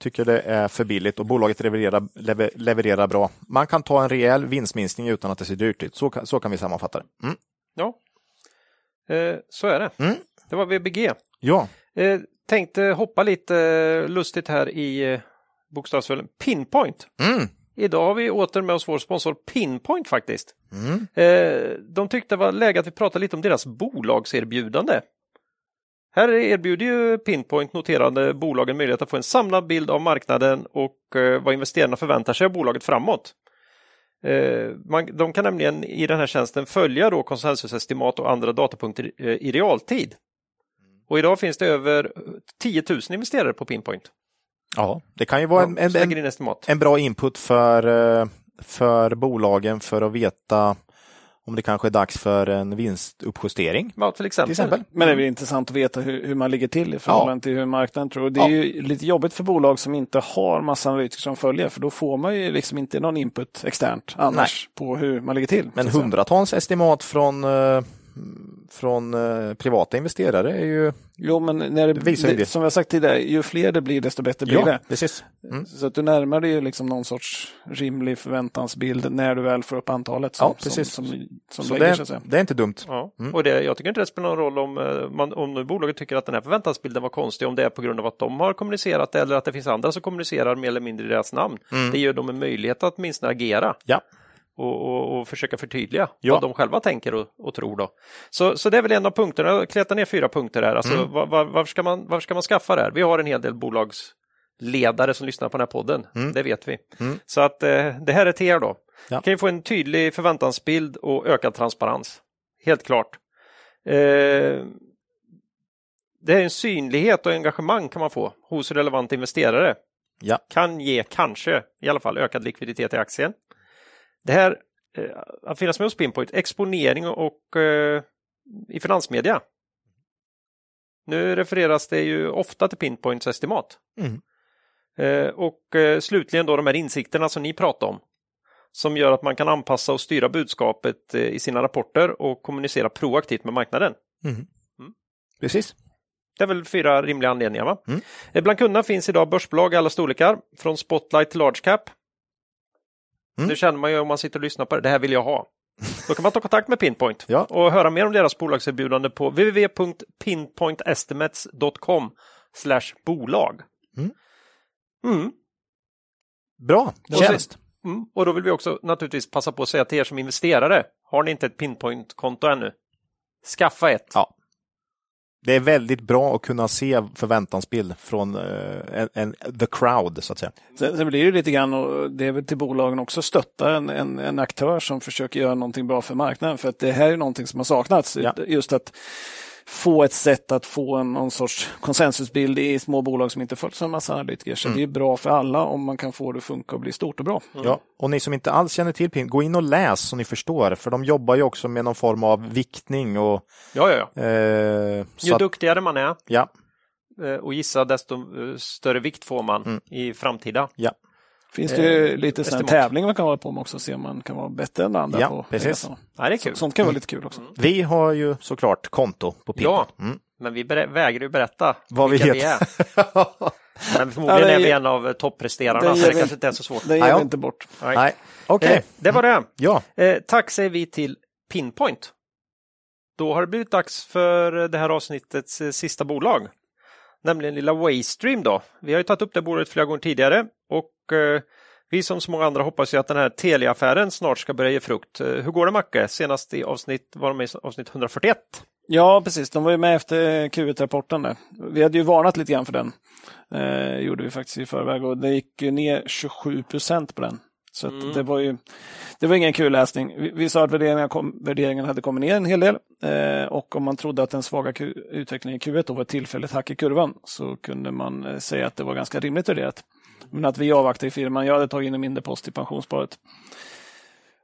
Tycker det är för billigt och bolaget levererar, lever, levererar bra. Man kan ta en rejäl vinstminskning utan att det ser dyrt ut. Så så kan vi sammanfatta det. Mm. Ja, eh, så är det. Mm. Det var VBG. Ja, Eh, tänkte hoppa lite eh, lustigt här i bokstavsföljden Pinpoint. mm. Idag har vi åter med oss vår sponsor Pinpoint faktiskt. Mm. Eh, de tyckte det var läge att vi pratade lite om deras bolagserbjudande. Här erbjuder ju Pinpoint noterade bolagen möjlighet att få en samlad bild av marknaden och eh, vad investerarna förväntar sig av bolaget framåt. Eh, man, de kan nämligen i den här tjänsten följa då konsensusestimat och andra datapunkter eh, i realtid. Och idag finns det över 10 000 investerare på Pinpoint. Ja. det kan ju vara en, Ja, en, en, en bra input för, eh, för bolagen för att veta om det kanske är dags för en vinstuppjustering. Ja, till exempel. Till exempel. Men det är intressant att veta hur, hur man ligger till i förhållande till hur marknaden tror. Det är Ja. ju lite jobbigt för bolag som inte har massa analytiker som följer, för då får man ju liksom inte någon input externt annars på hur man ligger till. Men hundratals estimat från, eh, från eh, privata investerare är ju... Jo, men när det, visar det, det. som jag sagt tidigare, ju fler det blir, desto bättre blir det. precis. Mm. Så att du närmar dig liksom någon sorts rimlig förväntansbild när du väl får upp antalet som, Ja, precis. som, som, som Så lägger, det, så säga. det är inte dumt. Ja. Mm. Och det, jag tycker inte det spelar någon roll om, eh, man, om nu bolaget tycker att den här förväntansbilden var konstig, om det är på grund av att de har kommunicerat det eller att det finns andra som kommunicerar mer eller mindre i deras namn. Det ger dem en möjlighet att åtminstone agera Ja. Och, och, och försöka förtydliga Ja. vad de själva tänker och, och tror. Då. Så, så det är väl en av punkterna, jag kletar ner fyra punkter här. Alltså, Mm. var, var, varför, ska man, varför ska man skaffa det här? Vi har en hel del bolagsledare som lyssnar på den här podden, det vet vi. Så att eh, det här är till er då. Mm. Ja. kan ju få en tydlig förväntansbild och ökad transparens. Helt klart. Eh, det är en synlighet och engagemang kan man få hos relevanta investerare. Ja. Kan ge, kanske, i alla fall ökad likviditet i aktien. Det här, eh, att finnas med hos Pinpoint, exponering och eh, i finansmedia. Nu refereras det ju ofta till Pinpoints estimat. Mm. Eh, och eh, slutligen då de här insikterna som ni pratar om. Som gör att man kan anpassa och styra budskapet eh, i sina rapporter och kommunicera proaktivt med marknaden. Precis. Det är väl fyra rimliga anledningar va? Mm. Eh, Bland kunderna finns idag börsbolag i alla storlekar, från Spotlight till Large Cap. Mm. Det känner man ju om man sitter och lyssnar på det, det här vill jag ha. Då kan man ta kontakt med Pinpoint Ja. och höra mer om deras bolagserbjudande på www.pinpointestimates.com bolag. Mm. Mm. Bra. Tjänst. Mm. Och då vill vi också naturligtvis passa på att säga till er som investerare, har ni inte ett Pinpoint-konto ännu, skaffa ett. Ja. Det är väldigt bra att kunna se förväntansbild från eh, en, en, the crowd, så att säga. Sen, sen blir det lite grann, och det är väl till bolagen också, stötta en, en, en aktör som försöker göra någonting bra för marknaden. För att det här är någonting som har saknats. Ja. Just att få ett sätt att få en, någon sorts konsensusbild i små bolag som inte följs av en massa analytiker. Så mm. det är bra för alla om man kan få det att funka och bli stort och bra. Mm. Ja, och ni som inte alls känner till PIN, gå in och läs så ni förstår, för de jobbar ju också med någon form av viktning och... Ja, ja, ja. Eh, Ju duktigare man är ja. Eh, och gissa desto eh, större vikt får man mm. i framtida. Ja. Finns det ju eh, lite sån tävling man kan hålla på med också, se om man kan vara bättre än andra. Ja, på precis. Ja, det är kul. Sånt kan vara lite kul också. Mm. Vi har ju såklart konto på PIP. Ja, mm. men vi vägrar ju berätta vad vi heter. Vi är. men förmodligen ja, är, är vi en av toppresterarna, så det kanske inte är så svårt. Det ger vi inte bort. Nej. Nej. Okej. Okay. Eh, det var det. Ja. Eh, tack säger vi till Pinpoint. Då har det blivit dags för det här avsnittets eh, sista bolag nämligen lilla Waystream då. Vi har ju tagit upp det bordet flera gånger tidigare och eh, vi som så många andra hoppas ju att den här Telia-affären snart ska börja ge frukt. Eh, hur går det Macke? Senast i avsnitt var de med i avsnitt 141. Ja, precis. De var ju med efter eh, Q1-rapporten. Vi hade ju varnat lite grann för den. Eh, gjorde vi faktiskt i förväg och det gick ner 27 procent på den. Så mm. det var ju det var ingen kul läsning. Vi, vi sa att värderingen, kom, värderingen hade kommit ner en hel del eh, och om man trodde att den svaga utvecklingen i Q1 då var ett tillfälligt hack i kurvan så kunde man eh, säga att det var ganska rimligt värderat. Men att vi avvaktar i firman, jag hade tagit in en mindre post i pensionssparet.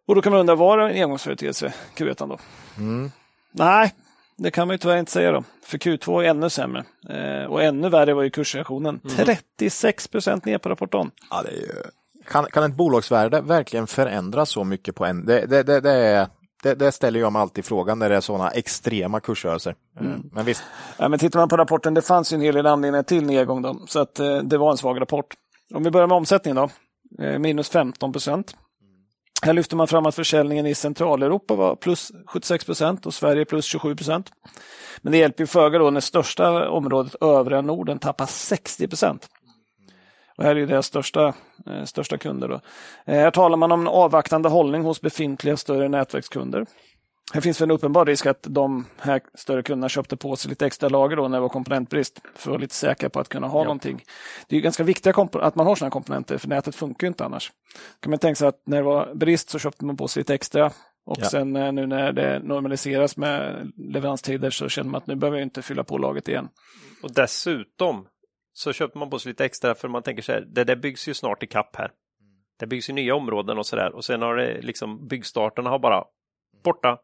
Och då kan man undra, var det en engångsföreteelse, Q1 då? Mm. Nej, det kan man ju tyvärr inte säga då. För Q2 är ännu sämre. Eh, och ännu värre var ju kursreaktionen. Mm. 36 procent ner på rapporten. Ja, det är ju kan, kan ett bolagsvärde verkligen förändras så mycket på en? Det, det, det, det, är, det, det ställer jag mig alltid frågan när det är sådana extrema kursrörelser. Mm. Men visst. Ja, men tittar man på rapporten, det fanns ju en hel del anledningar till nedgång då, så att eh, det var en svag rapport. Om vi börjar med omsättningen då, eh, minus 15 procent. Här lyfter man fram att försäljningen i Centraleuropa var plus 76 procent och Sverige plus 27 procent. Men det hjälper ju föga då när största området övriga Norden tappar 60 procent. Och här är deras största, eh, största kunder. Då. Eh, här talar man om en avvaktande hållning hos befintliga större nätverkskunder. Här finns en uppenbar risk att de här större kunderna köpte på sig lite extra lager då när det var komponentbrist för att vara lite säkra på att kunna ha ja. någonting. Det är ganska viktigt att man har sådana komponenter för nätet funkar ju inte annars. kan man tänka sig att när det var brist så köpte man på sig lite extra och ja. sen eh, nu när det normaliseras med leveranstider så känner man att nu behöver jag inte fylla på laget igen. Och dessutom så köper man på sig lite extra för man tänker så här, det där byggs ju snart i kapp här. Det byggs ju nya områden och så där och sen har det liksom byggstarterna har bara borta.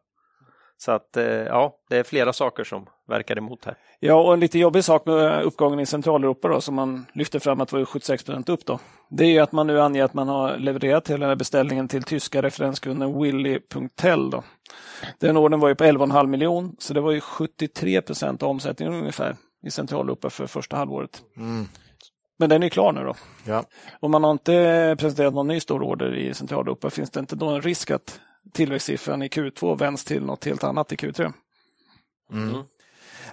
Så att eh, ja, det är flera saker som verkar emot här. Ja, och en lite jobbig sak med uppgången i Centraleuropa då, som man lyfter fram att var 76 procent upp då. Det är ju att man nu anger att man har levererat hela den här beställningen till tyska referenskunden Willy.tel. Då. Den ordern var ju på 11,5 miljon, så det var ju 73 procent av omsättningen ungefär i Centraleuropa för första halvåret. Mm. Men den är klar nu då. Ja. Om man har inte presenterat någon ny stor order i Centraleuropa, finns det inte då en risk att tillväxtsiffran i Q2 vänds till något helt annat i Q3? Mm. mm.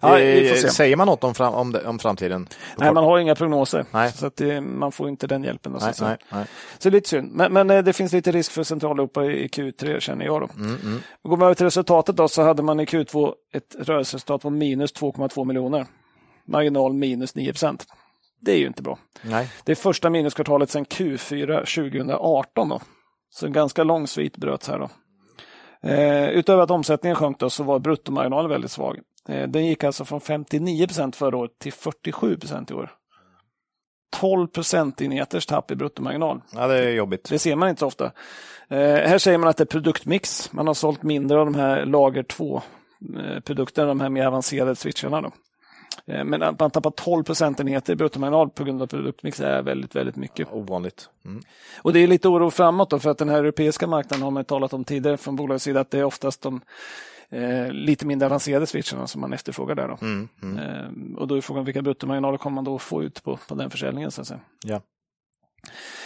Ja, eh, Säger man något om, fram, om, om framtiden? Nej, man har inga prognoser. Nej. Så att det, man får inte den hjälpen. Då, nej, så, nej, nej. så det är lite synd. Men, men, eh, det finns lite risk för Centraleuropa i Q3 känner jag. Då. Mm, mm. Går man över till resultatet då, så hade man i Q2 ett rörelseresultat på minus 2,2 miljoner marginal minus 9 procent. Det är ju inte bra. Nej. Det är första minuskvartalet sedan Q4 2018. Då. Så en ganska lång svit bröts här. Då. Eh, utöver att omsättningen sjönk då, så var bruttomarginalen väldigt svag. Eh, den gick alltså från 59 procent förra året till 47 procent i år. 12 procentenheters tapp i bruttomarginal. Ja, det är jobbigt. Det ser man inte så ofta. Eh, här säger man att det är produktmix. Man har sålt mindre av de här lager 2-produkterna, de här mer avancerade switcharna. Då. Eh, men att man tappar 12 procentenheter i bruttomarginal på grund av produktmix är väldigt, väldigt mycket. Ovanligt. Mm. Och det är lite oro framåt då, för att den här europeiska marknaden har man talat om tidigare från bolagets sida att det är oftast de eh, lite mindre avancerade switcharna som man efterfrågar där. Då. Mm, mm. Eh, och då är frågan vilka bruttomarginaler kommer man då få ut på, på den försäljningen. Så att säga. Ja.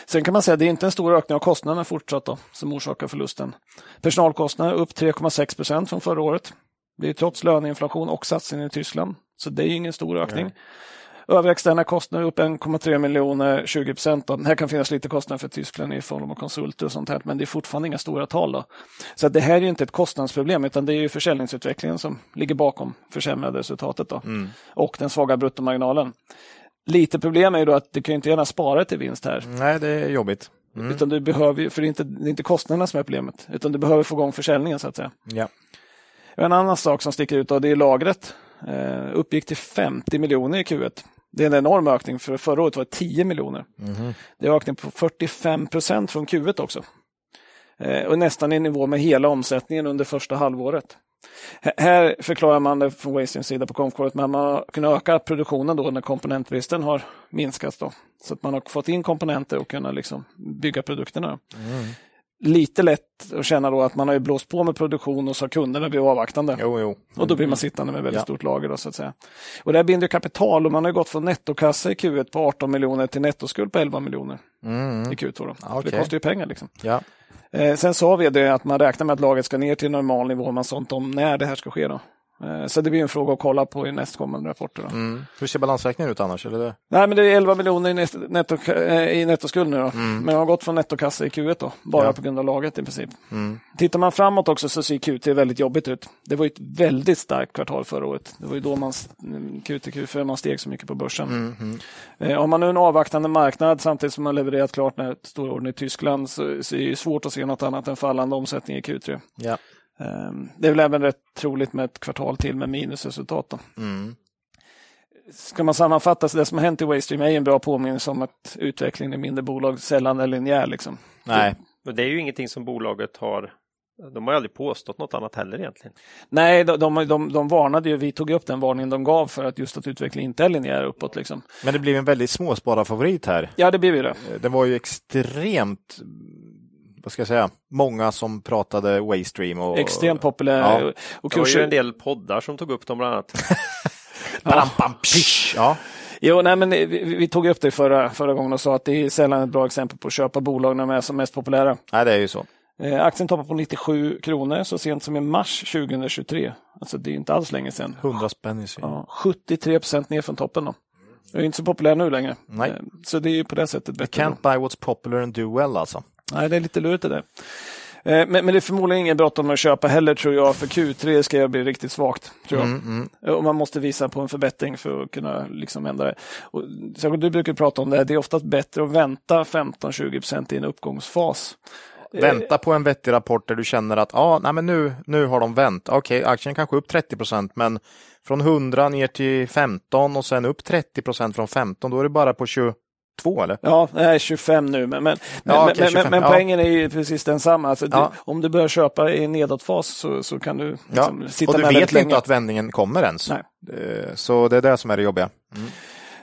Sen kan man säga att det är inte en stor ökning av kostnaderna fortsatt då, som orsakar förlusten. Personalkostnader upp 3,6 procent från förra året. Det är trots löneinflation och satsningen i Tyskland. Så det är ingen stor ökning. Nej. Övriga externa kostnader upp 1,3 miljoner, 20 procent. Här kan finnas lite kostnader för Tyskland i form av konsulter och sånt här, men det är fortfarande inga stora tal. Då. Så det här är inte ett kostnadsproblem, utan det är ju försäljningsutvecklingen som ligger bakom försämrade resultatet då. Mm. och den svaga bruttomarginalen. Lite problem är ju då att du kan inte gärna spara till vinst här. Nej, det är jobbigt. Mm. Utan du behöver, för det är, inte, det är inte kostnaderna som är problemet, utan du behöver få igång försäljningen så att säga. Ja. En annan sak som sticker ut då, det är lagret. Eh, uppgick till 50 miljoner i Q1. Det är en enorm ökning, för förra året var det 10 miljoner. Mhm. Det är en ökning på 45 procent från Q1 också. Eh, och nästan i nivå med hela omsättningen under första halvåret. H- Här förklarar man det från Wastings sida på med att man har kunnat öka produktionen då när komponentbristen har minskat. Då. Så att man har fått in komponenter och kunnat liksom bygga produkterna. Lite lätt att känna då att man har ju blåst på med produktion och så kunderna blivit avvaktande. Jo, jo. Och då blir man sittande med väldigt Ja. stort lager. Då, så att säga. Och det här binder kapital och man har gått från nettokassa i Q1 på 18 miljoner till nettoskuld på 11 miljoner Mm. i Q2. Då. Okej. Det kostar ju pengar. Liksom. Ja. Eh, sen sa vi det att man räknar med att laget ska ner till normal nivå, man sånt om när det här ska ske. Då. Eh, så det blir en fråga att kolla på i nästkommande rapporter. Då. Mm. Hur ser balansräkningen ut annars? Eller det? Nej, men det är 11 miljoner i, netto, eh, i nettoskuld nu. Då. Men man har gått från nettokassa i Q1 då, bara Ja. på grund av laget i princip. Mm. Tittar man framåt också så ser Q3 väldigt jobbigt ut. Det var ju ett väldigt starkt kvartal förra året. Det var ju då man, Q3, Q4 man steg så mycket på börsen. Mm. Eh, Om man nu har en avvaktande marknad samtidigt som man levererat klart den här stora ordern i Tyskland så, så är det svårt att se något annat än fallande omsättning i Q3. Ja. Eh, Det är väl även rätt troligt med ett kvartal till med minusresultat. Då. Mm. Ska man sammanfatta så det som har hänt i Waystream är en bra påminnelse om att utvecklingen i mindre bolag sällan är linjär. Liksom. Nej. Och det är ju ingenting som bolaget har de har ju aldrig påstått något annat heller egentligen. Nej, de, de, de, de varnade ju, vi tog upp den varningen de gav för att just att utvecklingen inte är linjär uppåt. Liksom. Men det blev en väldigt småspararfavorit här. Ja, det blir ju det. Det var ju extremt, vad ska jag säga, många som pratade Waystream. Och, Extremt populär. Ja. Och Det var ju kurser, en del poddar som tog upp dem bland annat. Bam, bam. Ja. Jo, nej, men vi, vi tog upp det förra, förra gången och sa att det är sällan ett bra exempel på att köpa bolag när de är som mest populära. Nej, det är ju så. Eh, aktien toppar på 97 kronor så sent som i mars 2023. Alltså det är inte alls länge sedan. 100 spänn i. Ja, 73 procent ner från toppen. Då. Det är inte så populär nu längre. Nej. Eh, Så det är ju på det sättet bättre. Can't Då. buy what's popular and do well alltså. Nej, det är lite lurigt det där. Eh, Men, men det är förmodligen ingen bråttom att köpa heller tror jag, för Q3 ska jag bli riktigt svagt. Tror jag. Mm, Och man måste visa på en förbättring för att kunna liksom ändra det. Och, särskilt du brukar prata om det, här, det är oftast bättre att vänta 15-20% i en uppgångsfas. Vänta på en vettig rapport där du känner att ah, nej, men nu, nu har de vänt. Okej, aktien kanske upp 30 procent, men från 100 ner till 15 och sen upp 30 procent från 15, då är det bara på 22 eller? Ja, det är 25 nu, men, men, Ja, men, okej, men, 25, men ja. poängen är ju precis densamma. Alltså, Ja. du, om du börjar köpa i nedåtfas så, så kan du Ja, liksom, sitta och du med vet väldigt länge. inte att vändningen kommer ens. Nej. Eh, Så det är det som är det jobbiga.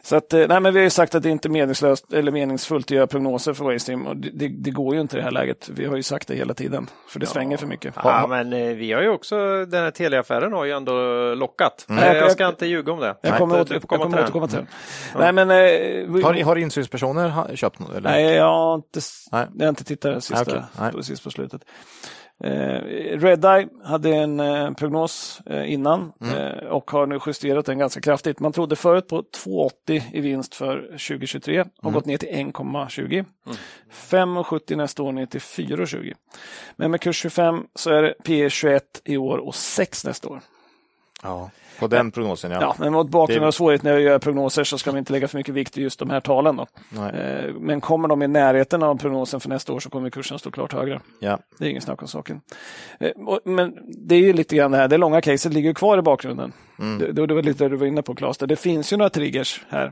Så att, eh, nej, men vi har ju sagt att det inte är meningslöst eller meningsfullt att göra prognoser för Waystream. Och det, det, det går ju inte i det här läget. Vi har ju sagt det hela tiden, för det svänger för mycket. Ja, men eh, vi har ju också, den här Telia-affären har ju ändå lockat. Mm. Eh, Jag ska inte ljuga om det. Jag kommer, jag till återkomma till det. Nej, men... Eh, vi, Har, har insynspersoner köpt något? Eller? nej, jag har inte, Nej. jag har inte tittat sista, på, sist på slutet. Eh, Redeye hade en eh, prognos eh, innan Mm. eh, och har nu justerat den ganska kraftigt. Man trodde förut på 2,80 i vinst för 2023 och Mm. gått ner till 1,20. 5,70 nästa år ner till 4,20. Men med kurs 25 så är det P 21 i år och 6 nästa år. Ja, på den prognosen ja. Ja, men mot bakgrund av svårigheter när jag gör prognoser så ska man inte lägga för mycket vikt i just de här talen. Då. Nej. Eh, Men kommer de i närheten av prognosen för nästa år så kommer kursen stå klart högre. ja. Det är ingen snack om saken. Eh, Men det är ju lite grann det här, det långa caset ligger kvar i bakgrunden. Det, det var lite det du var inne på Claes, det finns ju några triggers här.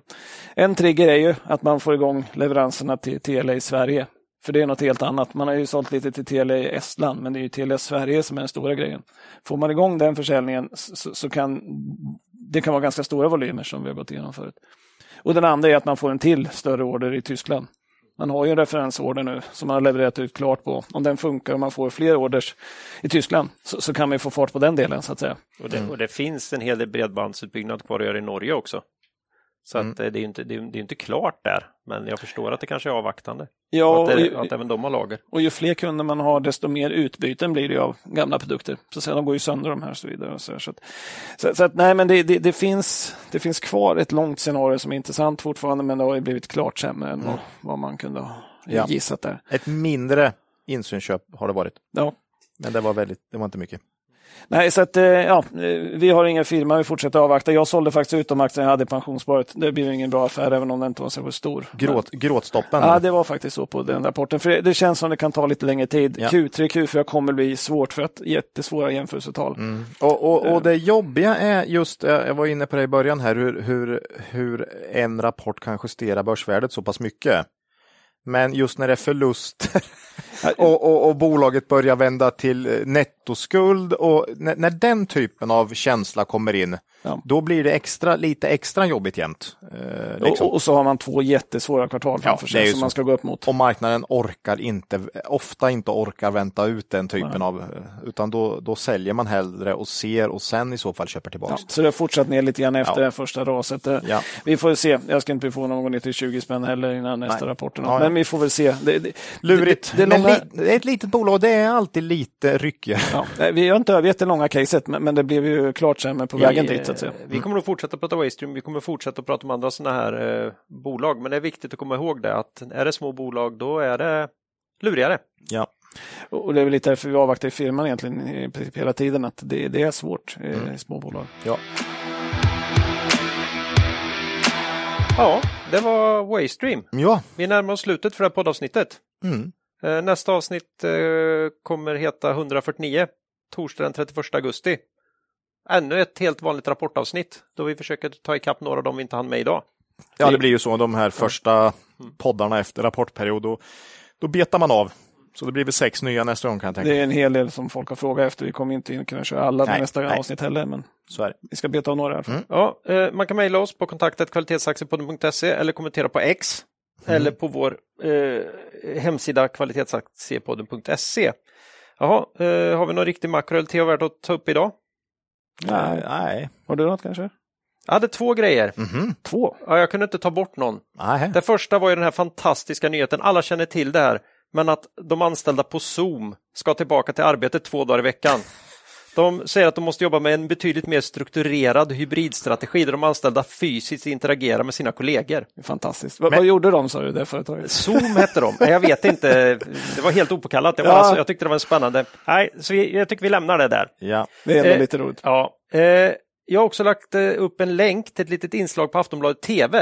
En trigger är ju att man får igång leveranserna till Telia i Sverige. För det är något helt annat. Man har ju sålt lite till Telia i Estland, men det är ju Telia Sverige som är den stora grejen. Får man igång den försäljningen så, så kan det kan vara ganska stora volymer som vi har gått igenom förut. Och den andra är att man får en till större order i Tyskland. Man har ju en referensorder nu som man har levererat ut klart på. Om den funkar och man får fler orders i Tyskland så, så kan man ju få fart på den delen så att säga. Och det, och det finns en hel del bredbandsutbyggnad kvar att göra i Norge också. Så att eh, det är ju inte, det är, det är inte klart där, men jag förstår att det kanske är avvaktande. Ja, att, det, ju- att även de har lager. och ju fler kunder man har desto mer utbyten blir det av gamla produkter. Så att säga, de går ju sönder de här och så vidare. Och så, så, att, så, så att nej, men det, det, det, finns, det finns kvar ett långt scenario som är intressant fortfarande men det har ju blivit klart sämre än vad, vad man kunde ha Ja. gissat där. Ett mindre insynsköp har det varit. Ja. Men det var väldigt, det var inte mycket. Nej, så att, eh, ja, vi har ingen firma, vi fortsätter avvakta. Jag sålde faktiskt ut de aktierna jag hade i pensionsspåret. Det blir ingen bra affär, även om den inte var så stor. Gråt, gråtstoppen. Ja, det var faktiskt så på den rapporten. För det, det känns som det kan ta lite längre tid. Ja. Q3, Q4 kommer bli svårt för att jättesvåra jämförelsetal. Mm. Och, och, och det jobbiga är just, eh, jag var inne på det i början här, hur, hur, hur en rapport kan justera börsvärdet så pass mycket. Men just när det är förluster och, och, och bolaget börjar vända till eh, nettoskuld och när, när den typen av känsla kommer in, Ja. då blir det extra, lite extra jobbigt jämt. Eh, liksom. Och, och så har man två jättesvåra kvartal framför det är sig som så. man ska gå upp mot. och marknaden orkar inte, ofta inte orkar vänta ut den typen av, eh, utan då, då säljer man hellre och ser och sen i så fall köper tillbaka. Ja, så det har fortsatt ner lite grann efter Ja. det första raset. Eh, Ja. Vi får se. Jag ska inte bli förvånad om de går ner till 20 spänn heller innan nästa Nej. rapporten. Men vi får väl se. Det, det, Lurigt. Det, det, långa, li, det är ett litet bolag, det är alltid lite ryckigare. ja, vi har inte övergett det långa caset, men, men det blev ju klart sämre på vägen dit. Så att säga. Vi kommer nog fortsätta prata Waystream, vi kommer fortsätta prata om andra sådana här eh, bolag, men det är viktigt att komma ihåg det att är det små bolag då är det lurigare. Ja. Och det är väl lite därför vi avvaktar i firman egentligen i princip hela tiden, att det, det är svårt i små bolag. Ja. Ja, det var Waystream. ja. Vi närmar oss slutet för det här poddavsnittet. Mm. Eh, Nästa avsnitt eh, kommer heta 149, torsdag den 31 augusti. Ännu ett helt vanligt rapportavsnitt då vi försöker ta ikapp några av dem vi inte hann med idag. ja, det blir ju så de här första poddarna efter rapportperiod. Då, då betar man av. Så det blir väl sex nya nästa gång kan jag tänka. Det är en hel del som folk har frågat efter. Vi kommer inte in kunna köra alla Nej, nästa nej. avsnitt heller, men Så är det. vi ska beta av några. Mm. Ja, eh, man kan mejla oss på kontaktet kvalitetsaktiepodden.se eller kommentera på X eller på vår eh, hemsida kvalitetsaktiepodden.se. Jaha, eh, har vi någon riktig makro eller te värt att ta upp idag? Nej. Nej. Har du något kanske? Jag hade två grejer. Mhm. Två? Ja, jag kunde inte ta bort någon. Nej. Det första var ju den här fantastiska nyheten, alla känner till det här, men att de anställda på Zoom ska tillbaka till arbetet två dagar i veckan. De säger att de måste jobba med en betydligt mer strukturerad hybridstrategi där de anställda fysiskt interagerar med sina kollegor. Fantastiskt. Vad, vad gjorde de sa du, det företaget? Zoom hette de. Jag vet inte, det var helt opåkallat. Det var Ja. alltså, jag tyckte det var en spännande. Nej, så jag tycker vi lämnar det där. Ja. Det är Eh, lite roligt. Ja, eh, jag har också lagt eh, upp en länk till ett litet inslag på Aftonbladet TV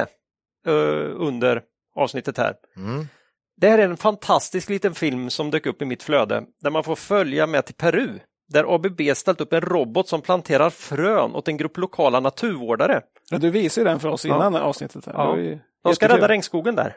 eh, under avsnittet här. Mm. Det här är en fantastisk liten film som dök upp i mitt flöde där man får följa med till Peru där ABB ställt upp en robot som planterar frön åt en grupp lokala naturvårdare. Ja, du visade den för oss innan avsnittet. Här. Ja. Ju De ska rädda regnskogen där.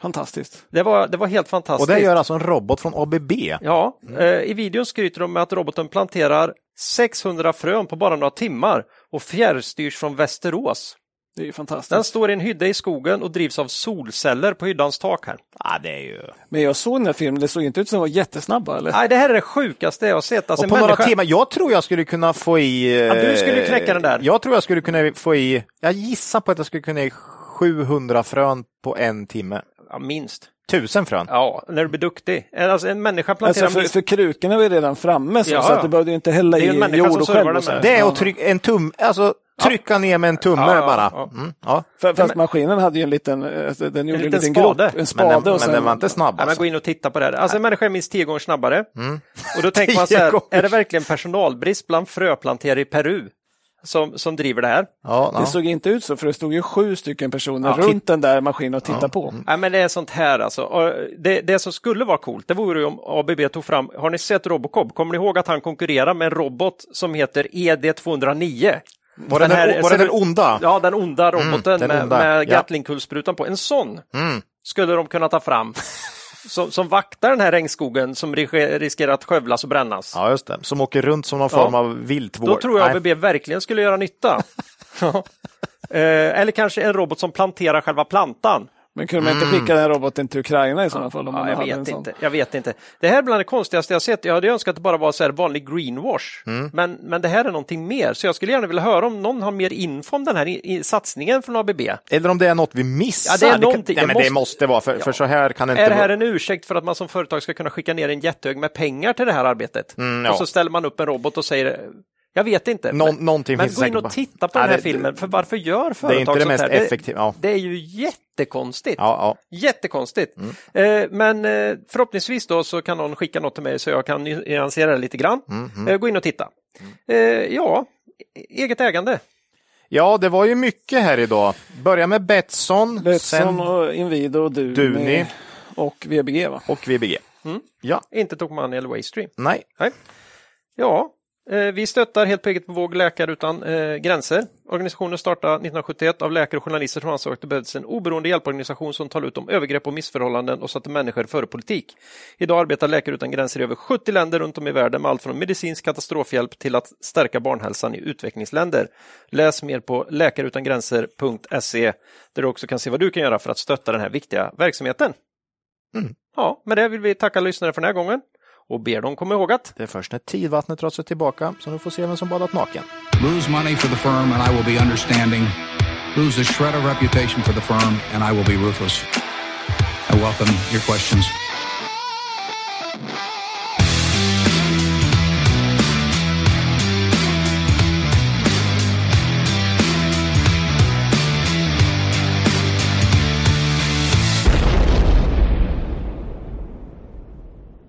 Fantastiskt. Det var, det var helt Och fantastiskt. det gör alltså en robot från ABB. Ja, eh, i videon skryter de med att roboten planterar 600 frön på bara några timmar och fjärrstyrs från Västerås. Det är ju fantastiskt. Den står i en hydda i skogen och drivs av solceller på hyddans tak här. Ja, det är ju... Men jag såg den här filmen, det såg inte ut som att de var jättesnabba eller? Nej, det här är det sjukaste jag har sett. Alltså, Och på en några människa- timmar, jag tror jag skulle kunna få i... Ja, du eh, skulle knäcka den där. Jag tror jag skulle kunna få i, jag gissar på att jag skulle kunna i 700 frön på en timme. Ja, minst. Tusen frön. Ja, när du blir duktig. Alltså, en människa planterar Alltså för, för krukorna var ju redan framme så, Ja, så att du behövde ju inte hälla i människa jord och själv. den Och. Det är att trycka en tum, alltså trycka ner med en tumme Ja, ja, bara. ja. Mm, ja. För, fast maskinen hade ju en liten, eh, den gjorde en liten liten spade. grop, en Men, spade. den, och men sen, den var inte snabb Ja, men alltså. gå in och titta på det här. Alltså en människa är minst tio gånger snabbare. Och då tänker man så här, är det verkligen personalbrist bland fröplanterare i Peru som, som driver det här? Ja, Det ja. såg inte ut så, för det stod ju sju stycken personer Ja, runt den där maskinen och tittade på. Nej, men det är sånt här alltså. Och Det, det som skulle vara coolt, det vore ju om ABB tog fram, har ni sett Robocop? Kommer ni ihåg att han konkurrerar med en robot som heter ED209? Var det den, här- var det den onda? Ja, den onda roboten den med, onda, med. Gatling-kulsprutan på. En sån Mm. skulle de kunna ta fram. som, som vaktar den här regnskogen som ris- riskerar att skövlas och brännas. Ja, just det. Som åker runt som någon Ja. form av viltvård. Då tror jag. ABB verkligen skulle göra nytta. Eh, eller kanske en robot som planterar själva plantan. Men kunde man inte skicka den roboten till Ukraina i sådana fall? Om man Ja, jag hade en vet sån? inte. Jag vet inte. Det här är bland det konstigaste jag sett. Jag hade önskat att det bara var så här vanlig greenwash. Men, men det här är någonting mer. Så jag skulle gärna vilja höra om någon har mer info om den här i, i satsningen från ABB. Eller om det är något vi missar. Ja, det är kan- någonting. Nej, Det men måste- det måste vara, för, för så här kan det inte Är det här vara. en ursäkt för att man som företag ska kunna skicka ner en jättehög med pengar till det här arbetet? Mm, ja. Och så ställer man upp en robot och säger Jag vet inte. Någon- men någonting men gå in och titta på Ja, den här det- filmen. För varför gör företag Det är inte det mest effektiva. Ja. Det är ju jättekonstigt. Ja, ja. Jättekonstigt. Mm. Eh, men eh, förhoppningsvis då så kan någon skicka något till mig så jag kan nyansera det lite grann. Mm, Eh, gå in och titta. Eh, ja, eget ägande. Ja, det var ju mycket här idag. Börja med Betsson, Betsson sen och Inwido och Duni, Duni. och VBG. Va? och VBG. Ja, Inte Tokmanni eller Waystream. nej. Nej. Ja, vi stöttar helt på eget bevåg Läkare utan eh, gränser. Organisationen startade 1971 av läkare och journalister som ansåg att det behövdes en oberoende hjälporganisation som talar ut om övergrepp och missförhållanden och satte människor före politik. Idag arbetar Läkare utan gränser i över 70 länder runt om i världen med allt från medicinsk katastrofhjälp till att stärka barnhälsan i utvecklingsländer. Läs mer på läkareutangränser.se där du också kan se vad du kan göra för att stötta den här viktiga verksamheten. Ja, med det vill vi tacka lyssnare för den här gången och ber dem komma ihåg att Det är först när tidvattnet drar sig tillbaka som du får se vem som badat naken. Lose money for the firm and I will be understanding. Lose a shred of reputation for the firm and I will be ruthless. I welcome your questions.